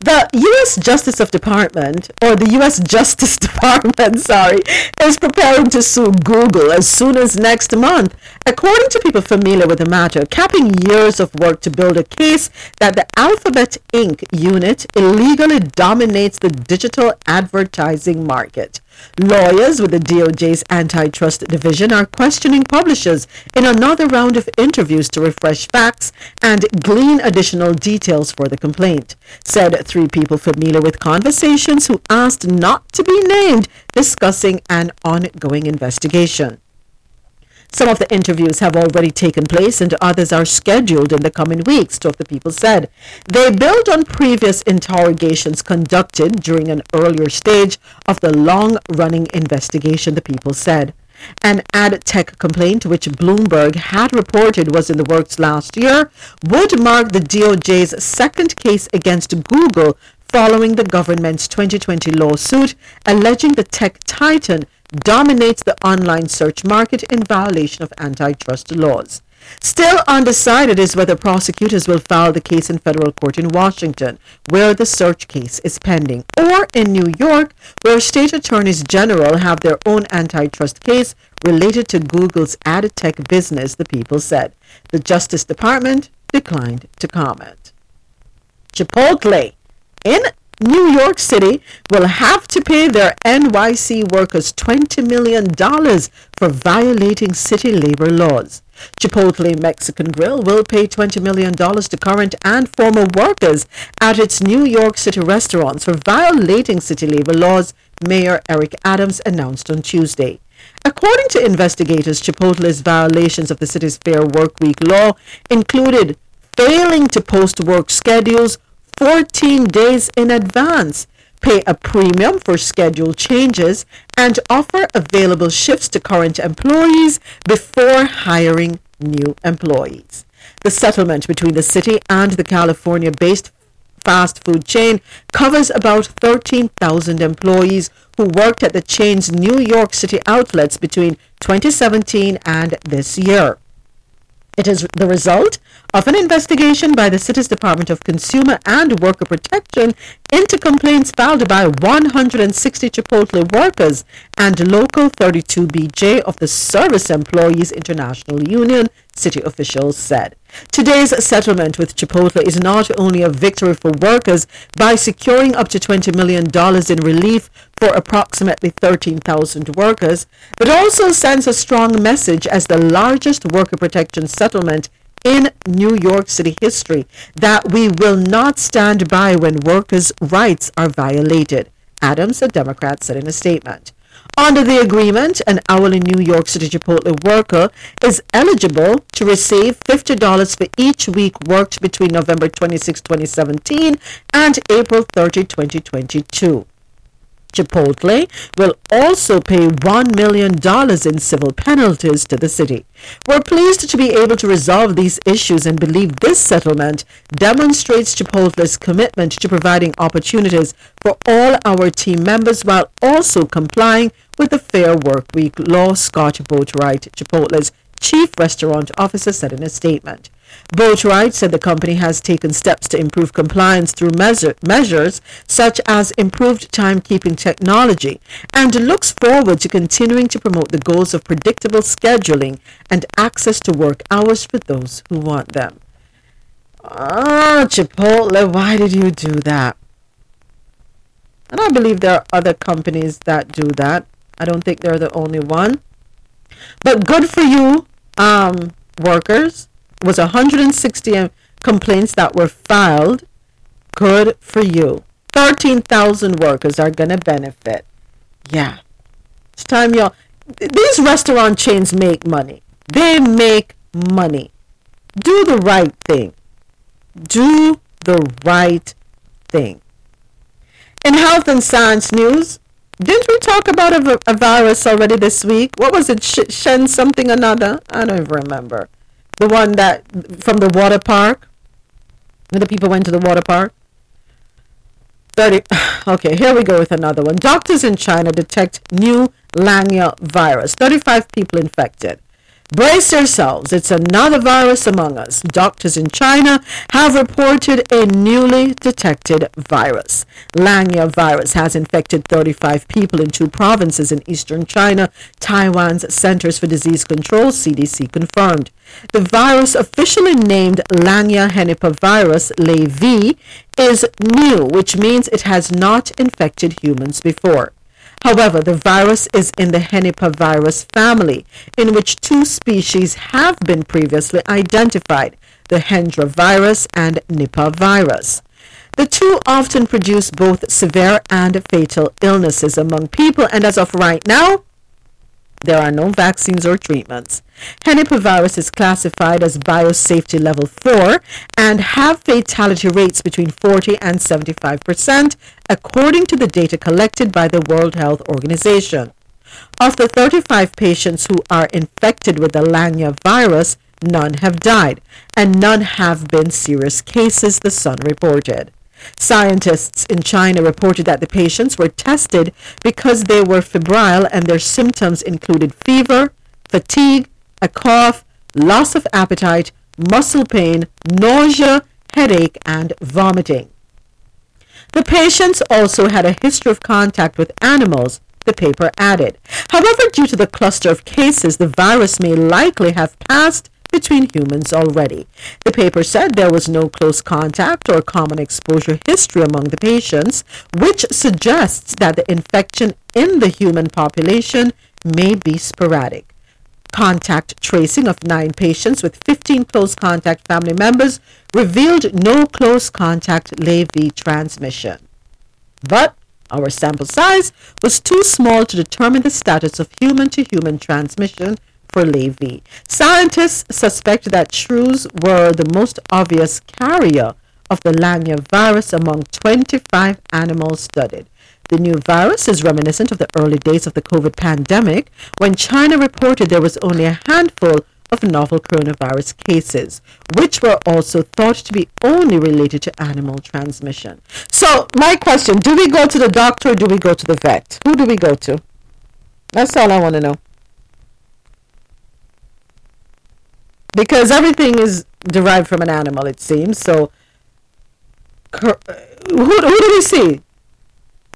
The U.S. Justice of Department, or the U.S. Justice Department, sorry, is preparing to sue Google as soon as next month. According to people familiar with the matter, capping years of work to build a case that the Alphabet Inc. unit illegally dominates the digital advertising market. Lawyers with the DOJ's antitrust division are questioning publishers in another round of interviews to refresh facts and glean additional details for the complaint, said three people familiar with conversations who asked not to be named discussing an ongoing investigation. Some of the interviews have already taken place and others are scheduled in the coming weeks, of the people said. They build on previous interrogations conducted during an earlier stage of the long running investigation, the people said. An ad tech complaint, which Bloomberg had reported was in the works last year, would mark the DOJ's second case against Google following the government's 2020 lawsuit alleging the tech titan dominates the online search market in violation of antitrust laws. Still undecided is whether prosecutors will file the case in federal court in Washington, where the search case is pending, or in New York, where state attorneys general have their own antitrust case related to Google's ad tech business, the people said. The Justice Department declined to comment. Chipotle in New York City will have to pay their NYC workers $20 million for violating city labor laws. Chipotle Mexican Grill will pay $20 million to current and former workers at its New York City restaurants for violating city labor laws, Mayor Eric Adams announced on Tuesday. According to investigators, Chipotle's violations of the city's Fair Workweek law included failing to post work schedules 14 days in advance, pay a premium for schedule changes, and offer available shifts to current employees before hiring new employees. The settlement between the city and the California based fast food chain covers about 13,000 employees who worked at the chain's New York City outlets between 2017 and this year. It is the result of an investigation by the city's Department of Consumer and Worker Protection into complaints filed by 160 Chipotle workers and Local 32BJ of the Service Employees International Union, city officials said. Today's settlement with Chipotle is not only a victory for workers by securing up to $20 million in relief for approximately 13,000 workers, but also sends a strong message as the largest worker protection settlement in New York City history that we will not stand by when workers' rights are violated, Adams, a Democrat, said in a statement. Under the agreement, an hourly New York City Chipotle worker is eligible to receive $50 for each week worked between November 26, 2017 and April 30, 2022. Chipotle will also pay $1 million in civil penalties to the city. We're pleased to be able to resolve these issues and believe this settlement demonstrates Chipotle's commitment to providing opportunities for all our team members while also complying with the Fair Work Week law, Scott Boatwright, Chipotle's chief restaurant officer, said in a statement. Boatwright said the company has taken steps to improve compliance through measure, measures such as improved timekeeping technology and looks forward to continuing to promote the goals of predictable scheduling and access to work hours for those who want them. Ah, Chipotle, why did you do that? And I believe there are other companies that do that. I don't think they're the only one. But good for you, um, workers. Was 160 complaints that were filed. Good for you. 13,000 workers are going to benefit. Yeah. It's time y'all. These restaurant chains make money. They make money. Do the right thing. Do the right thing. In health and science news, didn't we talk about a, a virus already this week? What was it? Shen something another? I don't even remember. The one that from the water park. When the people went to the water park. 30. Okay, here we go with another one. Doctors in China detect new Langya virus. 35 people infected. Brace yourselves, it's another virus among us. Doctors in China have reported a newly detected virus. Langya virus has infected 35 people in two provinces in eastern China, Taiwan's Centers for Disease Control, CDC, confirmed. The virus, officially named Langya henipavirus LayV, is new, which means it has not infected humans before. However, the virus is in the Henipavirus family, in which two species have been previously identified, the Hendra virus and Nipah virus. The two often produce both severe and fatal illnesses among people, and as of right now, there are no vaccines or treatments. Henipavirus is classified as biosafety level 4 and have fatality rates between 40 and 75 percent, according to the data collected by the World Health Organization. Of the 35 patients who are infected with the Langya virus, none have died, and none have been serious cases, the Sun reported. Scientists in China reported that the patients were tested because they were febrile and their symptoms included fever, fatigue, a cough, loss of appetite, muscle pain, nausea, headache, and vomiting. The patients also had a history of contact with animals, the paper added. However, due to the cluster of cases, the virus may likely have passed between humans already. The paper said there was no close contact or common exposure history among the patients, which suggests that the infection in the human population may be sporadic. Contact tracing of nine patients with 15 close contact family members revealed no close contact LayV transmission. But our sample size was too small to determine the status of human to human transmission for LayV. Scientists suspect that shrews were the most obvious carrier of the Langya virus among 25 animals studied. The new virus is reminiscent of the early days of the COVID pandemic when China reported there was only a handful of novel coronavirus cases, which were also thought to be only related to animal transmission. So, my question do we go to the doctor or do we go to the vet? Who do we go to? That's all I want to know. Because everything is derived from an animal, it seems. So, who, who do we see?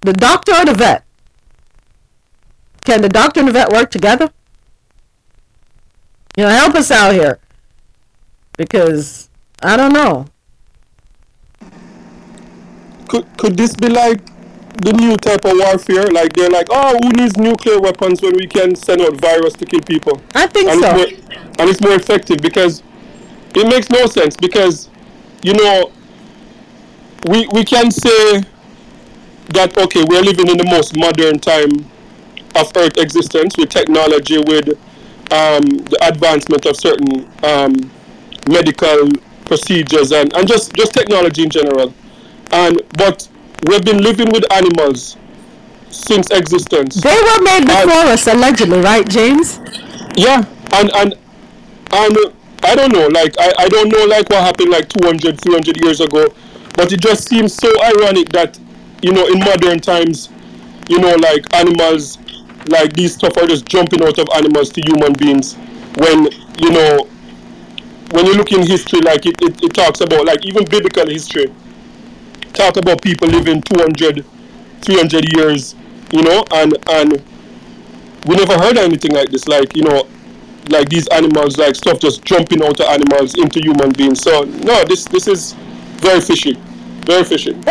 The doctor or the vet? Can the doctor and the vet work together? You know, help us out here. Because I don't know. Could could this be like the new type of warfare? Like they're like, oh, who needs nuclear weapons when we can send out virus to kill people? I think and so. It's more, and it's more effective because it makes no sense because you know we we can say that okay we're living in the most modern time of Earth existence with technology with um, the advancement of certain um, medical procedures and, and just, just technology in general. And but we've been living with animals since existence. They were made before us, allegedly, right, James? Yeah, and and and uh, I don't know, like I, I don't know like what happened like 200, 300 years ago, but it just seems so ironic that you know in modern times, you know like animals, like these stuff are just jumping out of animals to human beings when you know when you look in history, like it, it, it talks about like even biblical history, talk about people living 200, 300 years, you know, and and we never heard anything like this, like you know, like these animals, like stuff just jumping out of animals into human beings. So no, this this is very fishy, very fishy.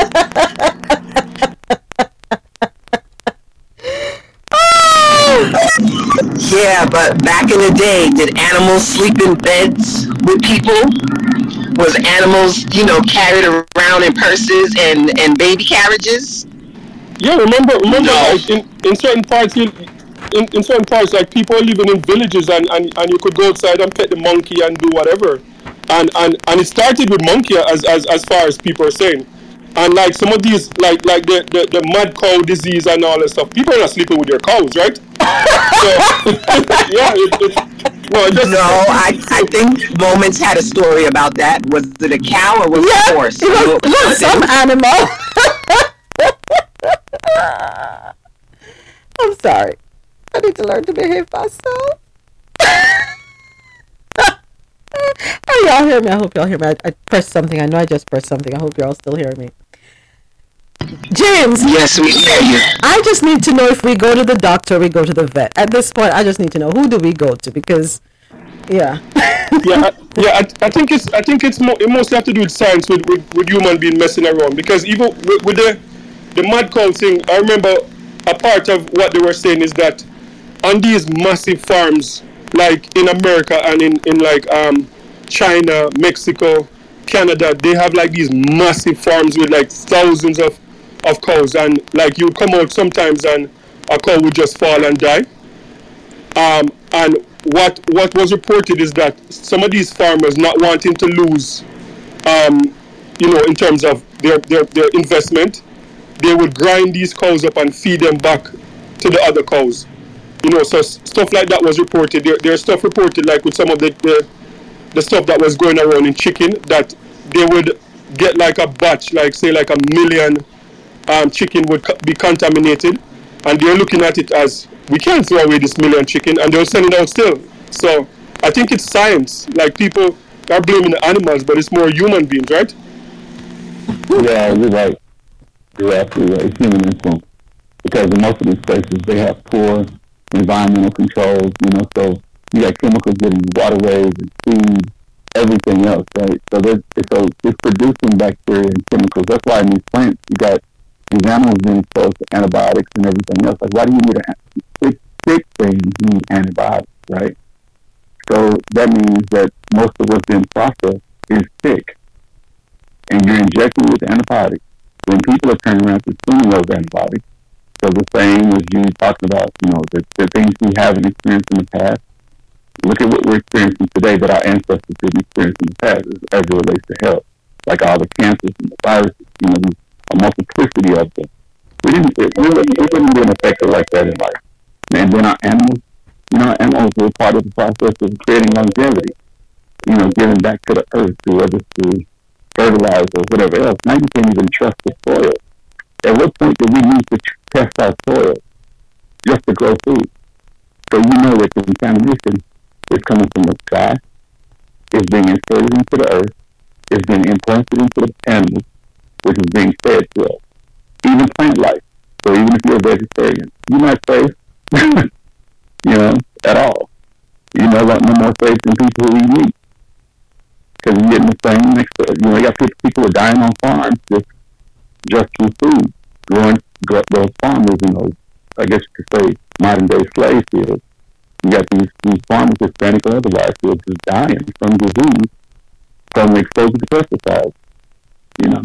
Yeah, but back in the day, did animals sleep in beds with people? Was animals, you know, carried around in purses and, and baby carriages? Yeah, remember, remember, like in, in certain parts, you, in, in certain parts, like people living in villages, and, and, and you could go outside and pet the monkey and do whatever, and and, and it started with monkey, as, as as far as people are saying, and like some of these, like like the, the, the mad cow disease and all that stuff, people are not sleeping with their cows, right? so, yeah, it, it, well, just, No, I, I think Moments had a story about that. Was it a cow or was it a horse? It was, it was some animal. I'm sorry. I need to learn to behave myself. Are y'all hear me? I hope y'all hear me. I, I pressed something. I know I just pressed something. I hope y'all still hear me. James. Yes, we hear you. I just need to know if we go to the doctor or we go to the vet. At this point, I just need to know who do we go to because, yeah. yeah, I, yeah. I, I think it's I think it's more it mostly have to do with science with, with, with human being messing around because even with, with the the mad cow thing, I remember a part of what they were saying is that on these massive farms, like in America and in in like um China, Mexico, Canada, they have like these massive farms with like thousands of of cows and like you come out sometimes and a cow would just fall and die. Um, and what what was reported is that some of these farmers not wanting to lose, um, you know, in terms of their, their, their investment, they would grind these cows up and feed them back to the other cows. You know, so stuff like that was reported. There, there's stuff reported like with some of the, the the stuff that was going around in chicken that they would get like a batch, like say like a million um, chicken would co- be contaminated, and they're looking at it as we can't throw away this million chicken, and they'll send it out still. So I think it's science. Like people are blaming the animals, but it's more human beings, right? Yeah, you're right. You're absolutely right. It's human influence. Because in most of these places, they have poor environmental controls, you know, so you got chemicals getting waterways and food, everything else, right? So so it's producing bacteria and chemicals. That's why in these plants, you got these animals being exposed to antibiotics and everything else. Like, why do you need a sick, sick things need antibiotics, right? So that means that most of what's being processed is sick and you're injecting with antibiotics, when people are turning around consuming those antibiotics, so the same as you talked about, you know, the, the things we haven't experienced in the past, look at what we're experiencing today that our ancestors didn't experience in the past as, as it relates to health. Like all the cancers and the viruses, you know, there's a multiplicity of them. We didn't, it, wouldn't, it wouldn't be affected like that in life. And then our animals, you know, animals were part of the process of creating longevity, you know, giving back to the earth, to whether through fertilizer or whatever else. Now you can't even trust the soil. At what point did we use to test our soil just to grow food? So you know that the contamination is coming from the sky, is being inserted into the earth, is being implanted into the animals, which is being fed to us. Even plant life. So even if you're a vegetarian, you're not safe, you know, at all. You're no, no more safe than people who eat meat. Because you're getting the same next to You know, you got people, who are dying on farms just, just through food. Growing, grow, those farmers, you know, I guess you could say modern day slave fields. You got these, these farmers, Hispanic or otherwise, who are just dying from disease from exposure to pesticides. You know.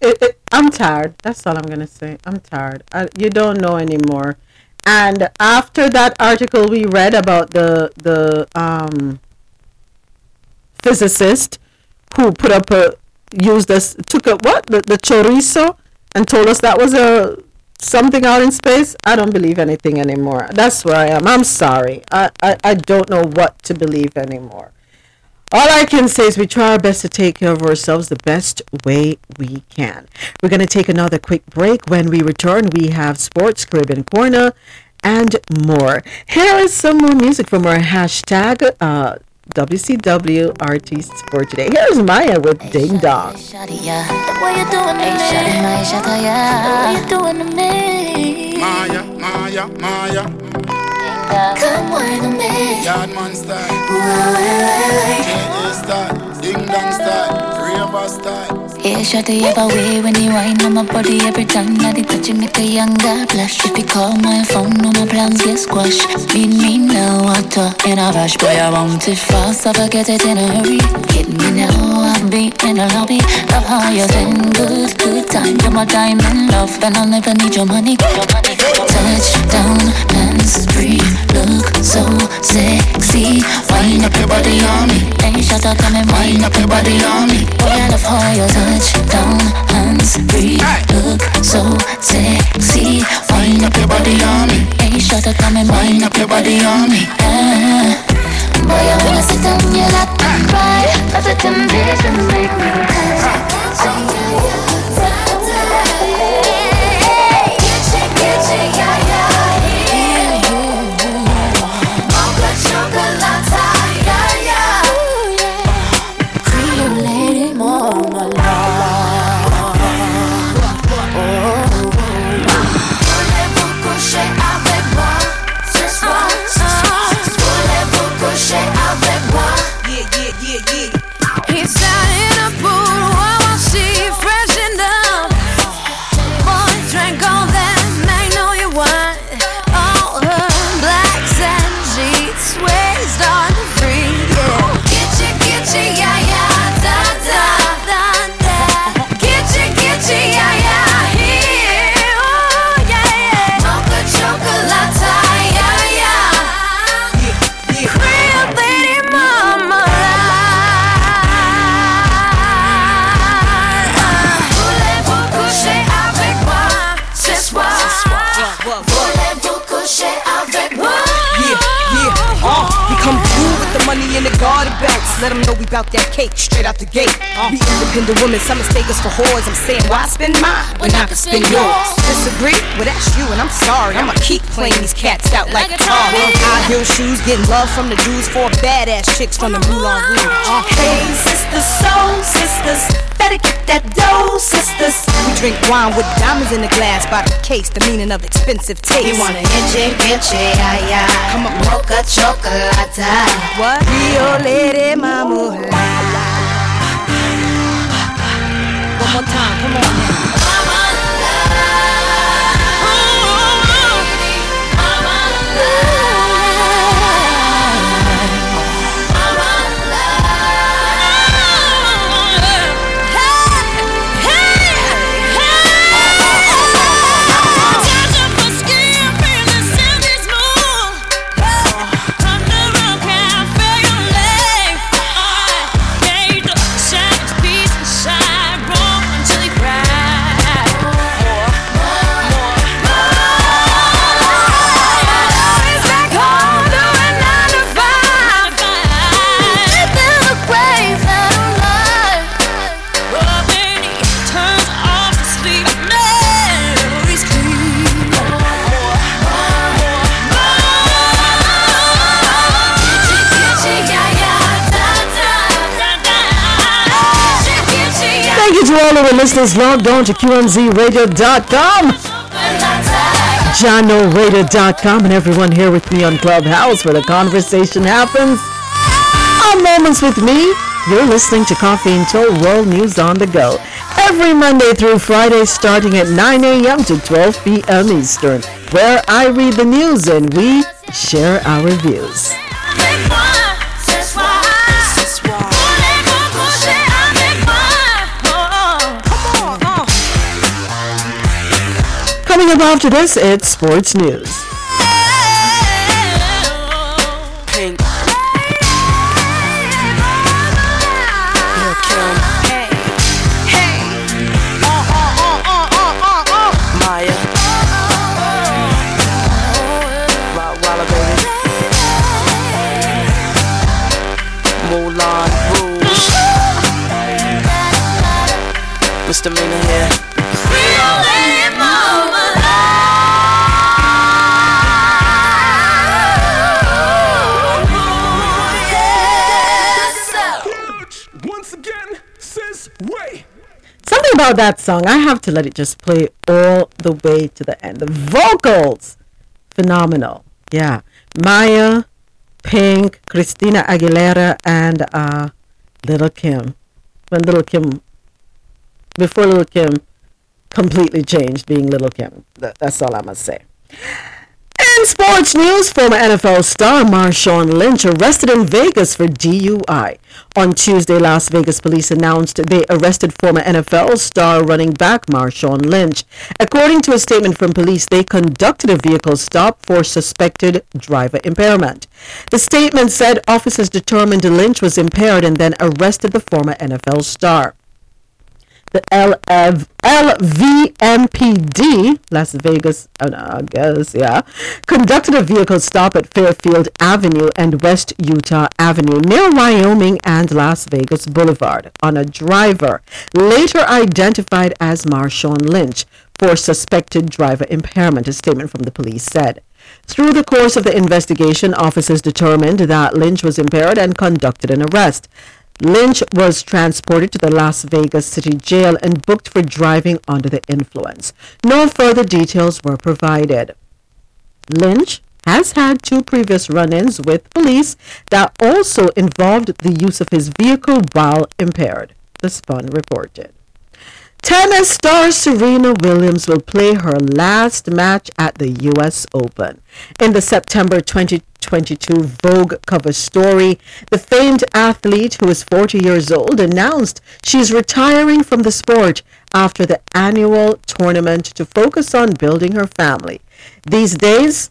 It, it, I'm tired. That's all I'm gonna say. I'm tired. I, you don't know anymore. And after that article we read about the the um, physicist who put up a used us took a what the, the chorizo and told us that was a something out in space. I don't believe anything anymore. That's where I am. I'm sorry. I, I, I don't know what to believe anymore. All I can say is we try our best to take care of ourselves the best way we can. We're going to take another quick break. When we return, we have Sports Caribbean Corner and more. Here is some more music from our hashtag uh, WCW artists for today. Here's Mya with Ding Dong. What you doing to me? What you doing to me? Mya, Mya, Mya. Come wine to me. Yard man style. Why, style. Ding dong style. River style. Yeah, shut the ever way when you wine on my body every time that it, make a younger blush. If you call my phone, all my plans get squashed. Need me now, water in a rush, boy. I want it fast, I forget it in a hurry. Hit me now, I'll be in a lobby. Love how you send good, good time. You're my diamond love, and I'll never need your money. Touch down, hands free, look so sexy. Wind up your body on me. Hey, shut up, come and wind up your body on me. Boy, I love how you touch down, hands free, look so sexy. Wind up your body on me. Hey, shut up, come and wind up your body on me. Ah. Boy, I wanna sit on your lap and ride, but the temptation make me He's Let them know we bout that cake straight out the gate. We independent women, some mistake us for whores. I'm saying, why spend mine when I can spend yours? Disagree? Well, that's you, and I'm sorry. I'ma keep playing these cats out like a tar. High heel shoes, getting love from the dudes, four badass chicks from the Moulin Rouge. Uh, Hey, sisters, soul sisters, better get that dough, sisters. we drink wine with diamonds in the glass by the case, the meaning of expensive taste. You wanna itchy, itchy, yeah, yeah. Come on, mocha chocolate. What? Rio Lady Mama. One more time, come on now. To all of our listeners logged on to QMZRadio.com, JahknoRadio.com, and everyone here with me on Clubhouse where the conversation happens. On Moments with Mi, you're listening to Coffee in Toe World News on the Go. Every Monday through Friday starting at 9 a.m. to 12 p.m. Eastern, where I read the news and we share our views. Up after this, it's sports news. About that song, I have to let it just play all the way to the end. The vocals, phenomenal. Yeah. Mya, Pink, Christina Aguilera, and uh, Little Kim. When Little Kim, before Little Kim completely changed being Little Kim. That, that's all I must say. In sports news, former NFL star Marshawn Lynch arrested in Vegas for DUI. On Tuesday, Las Vegas police announced they arrested former NFL star running back Marshawn Lynch. According to a statement from police, they conducted a vehicle stop for suspected driver impairment. The statement said officers determined Lynch was impaired and then arrested the former NFL star. The LV, LVMPD, Las Vegas, oh no, I guess, yeah, conducted a vehicle stop at Fairfield Avenue and West Utah Avenue near Wyoming and Las Vegas Boulevard on a driver later identified as Marshawn Lynch for suspected driver impairment, a statement from the police said. Through the course of the investigation, officers determined that Lynch was impaired and conducted an arrest. Lynch was transported to the Las Vegas City Jail and booked for driving under the influence. No further details were provided. Lynch has had two previous run-ins with police that also involved the use of his vehicle while impaired, the Spun reported. Tennis star Serena Williams will play her last match at the U.S. Open. In the September 2022 Vogue cover story, the famed athlete, who is 40 years old, announced she's retiring from the sport after the annual tournament to focus on building her family. These days,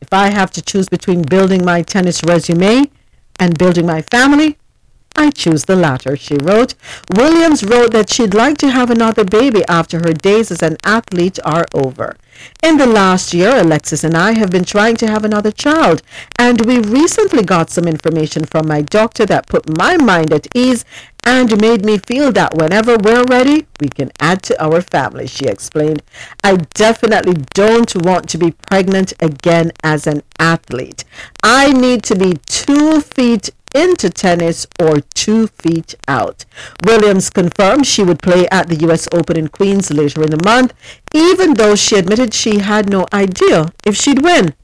if I have to choose between building my tennis resume and building my family, I choose the latter, she wrote. Williams wrote that she'd like to have another baby after her days as an athlete are over. In the last year, Alexis and I have been trying to have another child, and we recently got some information from my doctor that put my mind at ease and made me feel that whenever we're ready, we can add to our family, she explained. I definitely don't want to be pregnant again as an athlete. I need to be two feet into tennis or two feet out. Williams confirmed she would play at the U.S. Open in Queens later in the month, even though she admitted she had no idea if she'd win.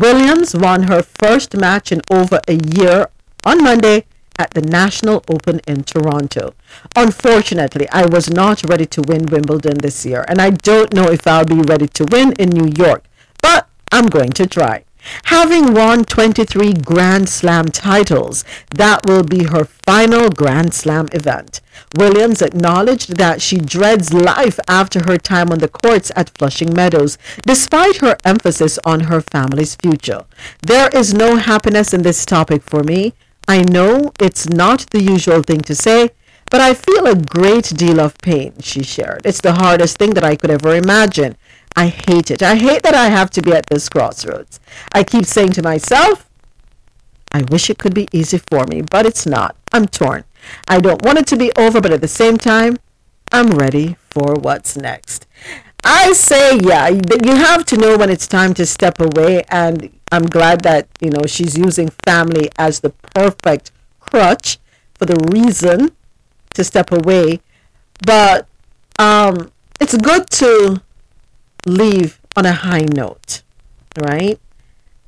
Williams won her first match in over a year on Monday at the National Open in Toronto. Unfortunately, I was not ready to win Wimbledon this year, and I don't know if I'll be ready to win in New York, but I'm going to try. Having won 23 Grand Slam titles, that will be her final Grand Slam event. Williams acknowledged that she dreads life after her time on the courts at Flushing Meadows, despite her emphasis on her family's future. There is no happiness in this topic for me. I know it's not the usual thing to say, but I feel a great deal of pain, she shared. It's the hardest thing that I could ever imagine. I hate it. I hate that I have to be at this crossroads. I keep saying to myself, I wish it could be easy for me, but it's not. I'm torn. I don't want it to be over, but at the same time, I'm ready for what's next. I say, yeah, you have to know when it's time to step away, and I'm glad that, you know, she's using family as the perfect crutch for the reason to step away, but um, it's good to leave on a high note, right?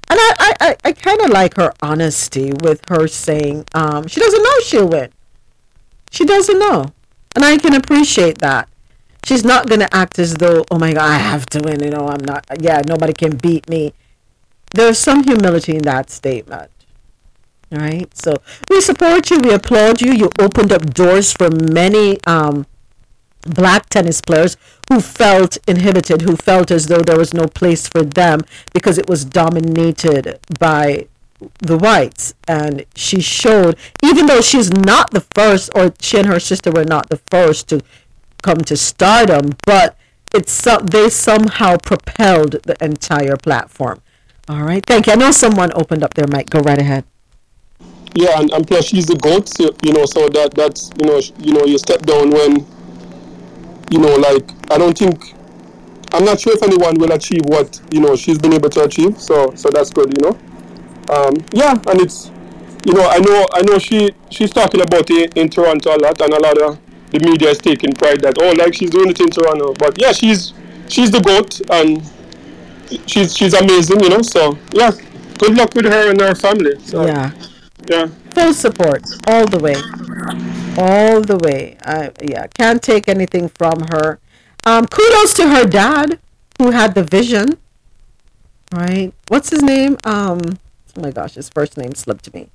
And I, I, I, kind of like her honesty with her saying um, she doesn't know she'll win. She doesn't know. And I can appreciate that. She's not going to act as though, oh my God, I have to win. You know, I'm not, yeah, nobody can beat me. There's some humility in that statement. All right. So we support you. We applaud you. You opened up doors for many um, black tennis players who felt inhibited, who felt as though there was no place for them because it was dominated by the whites. And she showed, even though she's not the first, or she and her sister were not the first to come to stardom, but it's they somehow propelled the entire platform. All right. Thank you. I know someone opened up their mic. Go right ahead. Yeah, and, and plus she's the goat, so, you know. So that that's you know you know you step down when you know like I don't think I'm not sure if anyone will achieve what you know she's been able to achieve. So so that's good, you know. Um, yeah, and it's you know I know I know she she's talking about it in Toronto a lot, and a lot of the media is taking pride that oh like she's doing it in Toronto, but yeah she's she's the goat and she's she's amazing, you know. So yeah, good luck with her and her family. So, Yeah. yeah. Full support all the way, all the way. I yeah, can't take anything from her. Um, kudos to her dad who had the vision. Right? What's his name? Um, oh my gosh, his first name slipped to me.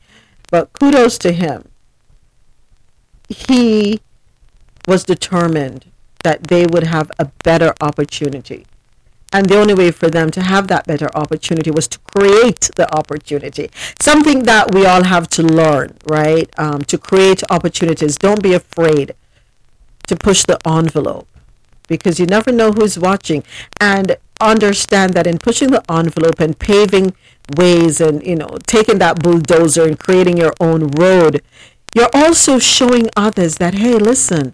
But kudos to him. He was determined that they would have a better opportunity. And the only way for them to have that better opportunity was to create the opportunity. Something that we all have to learn, right? Um, to create opportunities. Don't be afraid to push the envelope because you never know who's watching. And understand that in pushing the envelope and paving ways and, you know, taking that bulldozer and creating your own road, you're also showing others that, hey, listen,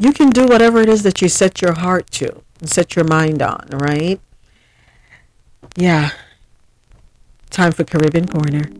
you can do whatever it is that you set your heart to and set your mind on, right? Yeah. Time for Caribbean Corner.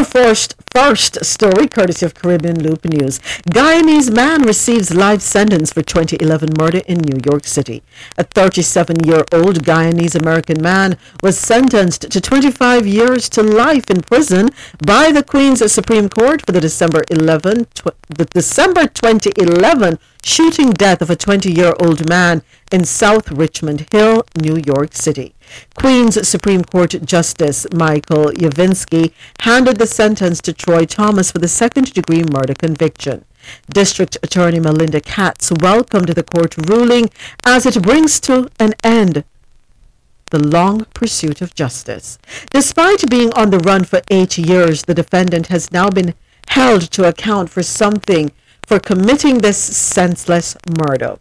Our first first story, courtesy of Caribbean Loop News. Guyanese man receives life sentence for 2011 murder in New York City. A 37-year-old Guyanese American man was sentenced to 25 years to life in prison by the Queens Supreme Court for the December 11 tw- the December 2011 shooting death of a 20-year-old man in South Richmond Hill, New York City. Queens Supreme Court Justice Michael Yavinsky handed the sentence to Troy Thomas for the second degree murder conviction. District Attorney Melinda Katz welcomed the court ruling as it brings to an end the long pursuit of justice. Despite being on the run for eight years, the defendant has now been held to account for something for committing this senseless murder.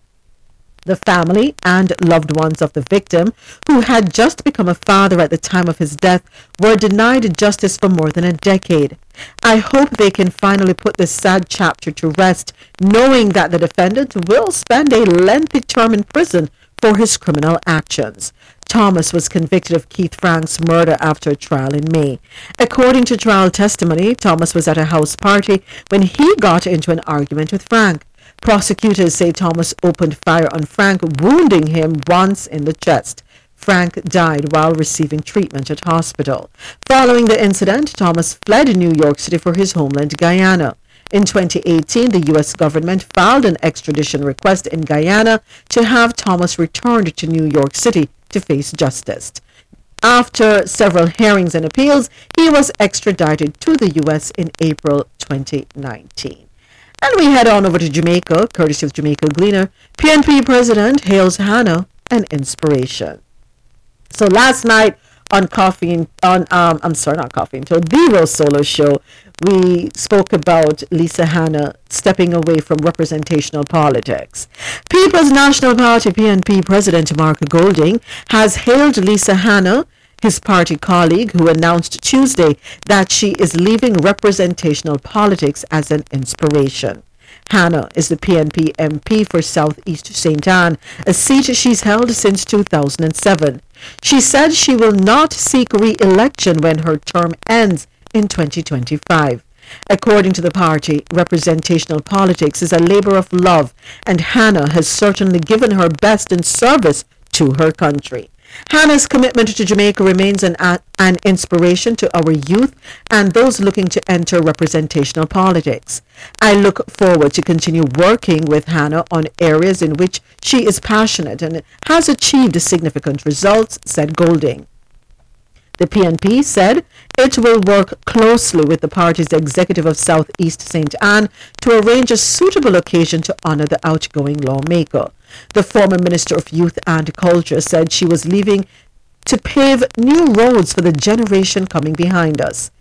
The family and loved ones of the victim, who had just become a father at the time of his death, were denied justice for more than a decade. I hope they can finally put this sad chapter to rest, knowing that the defendant will spend a lengthy term in prison for his criminal actions. Thomas was convicted of Keith Frank's murder after a trial in May. According to trial testimony, Thomas was at a house party when he got into an argument with Frank. Prosecutors say Thomas opened fire on Frank, wounding him once in the chest. Frank died while receiving treatment at hospital. Following the incident, Thomas fled New York City for his homeland, Guyana. In 2018, the U.S. government filed an extradition request in Guyana to have Thomas returned to New York City to face justice. After several hearings and appeals, he was extradited to the U.S. in April 2019. And we head on over to Jamaica, courtesy of Jamaica Gleaner. PNP President hails Hanna an inspiration. So last night on Coffee on um I'm sorry, not Coffee until the Rose Solo Show, we spoke about Lisa Hanna stepping away from representational politics. People's National Party PNP President Mark Golding has hailed Lisa Hanna his party colleague, who announced Tuesday that she is leaving representational politics as an inspiration. Hanna is the PNP MP for Southeast St. Ann, a seat she's held since 2007. She said she will not seek re-election when her term ends in 2025. According to the party, representational politics is a labor of love, and Hanna has certainly given her best in service to her country. Hanna's commitment to Jamaica remains an, an inspiration to our youth and those looking to enter representational politics. I look forward to continue working with Hannah on areas in which she is passionate and has achieved significant results, said Golding. The PNP said it will work closely with the party's executive of Southeast St. Ann to arrange a suitable occasion to honor the outgoing lawmaker. The former Minister of Youth and Culture said she was leaving to pave new roads for the generation coming behind us.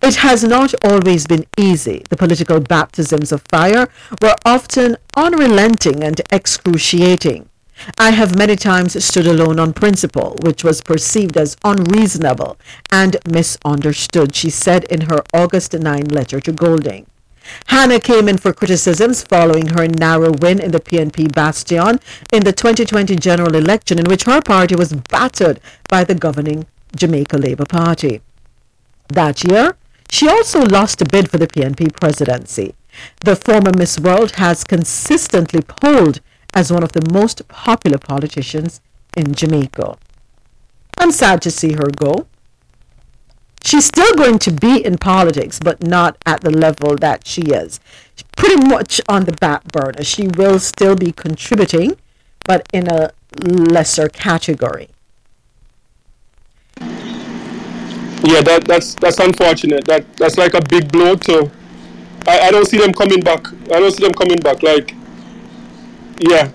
It has not always been easy. The political baptisms of fire were often unrelenting and excruciating. I have many times stood alone on principle, which was perceived as unreasonable and misunderstood, she said in her August 9 letter to Golding. Hanna came in for criticisms following her narrow win in the PNP bastion in the 2020 general election, in which her party was battered by the governing Jamaica Labour Party. That year, she also lost a bid for the PNP presidency. The former Miss World has consistently polled as one of the most popular politicians in Jamaica. I'm sad to see her go. She's still going to be in politics, but not at the level that she is. She's Pretty much on the back burner. She will still be contributing, but in a lesser category. Yeah, that, that's that's unfortunate. That that's like a big blow to. I, I don't see them coming back. I don't see them coming back. Like, yeah,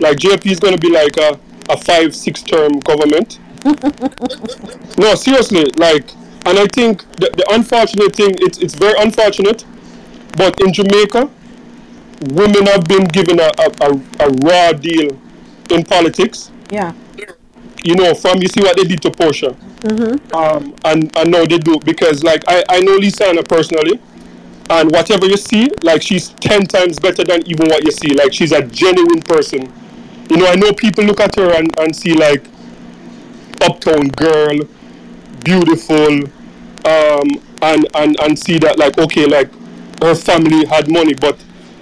like JP is going to be like a, a five six term government. no, seriously, like, and I think the, the unfortunate thing it's it's very unfortunate, but in Jamaica, women have been given a, a, a, raw deal in politics. Yeah. You know, from you see what they did to Portia. Mm-hmm. um, and and now they do because like I, I know Lisa Anna personally, and whatever you see, like she's ten times better than even what you see. Like she's a genuine person. You know, I know people look at her and, and see like uptown girl, beautiful, um, and, and and see that like okay, like her family had money, but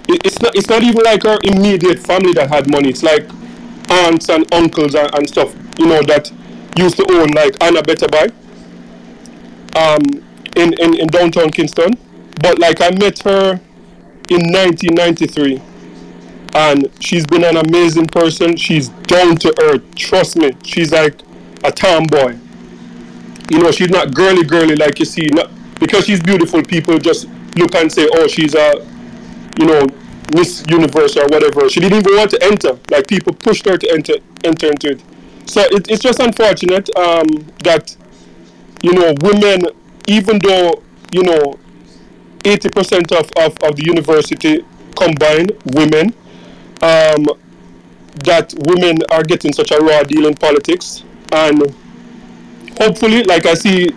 it, it's not it's not even like her immediate family that had money. It's like aunts and uncles and, and stuff. You know that used to own like Anna Better Buy um, in, in, in downtown Kingston. But like I met her in 1993 and she's been an amazing person. She's down to earth. Trust me. She's like a tomboy. You know, she's not girly girly like you see. Not, because she's beautiful, people just look and say, oh, she's a, you know, Miss Universe or whatever. She didn't even want to enter. Like people pushed her to enter enter into it. So it, it's just unfortunate um, that you know women, even though you know, eighty percent of, of, of the university combined women, um, that women are getting such a raw deal in politics, and hopefully, like I see,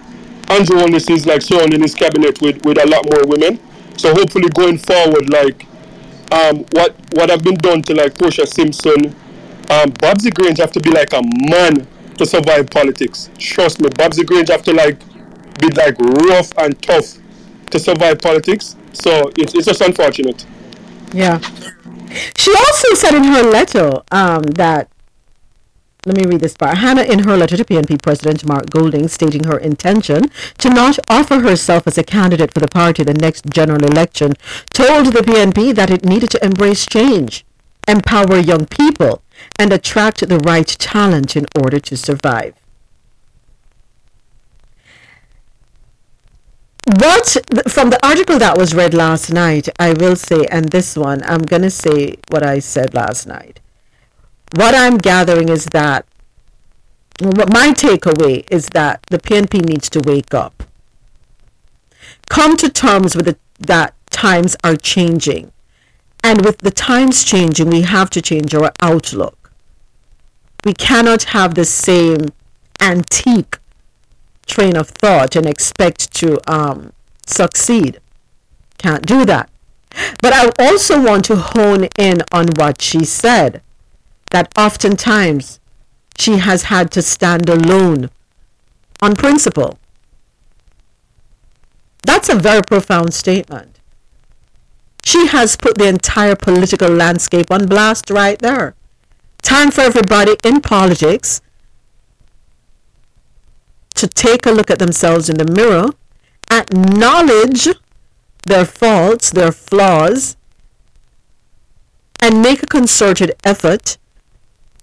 Andrew Holness is like surrounding his cabinet with, with a lot more women. So hopefully, going forward, like um, what what have been done to like Portia Simpson um, Babsy Grange have to be like a man to survive politics. Trust me, Babsy Grange have to like be like rough and tough to survive politics. So it's, it's just unfortunate. Yeah. She also said in her letter um, that, let me read this part. Hanna, in her letter to PNP President Mark Golding, stating her intention to not offer herself as a candidate for the party the next general election, told the PNP that it needed to embrace change, empower young people, and attract the right talent in order to survive. What from the article that was read last night, I will say, and this one, I'm going to say what I said last night. What I'm gathering is that my takeaway is that the PNP needs to wake up. Come to terms with it that times are changing. And with the times changing, we have to change our outlook. We cannot have the same antique train of thought and expect to um, succeed. Can't do that. But I also want to hone in on what she said that oftentimes she has had to stand alone on principle. That's a very profound statement. She has put the entire political landscape on blast right there. Time for everybody in politics to take a look at themselves in the mirror, acknowledge their faults, their flaws, and make a concerted effort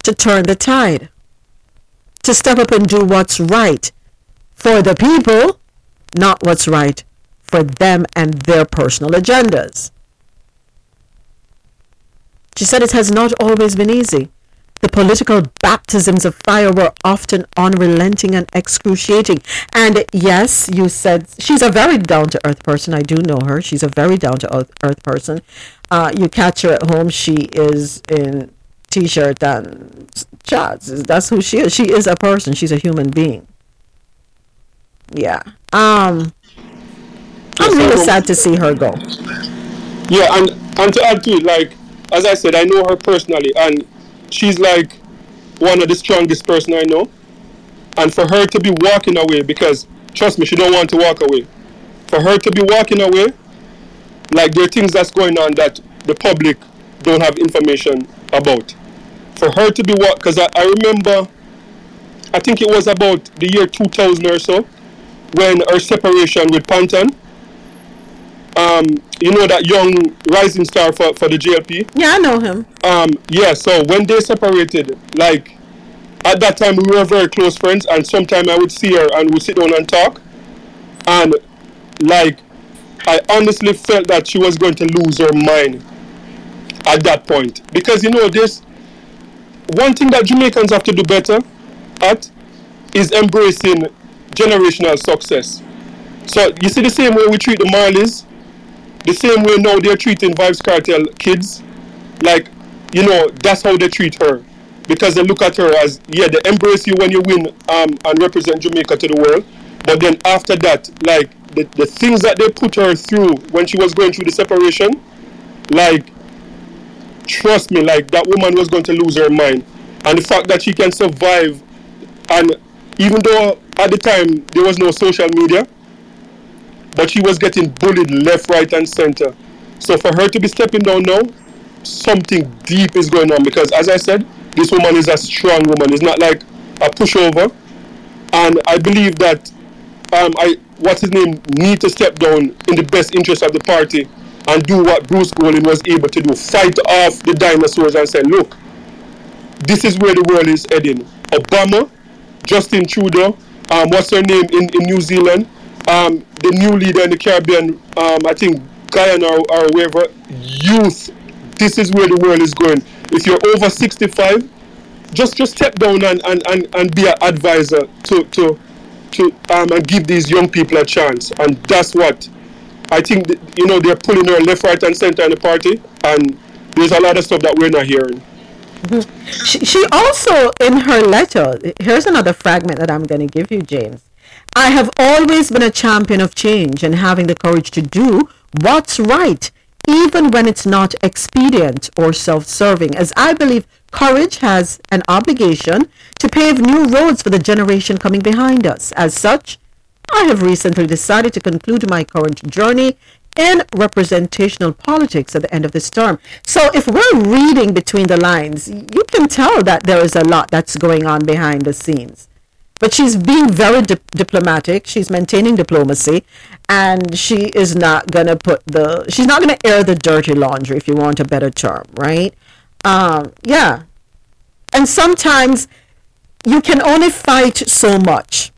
to turn the tide, to step up and do what's right for the people, not what's right for them and their personal agendas. She said it has not always been easy. The political baptisms of fire were often unrelenting and excruciating. And yes, you said she's a very down to earth person. I do know her. She's a very down to earth person. Uh, you catch her at home, she is in t shirt and chats. That's who she is. She is a person, she's a human being. Yeah. Um, I'm really sad to see her go. Yeah, and and to add to it, like as I said, I know her personally, and she's like one of the strongest person I know. And for her to be walking away, because trust me, she don't want to walk away. For her to be walking away, like there are things that's going on that the public don't have information about. For her to be walk, because I, I remember, I think it was about the year 2000 or so, when her separation with Panton. Um, you know that young rising star for, for the JLP. Yeah, I know him. Um, yeah, so when they separated, like at that time we were very close friends, and sometime I would see her and we'd sit down and talk, and like I honestly felt that she was going to lose her mind at that point because you know this one thing that Jamaicans have to do better at is embracing generational success. So you see the same way we treat the Marleys, the same way now they're treating Vybz Kartel kids, like you know that's how they treat her. Because they look at her as yeah they embrace you when you win um, and represent Jamaica to the world, but then after that like the, the things that they put her through when she was going through the separation, like trust me like that woman was going to lose her mind, and the fact that she can survive, and even though at the time there was no social media but she was getting bullied left, right, and center. So for her to be stepping down now, something deep is going on because, as I said, this woman is a strong woman. It's not like a pushover, and I believe that um, I what's his name need to step down in the best interest of the party and do what Bruce Golding was able to do: fight off the dinosaurs and say, look, this is where the world is heading. Obama, Justin Trudeau, um, what's her name in, in New Zealand? Um, the new leader in the Caribbean, um, I think Guyana or, or wherever, youth, this is where the world is going. If you're over 65, just just step down and, and, and, and be an advisor to to to um, and give these young people a chance. And that's what I think. You know, they're pulling her left, right, and center in the party, and there's a lot of stuff that we're not hearing. She, she also, in her letter, here's another fragment that I'm going to give you, James. I have always been a champion of change and having the courage to do what's right, even when it's not expedient or self serving, as I believe courage has an obligation to pave new roads for the generation coming behind us. As such, I have recently decided to conclude my current journey in representational politics at the end of this term. So if we're reading between the lines, you can tell that there is a lot that's going on behind the scenes. But she's being very dip- diplomatic. She's maintaining diplomacy, and she is not gonna put the. She's not gonna air the dirty laundry, if you want a better term, right? Um, yeah. And sometimes you can only fight so much.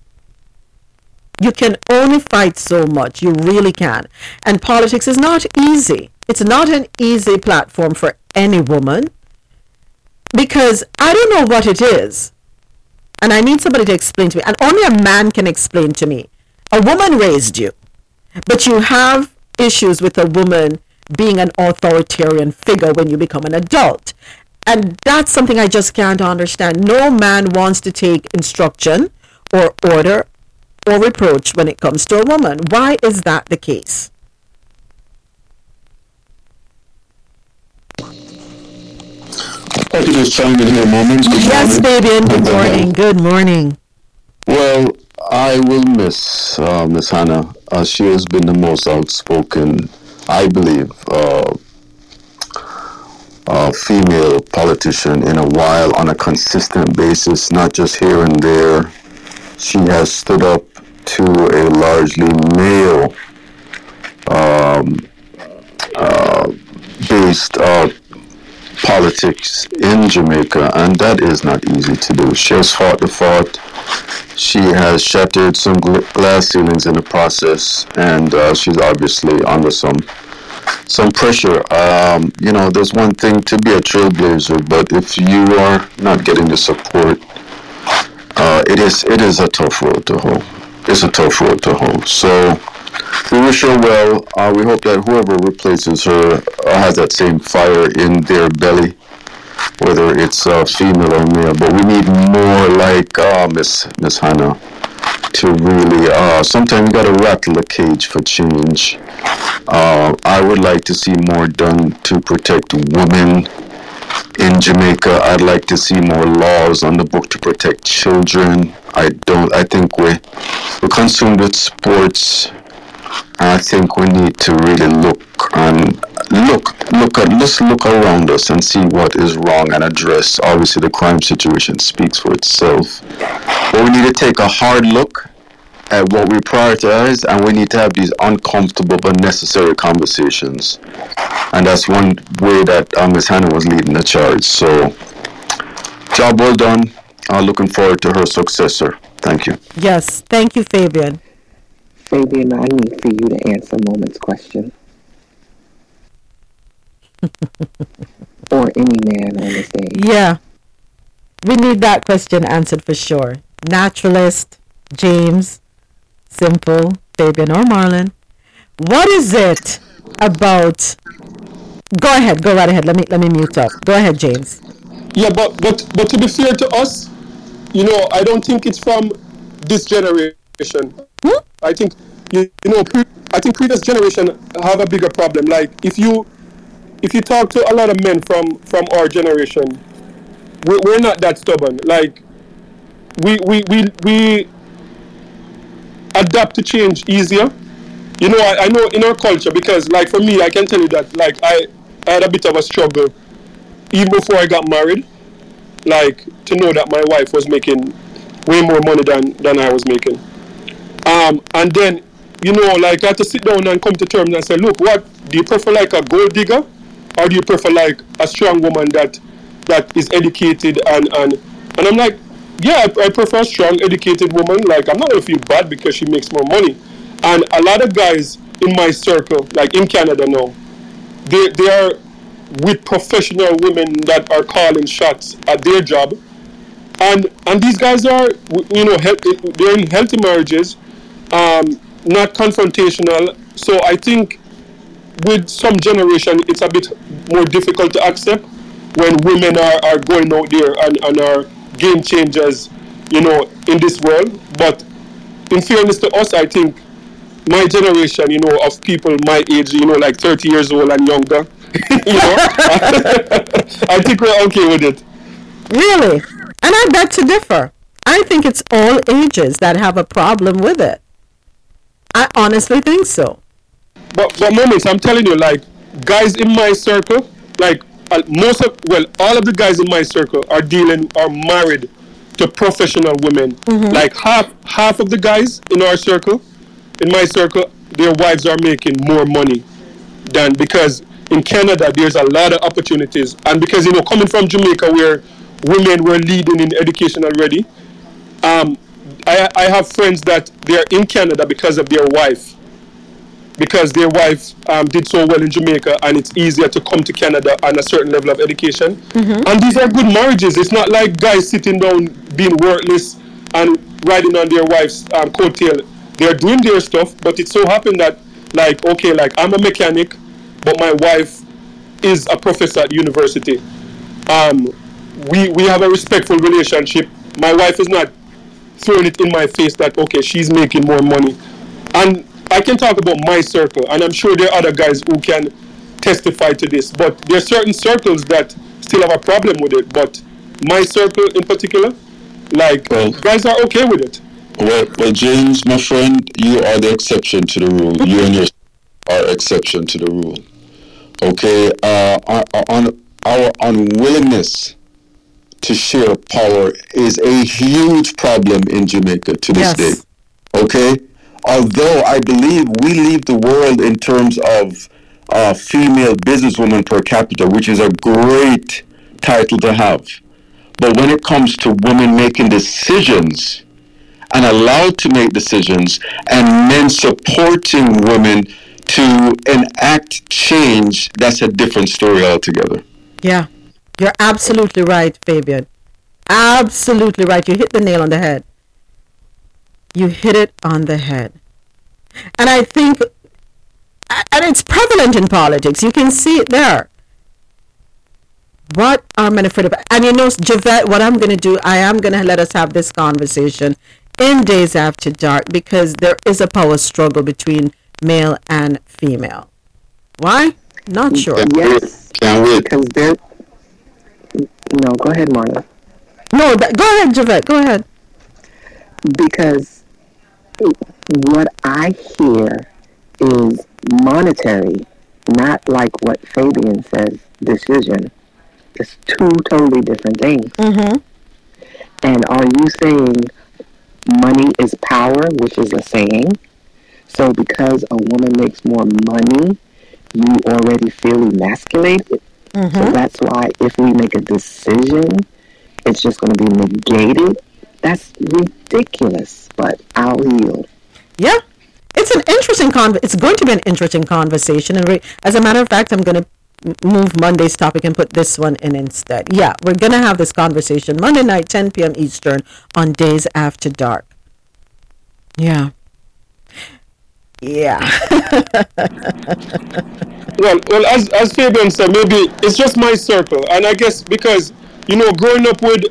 You can only fight so much. You really can. And politics is not easy. It's not an easy platform for any woman because I don't know what it is. And I need somebody to explain to me. And only a man can explain to me. A woman raised you, but you have issues with a woman being an authoritarian figure when you become an adult. And that's something I just can't understand. No man wants to take instruction or order or reproach when it comes to a woman. Why is that the case? I could just chime in here a moment. Good Yes, morning. Fabian. Good morning. Good morning. Well, I will miss uh, Miss Hanna. Uh, she has been the most outspoken, I believe, uh, uh, female politician in a while on a consistent basis, not just here and there. She has stood up to a largely male um, uh, based uh, politics in Jamaica, and that is not easy to do. She has fought the fight. She has shattered some glass ceilings in the process, and uh, she's obviously under some some pressure. Um, you know, there's one thing to be a trailblazer, but if you are not getting the support, uh, it is it is a tough road to hoe. It's a tough road to hoe. So we wish her well. Uh, we hope that whoever replaces her uh, has that same fire in their belly, whether it's uh, female or male. But we need more like uh, Miss Miss Hanna to really. Uh, sometimes you gotta rattle the cage for change. Uh, I would like to see more done to protect women in Jamaica. I'd like to see more laws on the book to protect children. I don't. I think we we're consumed with sports. I think we need to really look and look look at let's look around us and see what is wrong and address. Obviously, the crime situation speaks for itself, but we need to take a hard look at what we prioritize, and we need to have these uncomfortable but necessary conversations. And that's one way that uh, Ms. Hanna was leading the charge. So, job well done. Uh, looking forward to her successor. Thank you. Yes. Thank you, Fabian. Fabian, I need for you to answer Moment's question. or any man on the stage. Yeah. We need that question answered for sure. Naturalist, James, Simple, Fabian, or Marlon. What is it about? Go ahead. Go right ahead. Let me let me mute up. Go ahead, James. Yeah, but but but to be fair to us, you know, I don't think it's from this generation. Hmm? I think you, you know, pre- I think previous generation have a bigger problem. Like if you if you talk to a lot of men from from our generation, we're, we're not that stubborn. Like we we we we adapt to change easier. You know, I, I know in our culture because, like, for me, I can tell you that, like, I, I had a bit of a struggle even before I got married, like, to know that my wife was making way more money than, than I was making. Um, and then, you know, like, I had to sit down and come to terms and say, look, what do you prefer, like, a gold digger, or do you prefer, like, a strong woman that that is educated and and and I'm like, yeah, I, I prefer a strong, educated woman. Like, I'm not gonna feel bad because she makes more money. And a lot of guys in my circle, like in Canada now, they they are with professional women that are calling shots at their job, and and these guys are, you know, healthy, they're in healthy marriages, um, not confrontational. So I think with some generation, it's a bit more difficult to accept when women are, are going out there and, and are game changers, you know, in this world. But in fairness to us, I think my generation, you know, of people my age, you know, like 30 years old and younger, you know, I think we're okay with it. Really? And I beg to differ. I think it's all ages that have a problem with it. I honestly think so. But but moments, I'm telling you, like guys in my circle, like uh, most of well, all of the guys in my circle are dealing are married to professional women. Like half half of the guys in our circle, in my circle, their wives are making more money than because in Canada there's a lot of opportunities, and because you know coming from Jamaica where women were leading in education already, um, I I have friends that they're in Canada because of their wife because their wife um, did so well in Jamaica and it's easier to come to Canada on a certain level of education. And these are good marriages. It's not like guys sitting down being worthless and riding on their wife's um, coattail. They're doing their stuff, but it so happened that, like, okay, like I'm a mechanic, but my wife is a professor at university. Um, we, we have a respectful relationship. My wife is not throwing it in my face that okay, she's making more money, and I can talk about my circle, and I'm sure there are other guys who can testify to this. But there are certain circles that still have a problem with it. But my circle in particular, like guys are okay with it. Well, well, James, my friend, you are the exception to the rule. You and your are exception to the rule. Okay, uh, on, on our unwillingness to share power is a huge problem in Jamaica to this Yes. day. Okay, although I believe we lead the world in terms of uh, female businesswoman per capita, which is a great title to have. But when it comes to women making decisions and allowed to make decisions, and men supporting women to enact change, that's a different story altogether. Yeah, you're absolutely right, Fabian. Absolutely right. You hit the nail on the head. You hit it on the head. And I think, and it's prevalent in politics. You can see it there. What are men afraid of? And you know, Javette, what I'm going to do, I am going to let us have this conversation in Days After Dark because there is a power struggle between male and female. Why? Not sure. Yes. Can't wait. Because they're. No, go ahead, Marla. No, that, go ahead, Javette. Go ahead. Because what I hear is monetary, not like what Fabian says, decision. It's two totally different things. Mm-hmm. And are you saying money is power, which is a saying? So because a woman makes more money, you already feel emasculated? So Mhm. that's why if we make a decision, it's just going to be negated? That's ridiculous, but I'll yield. Yeah, it's an interesting con. It's going to be an interesting conversation, and we, as a matter of fact, I'm going to move Monday's topic and put this one in instead. Yeah, we're going to have this conversation Monday night, 10 p.m. Eastern, on Days After Dark. Yeah. Yeah. Well, well, as as Fabian said, maybe it's just my circle, and I guess because you know, growing up with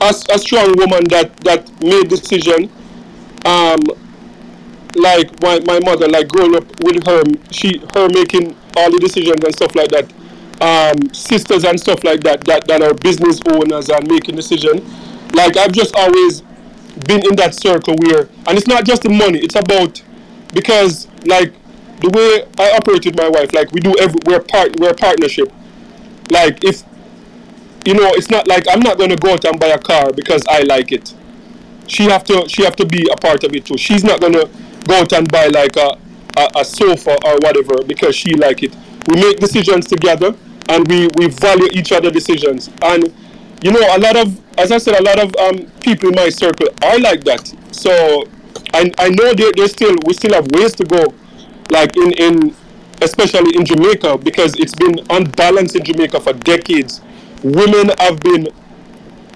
a, a strong woman that that made decision, um, like my, my mother, like growing up with her, she her making all the decisions and stuff like that. Um, sisters and stuff like that, that that are business owners and making decisions. Like I've just always been in that circle where, and it's not just the money; it's about because like the way I operate with my wife, like we do every we're part we're a partnership. Like if you know, it's not like I'm not gonna go out and buy a car because I like it. She have to she have to be a part of it too. She's not gonna go out and buy like a, a, a sofa or whatever because she like it. We make decisions together and we, we value each other decisions. And you know, a lot of as I said, a lot of um, people in my circle are like that. So I, I know there there's still we still have ways to go like in, in especially in Jamaica because it's been unbalanced in Jamaica for decades. Women have been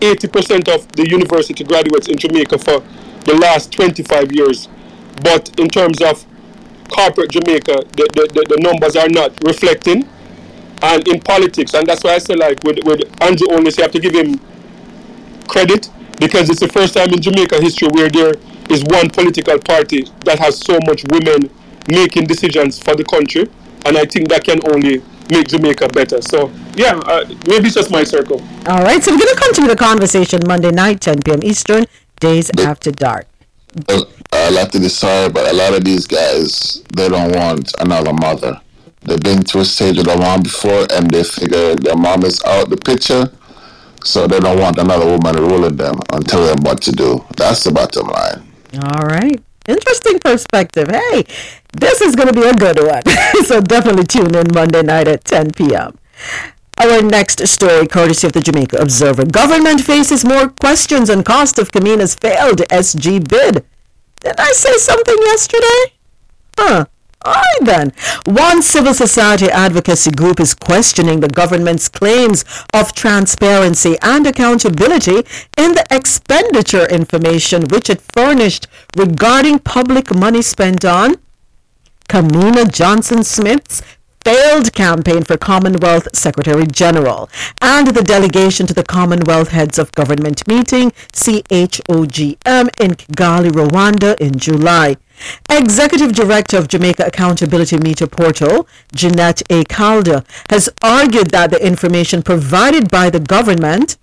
80% of the university graduates in Jamaica for the last 25 years. But in terms of corporate Jamaica, the, the, the, the numbers are not reflecting. And in politics, and that's why I say like with, with Andrew Holness, you have to give him credit because it's the first time in Jamaica history where there is one political party that has so much women making decisions for the country, and I think that can only make Jamaica better. So yeah, uh, maybe it's just my circle. All right, so we're going to continue the conversation Monday night, 10 p.m. Eastern, Days After Dark. Well, I like to decide, but a lot of these guys, they don't want another mother. They've been to a stage with their mom before, and they figure their mom is out the picture, so they don't want another woman ruling them and tell them what to do. That's the bottom line. All right. Interesting perspective. Hey, this is going to be a good one. so definitely tune in Monday night at 10 p.m. Our next story, courtesy of the Jamaica Observer. Government faces more questions on cost of Kamina's failed SG bid. Did I say something yesterday? Huh. All right then. One civil society advocacy group is questioning the government's claims of transparency and accountability in the expenditure information which it furnished regarding public money spent on Kamina Johnson Smith's failed campaign for Commonwealth Secretary General and the delegation to the Commonwealth Heads of Government meeting, CHOGM, in Kigali, Rwanda in July. Executive Director of Jamaica Accountability Meter Portal, Jeanette A. Calder, has argued that the information provided by the government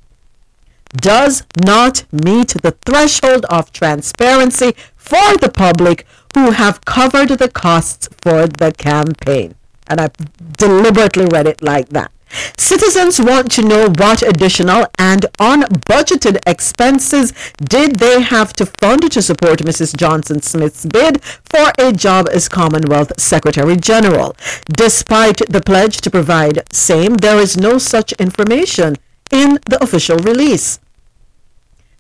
does not meet the threshold of transparency for the public who have covered the costs for the campaign. And I deliberately read it like that. Citizens want to know what additional and unbudgeted expenses did they have to fund to support Mrs. Johnson Smith's bid for a job as Commonwealth Secretary General. Despite the pledge to provide same, there is no such information in the official release.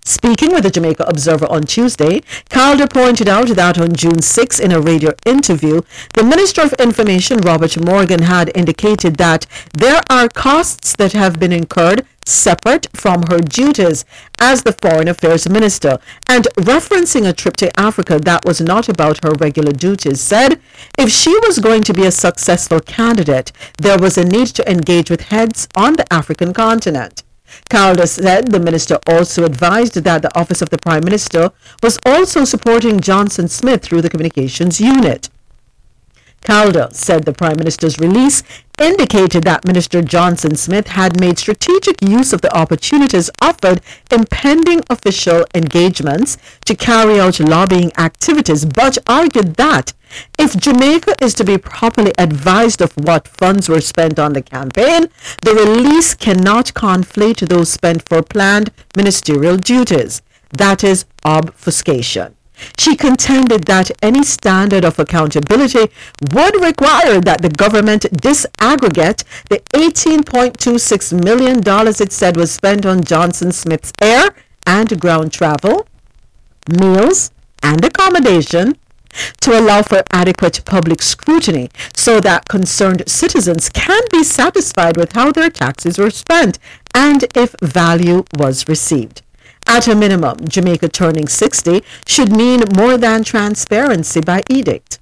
Speaking with the Jamaica Observer on Tuesday, Calder pointed out that on June 6 in a radio interview, the Minister of Information, Robert Morgan, had indicated that there are costs that have been incurred separate from her duties as the Foreign Affairs Minister, and referencing a trip to Africa that was not about her regular duties, said if she was going to be a successful candidate, there was a need to engage with heads on the African continent. Calder said the minister also advised that the Office of the Prime Minister was also supporting Johnson Smith through the communications unit. Calder said the Prime Minister's release indicated that Minister Johnson Smith had made strategic use of the opportunities offered in pending official engagements to carry out lobbying activities, but argued that if Jamaica is to be properly advised of what funds were spent on the campaign, the release cannot conflate those spent for planned ministerial duties. That is obfuscation. She contended that any standard of accountability would require that the government disaggregate the $18.26 million it said was spent on Johnson Smith's air and ground travel, meals, and accommodation to allow for adequate public scrutiny so that concerned citizens can be satisfied with how their taxes were spent and if value was received. At a minimum, Jamaica turning 60 should mean more than transparency by edict.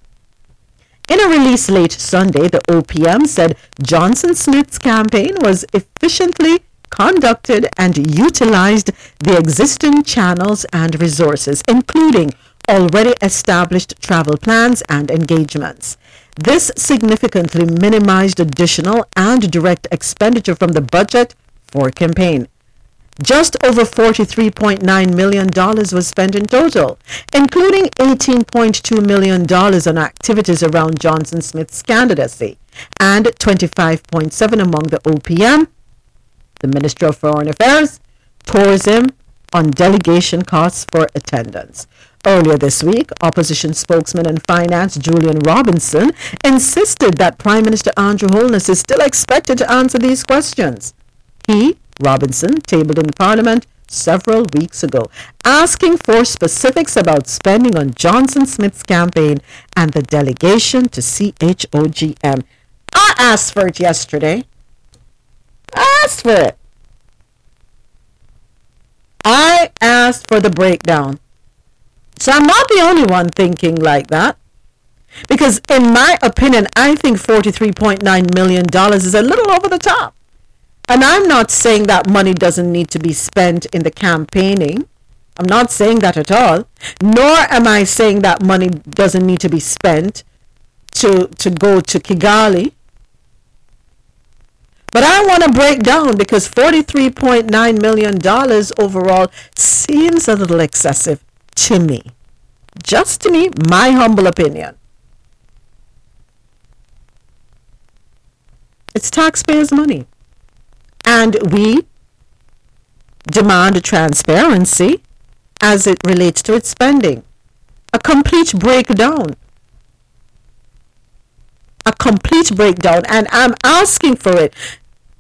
In a release late Sunday, the OPM said Johnson Smith's campaign was efficiently conducted and utilized the existing channels and resources, including already established travel plans and engagements. This significantly minimized additional and direct expenditure from the budget for campaign. Just over $43.9 million was spent in total, including $18.2 million on activities around Johnson Smith's candidacy and 25.7 among the OPM, the Minister of Foreign Affairs, Tourism, on delegation costs for attendance. Earlier this week, opposition spokesman and finance Julian Robinson insisted that Prime Minister Andrew Holness is still expected to answer these questions. He, Robinson, tabled in Parliament several weeks ago, asking for specifics about spending on Johnson Smith's campaign and the delegation to CHOGM. I asked for it yesterday. I asked for it. I asked for the breakdown. So I'm not the only one thinking like that. Because in my opinion, I think $43.9 million is a little over the top. And I'm not saying that money doesn't need to be spent in the campaigning. I'm not saying that at all. Nor am I saying that money doesn't need to be spent to, to go to Kigali. But I want to break down because $43.9 million overall seems a little excessive to me. Just to me, my humble opinion. It's taxpayers' money. And we demand transparency as it relates to its spending. A complete breakdown. A complete breakdown. And I'm asking for it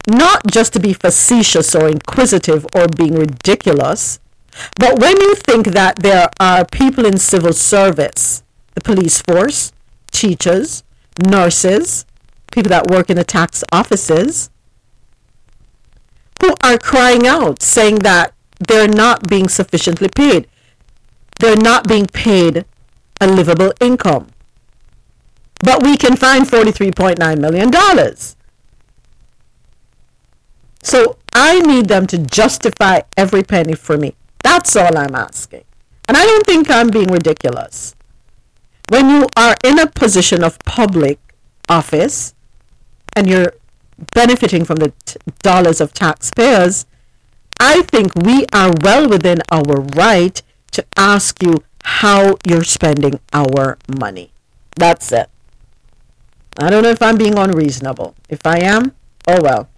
not just to be facetious or inquisitive or being ridiculous, but when you think that there are people in civil service, the police force, teachers, nurses, people that work in the tax offices, who are crying out saying that they're not being sufficiently paid. They're not being paid a livable income. but we can find $43.9 million. So I need them to justify every penny for me. That's all I'm asking. And I don't think I'm being ridiculous. When you are in a position of public office and you're benefiting from the t- dollars of taxpayers, I think we are well within our right to ask you how you're spending our money. That's it. I don't know if I'm being unreasonable. If I am, oh well.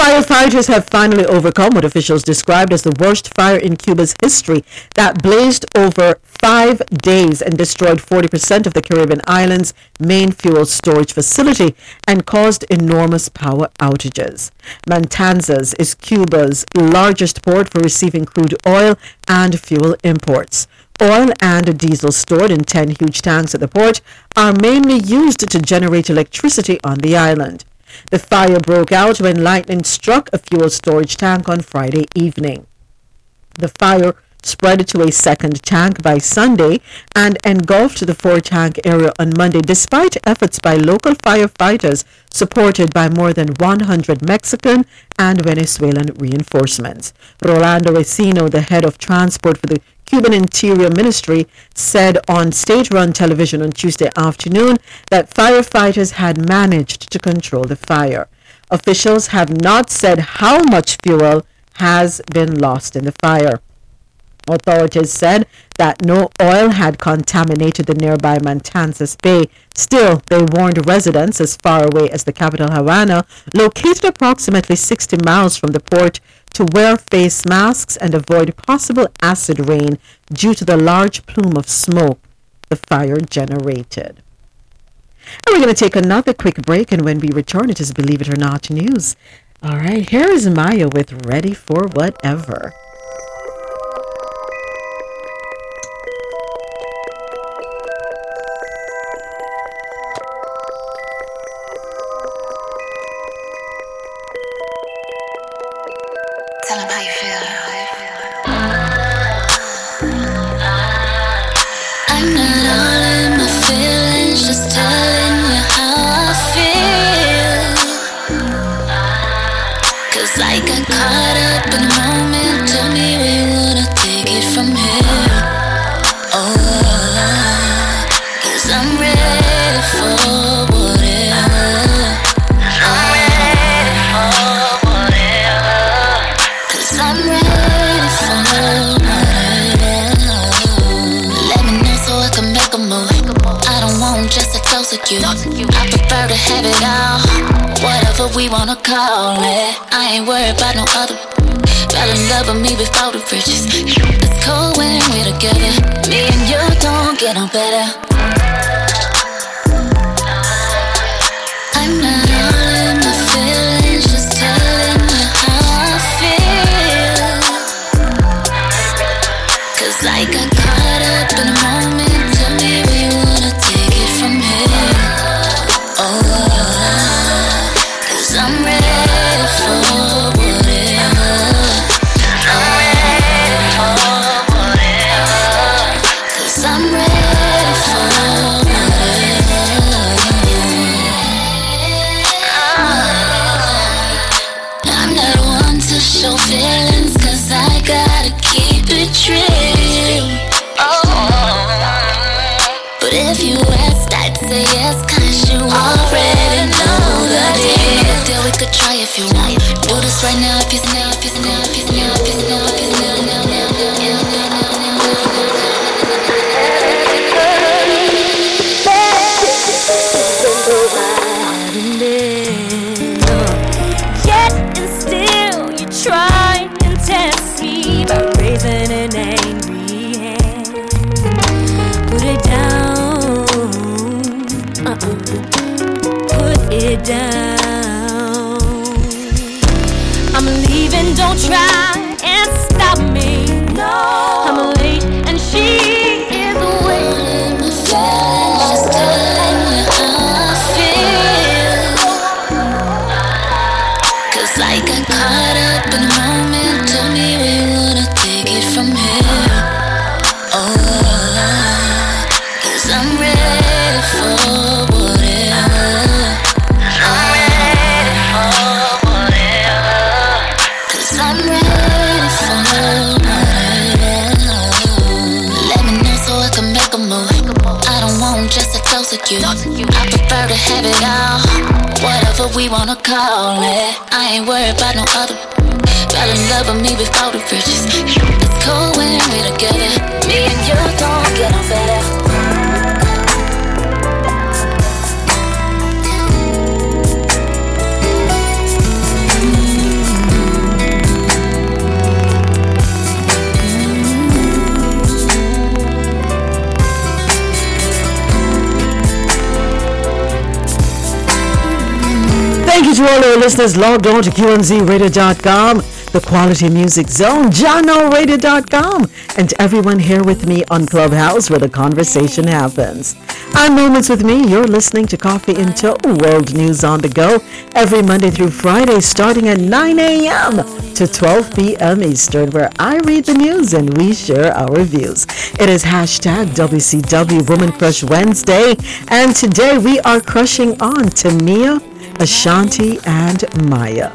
Firefighters have finally overcome what officials described as the worst fire in Cuba's history that blazed over five days and destroyed 40% of the Caribbean island's main fuel storage facility and caused enormous power outages. Matanzas is Cuba's largest port for receiving crude oil and fuel imports. Oil and diesel stored in 10 huge tanks at the port are mainly used to generate electricity on the island. The fire broke out when lightning struck a fuel storage tank on Friday evening. The fire spread to a second tank by Sunday and engulfed the four tank area on Monday despite efforts by local firefighters supported by more than 100 Mexican and Venezuelan reinforcements. Rolando Recino, the head of transport for the Cuban Interior Ministry, said on state run television on Tuesday afternoon that firefighters had managed to control the fire. Officials have not said how much fuel has been lost in the fire. Authorities said that no oil had contaminated the nearby Matanzas Bay. Still, they warned residents as far away as the capital Havana, located approximately 60 miles from the port, to wear face masks and avoid possible acid rain due to the large plume of smoke the fire generated. And we're going to take another quick break, and when we return, it is Believe It or Not news. All right, here is Mya with Ready for Whatever. It. I ain't worried about no other. Fell in love with me before the bridges. It's cold when we're together. Me and you don't get no better. Wanna call it. I ain't worried about no other. Fell in love with me before the bridges. It's cold when we together. Me and you don't get no better. All our listeners logged on to QMZRadio.com, the Quality Music Zone, JahknoRadio.com, and everyone here with me on Clubhouse where the conversation happens. On Moments with Mi, you're listening to Coffee in Toe World News on the Go every Monday through Friday starting at 9 a.m. to 12 p.m. Eastern, where I read the news and we share our views. It is hashtag WCW Woman Crush Wednesday, and today we are crushing on Tamia, Ashanti, and Mya.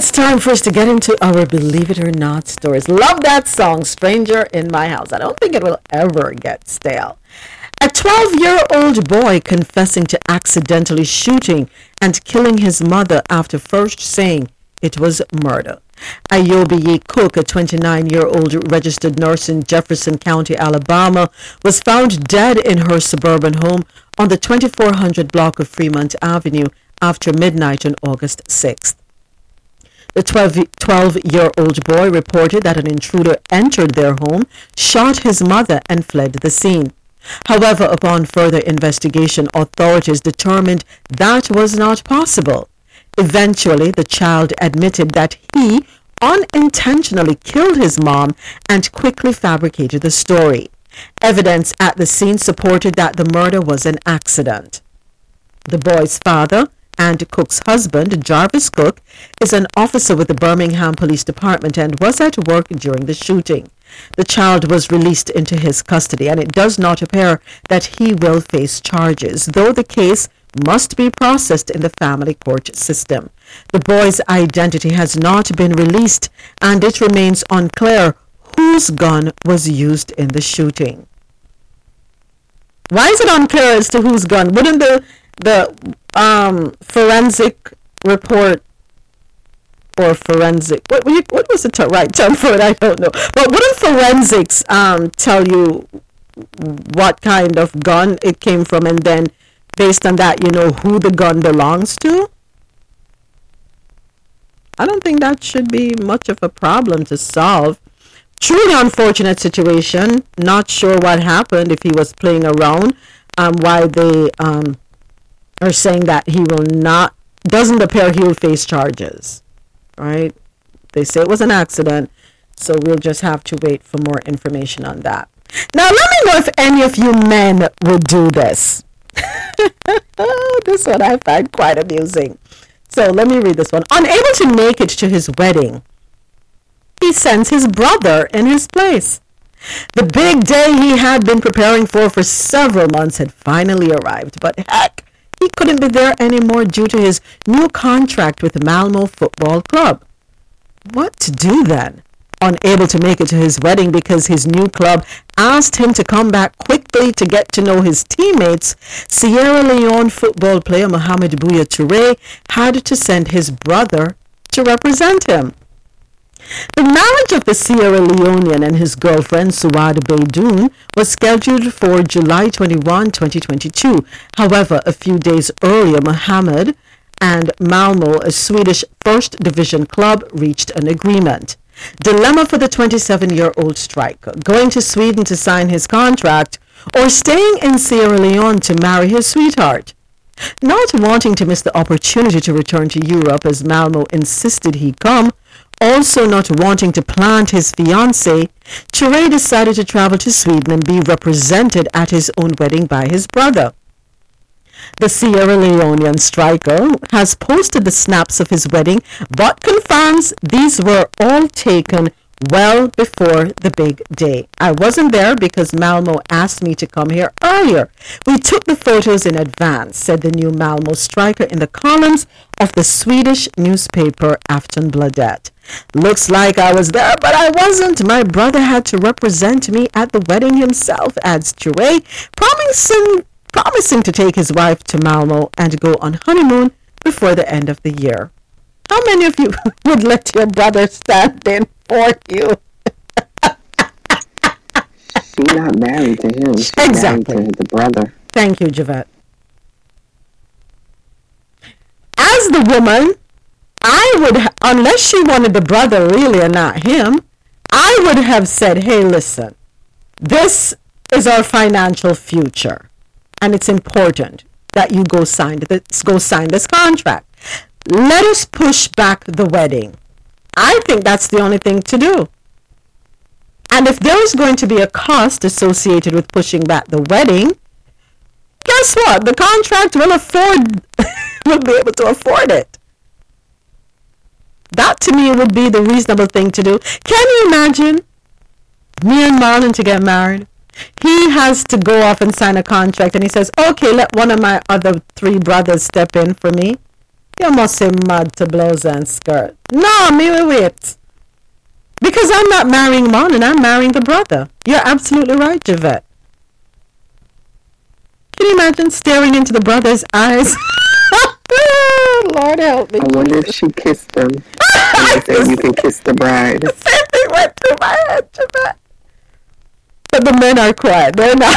It's time for us to get into our Believe It or Not stories. Love that song, Stranger in My House. I don't think it will ever get stale. A 12 year old boy confessing to accidentally shooting and killing his mother after first saying it was murder. Ayobi Cook, a 29 year old registered nurse in Jefferson County, Alabama, was found dead in her suburban home on the 2400 block of Fremont Avenue after midnight on August 6th. The 12 year old boy reported that an intruder entered their home, shot his mother, and fled the scene. However, upon further investigation, authorities determined that was not possible. Eventually, the child admitted that he unintentionally killed his mom and quickly fabricated the story. Evidence at the scene supported that the murder was an accident. The boy's father and Cook's husband, Jarvis Cook, is an officer with the Birmingham Police Department and was at work during the shooting. The child was released into his custody, and it does not appear that he will face charges, though the case must be processed in the family court system. The boy's identity has not been released, and it remains unclear whose gun was used in the shooting. Why is it unclear as to whose gun? Wouldn't the the um, forensic report or forensic what what was the ter- right term for it? I don't know. But wouldn't forensics um, tell you what kind of gun it came from, and then based on that, you know who the gun belongs to? I don't think that should be much of a problem to solve. Truly unfortunate situation. Not sure what happened if he was playing around. Um, why they um, are saying that he will not doesn't appear he will face charges. Right? They say it was an accident, so we'll just have to wait for more information on that. Now let me know if any of you men would do this. this one I find quite amusing. So let me read this one. Unable to make it to his wedding, he sends his brother in his place. The big day he had been preparing for for several months had finally arrived, but heck, he couldn't be there anymore due to his new contract with Malmo Football Club. What to do then? Unable to make it to his wedding because his new club asked him to come back quickly to get to know his teammates, Sierra Leone football player Mohamed Bouya Toure had to send his brother to represent him. The marriage of the Sierra Leonean and his girlfriend Suad Beydoun was scheduled for July 21, 2022. However, a few days earlier, Mohammed and Malmo, a Swedish first division club, reached an agreement. Dilemma for the 27 year old striker going to Sweden to sign his contract or staying in Sierra Leone to marry his sweetheart. Not wanting to miss the opportunity to return to Europe as Malmo insisted he come, Also not wanting to plant his fiancée, Toure decided to travel to Sweden and be represented at his own wedding by his brother. The Sierra Leonean striker has posted the snaps of his wedding, but confirms these were all taken well before the big day. I wasn't there because Malmo asked me to come here earlier. We took the photos in advance, said the new Malmo striker in the columns of the Swedish newspaper Aftonbladet. Looks like I was there, but I wasn't. My brother had to represent me at the wedding himself, adds Toure, promising promising to take his wife to Malmo and go on honeymoon before the end of the year. How many of you would let your brother stand in for you? She's not married to him. She's Exactly. married to the brother. Thank you, Javette. As the woman, I would, unless she wanted the brother really and not him, I would have said, hey, listen, this is our financial future, and it's important that you go sign this, go sign this contract. Let us push back the wedding. I think that's the only thing to do. And if there is going to be a cost associated with pushing back the wedding, guess what? The contract will afford will be able to afford it. That to me would be the reasonable thing to do. Can you imagine me and Marlon to get married? He has to go off and sign a contract and he says, Okay, let one of my other three brothers step in for me. You must say mad to blouse and skirt. No, me we wait. Because I'm not marrying Marlon, I'm marrying the brother. You're absolutely right, Javette. Can you imagine staring into the brother's eyes? Lord help me. I wonder if she kissed him. and they said you can kiss the bride. The Same thing went through my head, Javette. But the men are quiet. They're not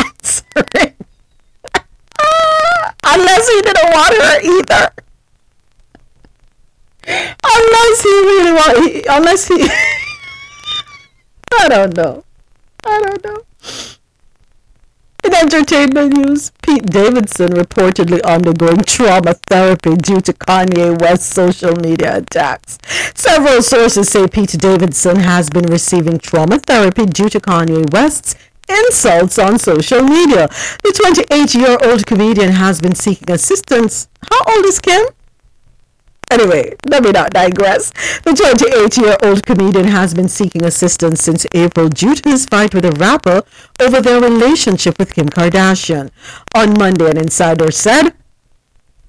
answering. Unless he didn't want her either. Unless he really want, unless he, I don't know. I don't know. In entertainment news, Pete Davidson reportedly undergoing trauma therapy due to Kanye West's social media attacks. Several sources say Pete Davidson has been receiving trauma therapy due to Kanye West's insults on social media. The 28 year old comedian has been seeking assistance. How old is Kim? Anyway, let me not digress. The 28 year old comedian has been seeking assistance since April due to his fight with a rapper over their relationship with Kim Kardashian. On Monday, an insider said,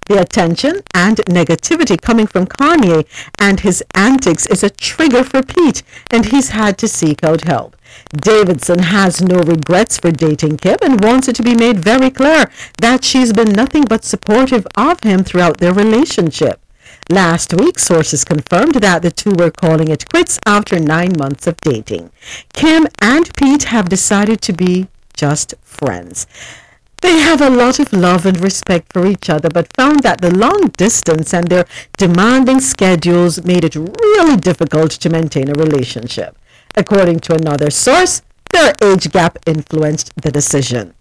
the attention and negativity coming from Kanye and his antics is a trigger for Pete, and he's had to seek out help. Davidson has no regrets for dating Kim and wants it to be made very clear that she's been nothing but supportive of him throughout their relationship. Last week, sources confirmed that the two were calling it quits after nine months of dating. Kim and Pete have decided to be just friends. They have a lot of love and respect for each other, but found that the long distance and their demanding schedules made it really difficult to maintain a relationship. According to another source, their age gap influenced the decision.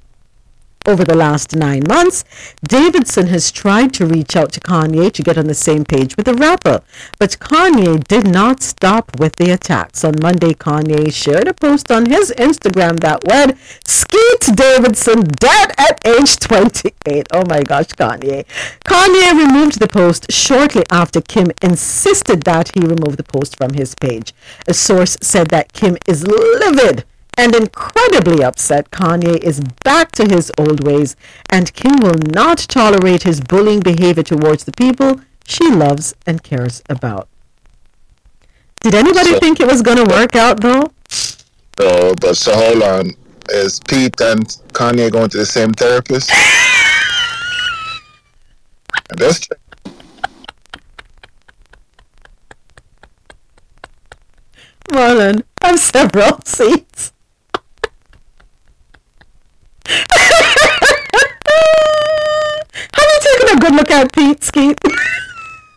Over the last nine months, Davidson has tried to reach out to Kanye to get on the same page with the rapper, but Kanye did not stop with the attacks. On Monday, Kanye shared a post on his Instagram that read, Skeet Davidson dead at age 28. Oh my gosh, Kanye. Kanye removed the post shortly after Kim insisted that he remove the post from his page. A source said that Kim is livid and incredibly upset Kanye is back to his old ways and Kim will not tolerate his bullying behavior towards the people she loves and cares about. Did anybody So- think it was going to work out though? So, but so hold on. Is Pete and Kanye going to the same therapist? That's Marlon, have several seats. Have you taken a good look at Pete Skeet?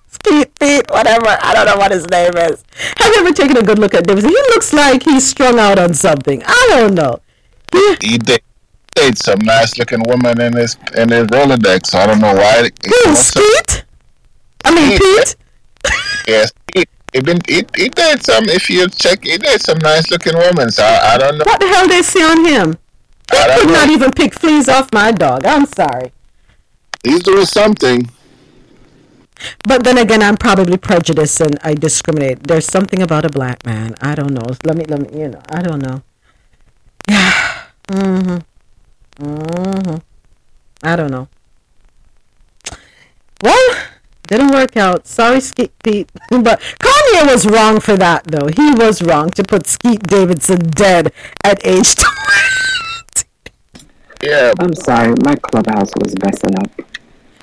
Skeet Pete, whatever. I don't know what his name is. Have you ever taken a good look at Davidson? He looks like he's strung out on something. I don't know. he did date some nice looking woman in his in his Rolodex. So I don't know why. Who, Skeet? I mean Pete? Yes, Pete. He been he, he did some. If you check, he did some nice looking women. So I, I don't know. What the hell they see on him? I could not even pick fleas off my dog. I'm sorry. He's doing something. But then again, I'm probably prejudiced and I discriminate. There's something about a black man. I don't know. Let me, let me, you know, I don't know. Yeah. mm hmm. Mm hmm. I don't know. Well, didn't work out. Sorry, Skeet Pete. but Kanye was wrong for that, though. He was wrong to put Skeet Davidson dead at age 20. Yeah. I'm sorry, my clubhouse was messing up.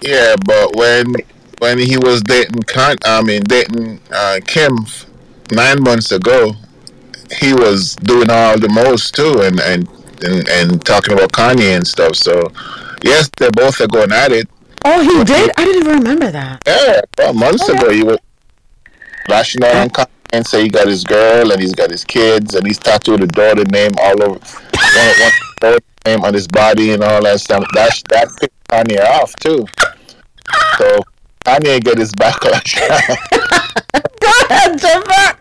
Yeah, but when when he was dating Con, I mean dating uh, Kim nine months ago, he was doing all the most too, and and and, and talking about Kanye and stuff. So yes, they both are going at it. Oh, he did? I didn't even remember that. Yeah, well, months ago he was lashing out on Kanye and say he got his girl and he's got his kids and he's tattooed the daughter name all over, one, one name on his body and all that stuff. That that pissed Kanye off too. So Kanye get his backlash. Go ahead, Javon.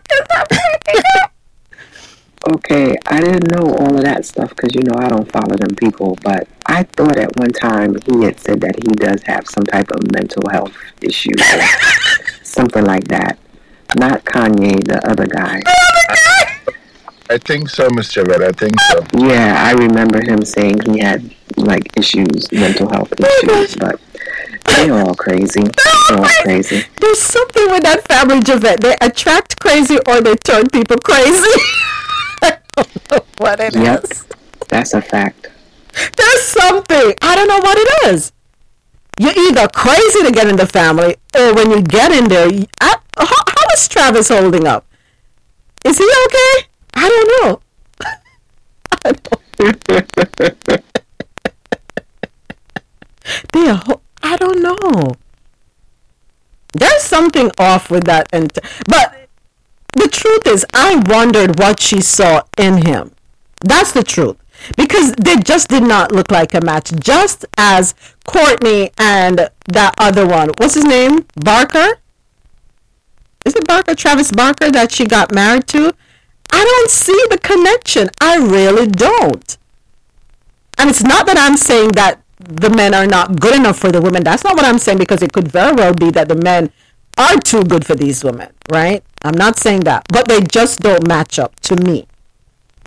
Okay, I didn't know all of that stuff because you know I don't follow them people, but I thought at one time he had said that he does have some type of mental health issue, something like that. Not Kanye, the other guy. I think so, Mr. Red. I think so. Yeah, I remember him saying he had like issues, mental health issues, but they're all crazy. They're all crazy. There's something with that family, Javette. They attract crazy or they turn people crazy. I don't what it is. Yep, that's a fact. There's something. I don't know what it is. You're either crazy to get in the family, or when you get in there, I, how, how is Travis holding up? Is he okay? I don't know. I don't. they are, ho- I don't know. There's something off with that, and but the truth is, I wondered what she saw in him. That's the truth. Because they just did not look like a match. Just as Kourtney and that other one, what's his name? Barker? Is it Barker? Travis Barker that she got married to? I don't see the connection. I really don't. And it's not that I'm saying that the men are not good enough for the women. That's not what I'm saying because it could very well be that the men are too good for these women, right? I'm not saying that, but they just don't match up to me.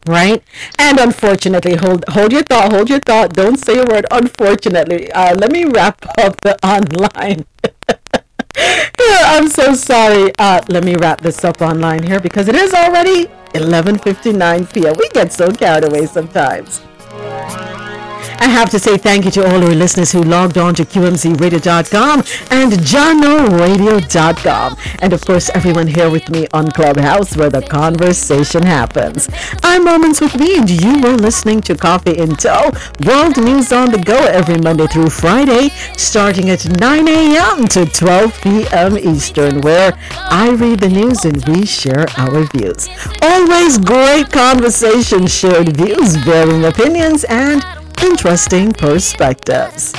Right? And unfortunately, hold hold your thought, hold your thought. Don't say a word. Unfortunately, uh, let me wrap up the online. I'm so sorry. Uh, let me wrap this up online here because it is already 11:59 p.m. We get so carried away sometimes. I have to say thank you to all our listeners who logged on to QMZRadio.com and JahknoRadio.com. And of course, everyone here with me on Clubhouse where the conversation happens. I'm Moments with Mi, and you were listening to Coffee in Toe, World News on the Go every Monday through Friday, starting at 9 a.m. to 12 p.m. Eastern, where I read the news and we share our views. Always great conversation, shared views, varying opinions, and interesting perspectives.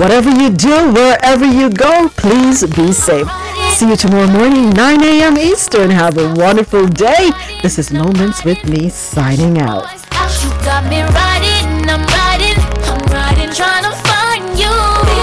Whatever you do, wherever you go, please be safe. See you tomorrow morning, 9 a.m. Eastern. Have a wonderful day. This is Moments with Mi signing out.